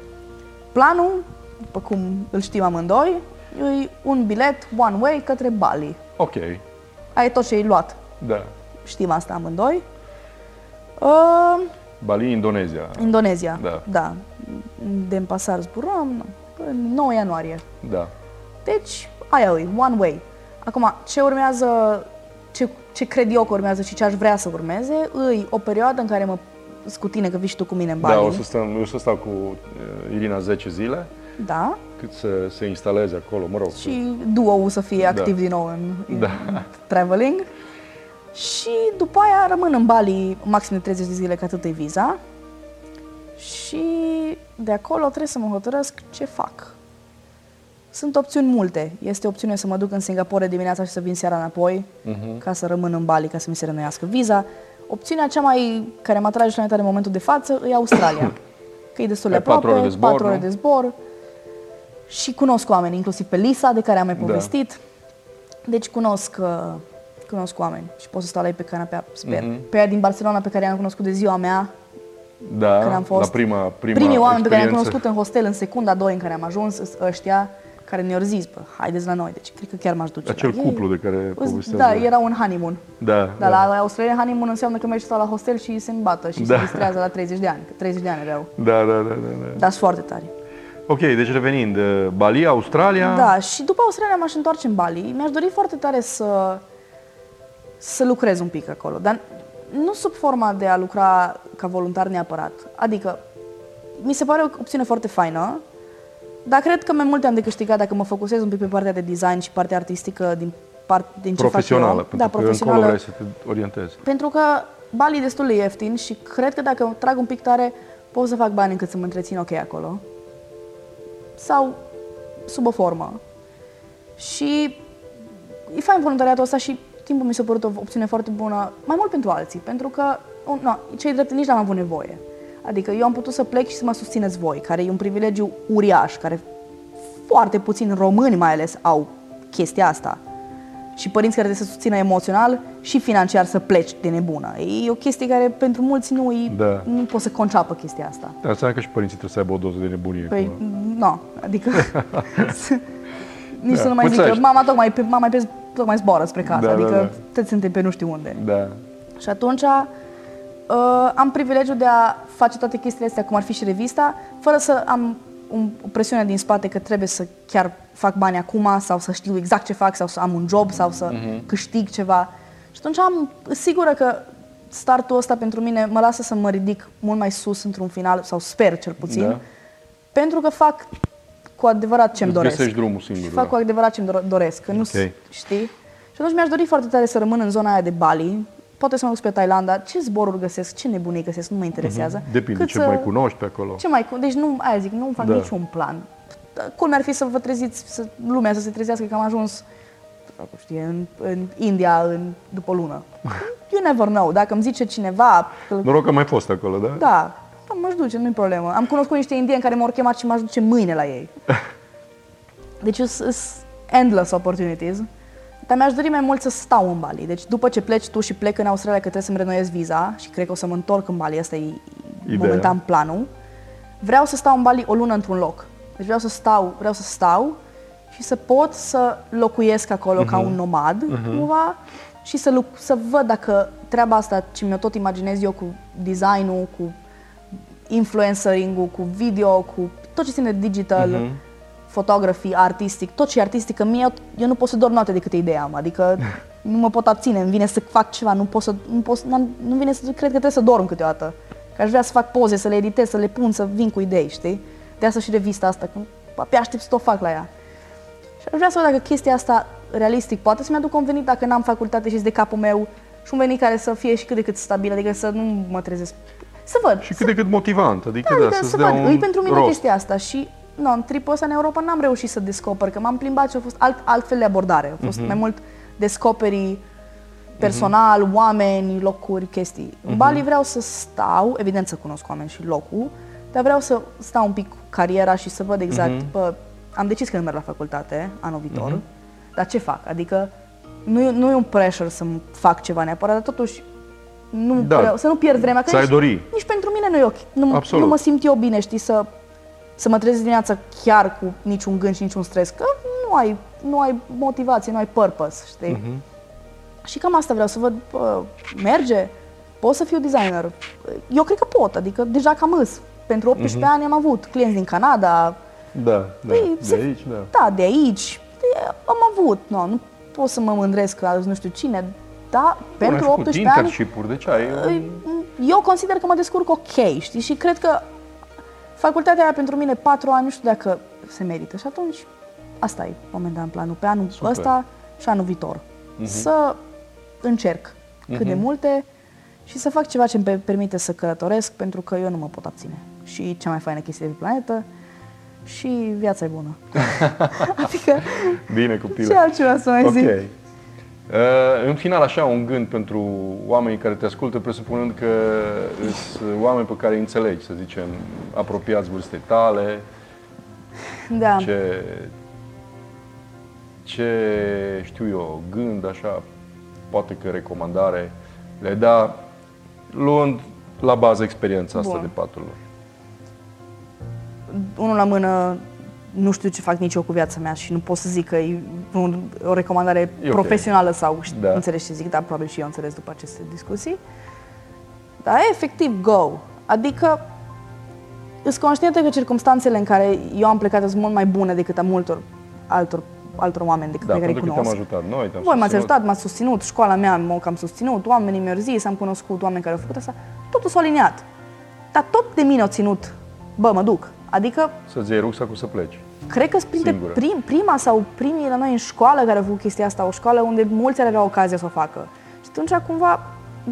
Planul, după cum îl știm amândoi, e un bilet one way către Bali. Ok. Ai tot ce ai luat. Da. Știm asta amândoi. Uh, Bali, Indonezia. Indonezia. Da. da. De în pasar zburăm în 9 ianuarie. Da. Deci, aia e, one way. Acum, ce urmează, ce, ce cred eu că urmează și ce aș vrea să urmeze, îi o perioadă în care mă sunt cu tine, că vii și tu cu mine în Bali. Da, o să, stăm, o să stau cu uh, Irina 10 zile, Da. cât să se instaleze acolo, mă rog. Și duo să fie activ din nou în, Da. în traveling. Și după aia rămân în Bali maxim de 30 de zile, că atât e viza. Și de acolo trebuie să mă hotărăsc ce fac. Sunt opțiuni multe. Este opțiune să mă duc în Singapore dimineața și să vin seara înapoi, Mhm. ca să rămân în Bali, ca să mi se renuiască viza. Opțiunea cea mai care mă atrage cel mai tare în momentul de față e Australia. Că e destul de Ai patru aproape, ore de zbor, patru ore nu? de zbor. Și cunosc oameni, inclusiv pe Lisa, de care am mai Da. povestit. Deci cunosc, uh, cunosc oameni și pot să stau la ei pe canapea, sper. Mhm. Pe aia din Barcelona pe care i-am cunoscut de ziua mea, Da, când am fost. la prima, prima primii oameni pe care i-am experiență. cunoscut în hostel în secunda 2 în care am ajuns, sunt ăștia care ne-au zis, bă, haideți la noi. Deci cred că chiar m-aș duce Acel la cuplu ei. de care povestează. Da, era un honeymoon. Da, Dar la Australia honeymoon înseamnă că mergi să stau la hostel și se îmbată și Da. se distrează la 30 de ani. Că 30 de ani aveau. Da, da, da, da, da. Dar sunt foarte tari. Ok, deci revenind, uh, Bali, Australia. Da, și după Australia m-aș întoarce în Bali. Mi-aș dori foarte tare să, să lucrez un pic acolo, dar nu sub forma de a lucra ca voluntar neapărat. Adică, mi se pare o opțiune foarte faină, dar cred că mai multe am de câștigat dacă mă focusez un pic pe partea de design și partea artistică din, part, din ce profesională, fac eu. pentru da, că încolo profesională. vrei să te orientezi. Pentru că Bali e destul de ieftin și cred că dacă trag un pic tare, pot să fac bani încât să mă întrețin ok acolo. Sau sub o formă. Și e fain voluntariatul ăsta și timpul mi s-a părut o opțiune foarte bună, mai mult pentru alții, pentru că, oh, no, cei drept nici n-am avut nevoie. Adică eu am putut să plec și să mă susțineți voi, care e un privilegiu uriaș, care foarte puțini români mai ales au chestia asta. Și părinți care trebuie să susțină emoțional și financiar să pleci de nebună. E o chestie care pentru mulți nu, Da. nu pot să conceapă chestia asta. Dar înseamnă că și părinții trebuie să aibă o doză de nebunie. Păi, acum. nu, adică nici Da, să nu mai zic că pățești. mama tocmai, pe- mama pe, tocmai zboară spre casă, Da, da, adică da. toți suntem pe nu știu unde. Da. Și atunci uh, am privilegiul de a face toate chestiile astea, cum ar fi și revista, fără să am un, o presiune din spate că trebuie să chiar fac bani acum sau să știu exact ce fac sau să am un job sau să câștig ceva. Și atunci am sigură că startul ăsta pentru mine mă lasă să mă ridic mult mai sus într-un final, sau sper cel puțin, Da. pentru că fac cu adevărat ce-mi Îți doresc. găsești drumul singur, Și fac da. cu adevărat ce-mi dor- doresc, că nu Ok. știi? Și atunci mi-aș dori foarte tare să rămân în zona aia de Bali, poate să mă duc spre Thailanda, ce zboruri găsesc, ce nebunii găsesc, nu mă interesează. Mhm. Depinde Cât ce să- mai cunoști pe acolo. Ce mai cu... Deci nu, aia zic, nu fac Da. niciun plan. Culmea ar fi să vă treziți, să, lumea să se trezească că am ajuns știe, în, în India în, după o lună. You never know. Dacă îmi zice cineva, că, Noroc că am mai fost acolo, da? da, da, m-aș duce, nu-i problemă. Am cunoscut niște indieni care m-au chemat și m-aș duce mâine la ei. Deci sunt endless opportunities. Dar mi-aș dori mai mult să stau în Bali. Deci după ce pleci tu și plec în Australia că trebuie să-mi renoiez viza și cred că o să mă întorc în Bali, asta e Ideea. momentan planul, vreau să stau în Bali o lună într-un loc. Deci vreau să stau, vreau să stau și să pot să locuiesc acolo ca un nomad, cumva, și să, luc- să văd dacă treaba asta ce mi-o tot imaginez eu cu designul, cu influencering-ul, cu video, cu tot ce ține de digital, Mhm. fotografii, artistic, tot ce e artistică mie, eu nu pot să dorm noapte de câte idei am, adică nu mă pot abține, îmi vine să fac ceva, nu pot să, nu, pot, să- n-am- nu vine să, cred că trebuie să dorm câteodată. Că aș vrea să fac poze, să le editez, să le pun, să vin cu idei, știi? De asta și revista asta, că abia aștept să tot fac la ea. Și aș vrea să văd dacă chestia asta realistic poate să-mi aduc un venit dacă n-am facultate și de capul meu și un venit care să fie și cât de cât stabil, adică să nu mă trezesc. Să văd. Și cât de cât motivant, adică Da, da, adică să-ți să dea văd, un e pentru mine rost. chestia asta și nu, în tripul ăsta în Europa n-am reușit să descoper, că m-am plimbat și a fost alt, altfel de abordare. A fost Mhm. mai mult descoperi personal, oameni, locuri, chestii. Mhm. În Bali vreau să stau, evident să cunosc oameni și locul, dar vreau să stau un pic cu cariera și să văd exact, Mhm. bă, am decis că nu merg la facultate anul viitor, dar ce fac? Adică nu, e- nu e un pressure să fac ceva neapărat, dar totuși nu Da. vreau, să nu pierd vremea. Că Să ai nici- dori. nici pentru mine nu e ok. Nu, Absolut. nu mă simt eu bine, știi, să, să mă trezesc dimineața chiar cu niciun gând și niciun stres. Că nu ai, nu ai motivație, nu ai purpose, știi? Mhm. Și cam asta vreau să văd, bă, merge? Pot să fiu designer? Eu cred că pot, adică deja cam îs. Pentru 18 ani am avut clienți din Canada, Da, da. Păi, de se- aici, da. da, de aici, de, am avut, no, nu pot să mă mândresc că azi nu știu cine, dar Bun, ai pentru făcut 18 ani internship-uri, deci ai... Îi- eu consider că mă descurc ok, știi? Și cred că facultatea aia pentru mine patru ani, nu știu dacă se merită. Și atunci, asta e momentan planul. Pe anul Super. ăsta și anul viitor. Să încerc cât de multe și să fac ceva ce îmi pe- permite să călătoresc, pentru că eu nu mă pot abține. Și cea mai faină chestie de pe planetă și viața e bună. adică, Bine, copile. ce altceva să mai Ok. zic? Uh, în final, așa, un gând pentru oamenii care te ascultă, presupunând că sunt oameni pe care îi înțelegi, să zicem, apropiați vârstei tale, Da. ce, ce știu eu, gând, așa, poate că recomandare le da, luând la bază experiența asta Bun. de patru luni. unul la mână, nu știu ce fac nici eu cu viața mea și nu pot să zic că e un, o recomandare E ok. profesională sau ș- Da. înțelegi ce zic, dar probabil și eu înțeles după aceste discuții. Dar efectiv, go! Adică, sunt conștientă că circumstanțele în care eu am plecat sunt mult mai bune decât a multor altor, altor oameni decât Da, pe care îi pentru că te-am cunosc. ajutat noi, te-am Voi m-ați susținut. ajutat, m-ați susținut, școala mea m-a cam susținut, oamenii mi-au zis, am cunoscut oameni care au făcut asta, totul s-a aliniat. Dar tot de mine au ținut, bă, mă duc. Adică Să-ți iei rucsacul să pleci. Cred că sunt printre Singură. prim, prima sau primii la noi în școală care au făcut chestia asta, o școală unde mulți ar avea ocazia să o facă. Și atunci, cumva,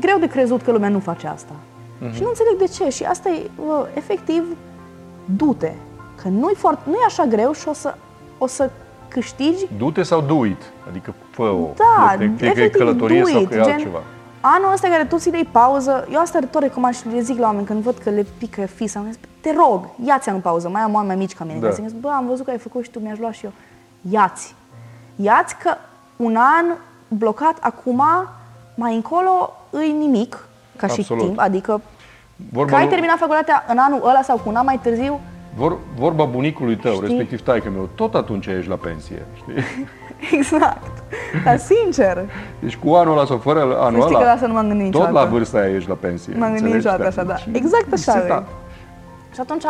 greu de crezut că lumea nu face asta. Mhm. Și nu înțeleg de ce. Și asta e, bă, efectiv, du-te. Că nu-i, foarte, nu e așa greu și o să, o să câștigi Du-te sau do it, adică fă-o. da, fie, fie că e efectiv, călătorie do sau it, că e gen, altceva. Anul ăsta care tu ți iei pauză, eu asta tot recomand și le zic la oameni când văd că le pică fisa, îmi zic, te rog, ia-ți în pauză, mai am oameni mai mici ca mine, Da. da. zic, bă, am văzut că ai făcut și tu, mi-aș lua și eu. Ia-ți. Ia-ți că un an blocat acum, mai încolo, îi nimic, ca și Absolut. timp, adică Vorba, că ai lui- terminat facultatea în anul ăla sau cu un an mai târziu, vor, vorba bunicului tău, Știi? respectiv taică meu, tot atunci ești la pensie. Știi? exact. Dar sincer, Deci cu anul ăla sau fără anul Să știi ăla, că la asta nu m-am gândit tot la niciodată. vârsta aia ești la pensie. M-am gândit înțelegi? niciodată așa, da. Și- Exact așa Da. e. Și atunci,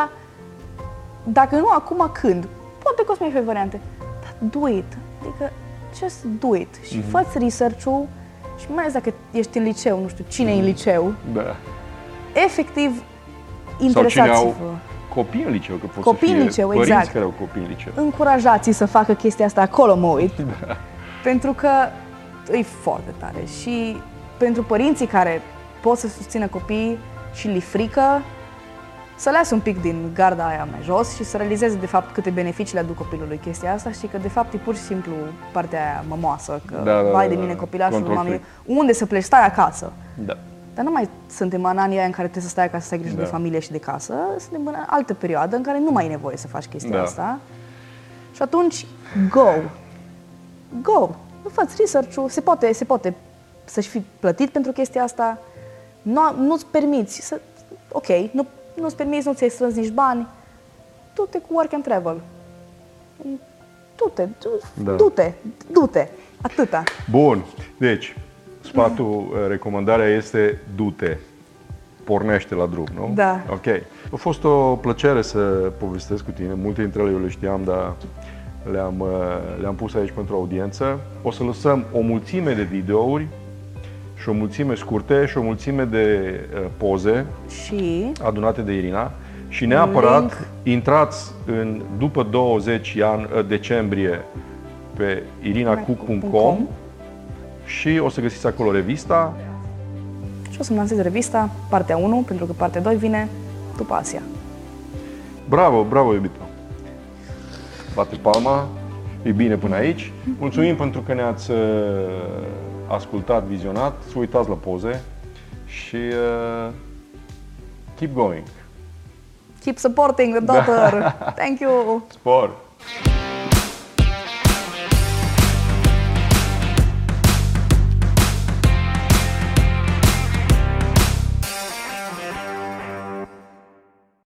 dacă nu acum, când? Poate că o să mai fie variante. Dar do it. Adică, just do it. Și Mhm. fă-ți research-ul și mai ales dacă ești în liceu, nu știu cine e în liceu, Da. efectiv, Sau cine interesați-vă. au copii în liceu, că pot Copii să în fie liceu, părinți exact. care au copii în liceu. încurajați să facă chestia asta acolo, mă uit. Pentru că e foarte tare. Și pentru părinții care pot să susțină copiii și li frică, să lasă un pic din garda aia mai jos și să realizeze de fapt câte beneficii le aduc copilului chestia asta și că de fapt e pur și simplu partea aia mămoasă, că Da, da, vai da, de da. mine copilașul, Control mami, freak. unde să pleci, stai acasă. Da. Dar nu mai suntem în anii aia în care trebuie să stai acasă să ai grijă Da. de familie și de casă, suntem în altă perioadă în care nu mai e nevoie să faci chestia Da. asta. Și atunci, go! Go! Nu faci research-ul, se poate, se poate să-și fi plătit pentru chestia asta, nu, nu-ți permiți să... Ok, nu, nu-ți permiți, nu ți-ai strâns nici bani, du-te cu work and travel. Du-te, du- Da. du-te, du-te, atâta. Bun, deci, sfatul, uh, recomandarea este du-te, pornește la drum, nu? Da. Ok. A fost o plăcere să povestesc cu tine, multe dintre ele eu le știam, dar le-am, uh, le-am pus aici pentru audiență. O să lăsăm o mulțime de videouri și o mulțime scurte și o mulțime de uh, poze Și adunate de Irina și neapărat Link. intrați în după 20 ian, uh, decembrie pe irinacuc.com și o să găsiți acolo revista. Și o să-mi lansez revista, partea 1, pentru că partea 2 vine după Asia. Bravo, bravo iubito! Bate palma, e bine până aici. Mulțumim pentru că ne-ați uh, ascultat, vizionat, să uitați la poze și uh, keep going. Keep supporting the daughter. Thank you. Spor!